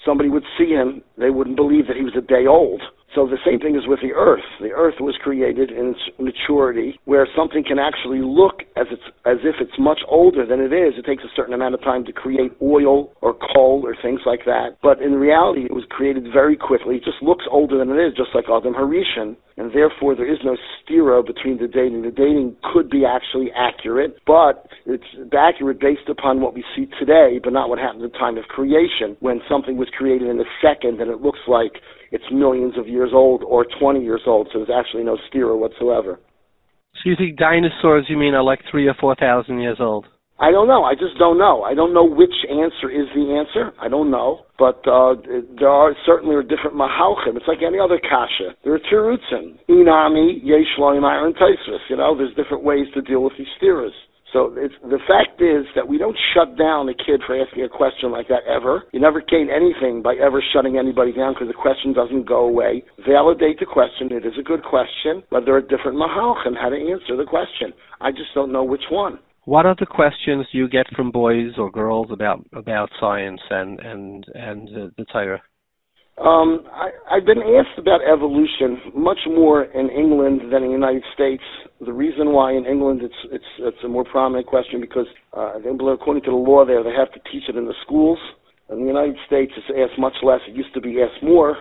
Somebody would see him, they wouldn't believe that he was a day old. So the same thing is with the earth. The earth was created in its maturity where something can actually look as it's as if it's much older than it is. It takes a certain amount of time to create oil or coal or things like that. But in reality it was created very quickly. It just looks older than it is, just like Adam HaRishon. And therefore there is no stira between the dating. The dating could be actually accurate, but it's accurate based upon what we see today, but not what happened at the time of creation, when something was created in a second and it looks like it's millions of years old or 20 years old, so there's actually no stira whatsoever. So you think dinosaurs, you mean, are like three or four thousand years old? I don't know. I just don't know. I don't know which answer is the answer. I don't know. But uh, there are certainly are different mahalchim. It's like any other kasha. There are tirutzim. Inami, yeshloim, iron taisvis. You know, there's different ways to deal with these stiras. So it's, the fact is that we don't shut down a kid for asking a question like that ever. You never gain anything by ever shutting anybody down because the question doesn't go away. Validate the question. It is a good question, but there are different mahalchim how to answer the question. I just don't know which one. What are the questions you get from boys or girls about about science and and and uh, the Torah? Um, I, I've been asked about evolution much more in England than in the United States. The reason why in England it's it's it's a more prominent question because uh, according to the law there they have to teach it in the schools. In the United States, it's asked much less. It used to be asked more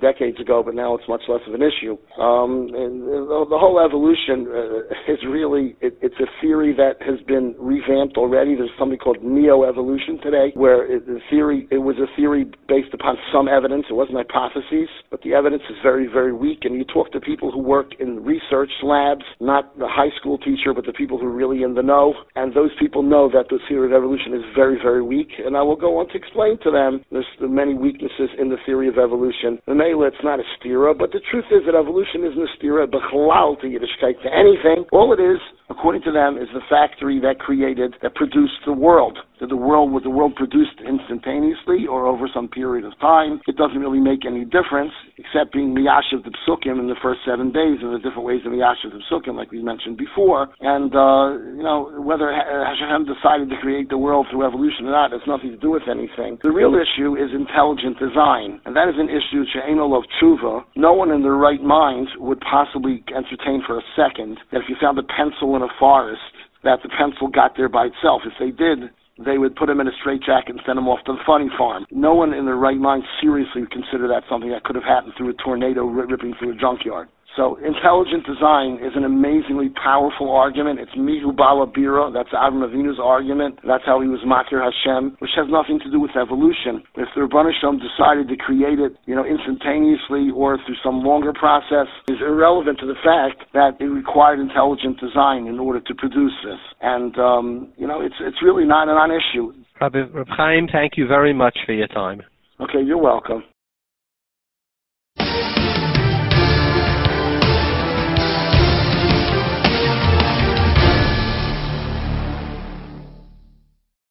decades ago, but now it's much less of an issue. Um, and the, the whole evolution uh, is really, it, it's a theory that has been revamped already. There's something called neo-evolution today, where it, the theory, it was a theory based upon some evidence. It wasn't hypotheses, but the evidence is very, very weak. And you talk to people who work in research labs, not the high school teacher, but the people who are really in the know, and those people know that the theory of evolution is very, very weak. And I will go on to explain explain to them there's many weaknesses in the theory of evolution. The Mela, it's not a stira, but the truth is that evolution isn't a stira, bechalal to Yiddishkeit, to anything. All it is, according to them, is the factory that created, that produced the world. That the world was the world produced instantaneously or over some period of time. It doesn't really make any difference, except being miyashiv the psukim in the first seven days, and the different ways of miyashiv the psukim, like we mentioned before. And uh, you know whether Hashem decided to create the world through evolution or not has nothing to do with anything. The real issue is intelligent design, and that is an issue she'enol of tshuva. No one in their right mind would possibly entertain for a second that if you found a pencil in a forest, that the pencil got there by itself. If they did, they would put him in a straitjacket and send him off to the funny farm. No one in their right mind seriously would consider that something that could have happened through a tornado ripping through a junkyard. So intelligent design is an amazingly powerful argument. It's mihu bala bira. That's Avram Avinu's argument. That's how he was makir Hashem, which has nothing to do with evolution. If the Ribono Shel Olam decided to create it, you know, instantaneously or through some longer process, is irrelevant to the fact that it required intelligent design in order to produce this. And um, you know, it's it's really not a non-issue. Rabbi Reb Chaim, thank you very much for your time. Okay, you're welcome.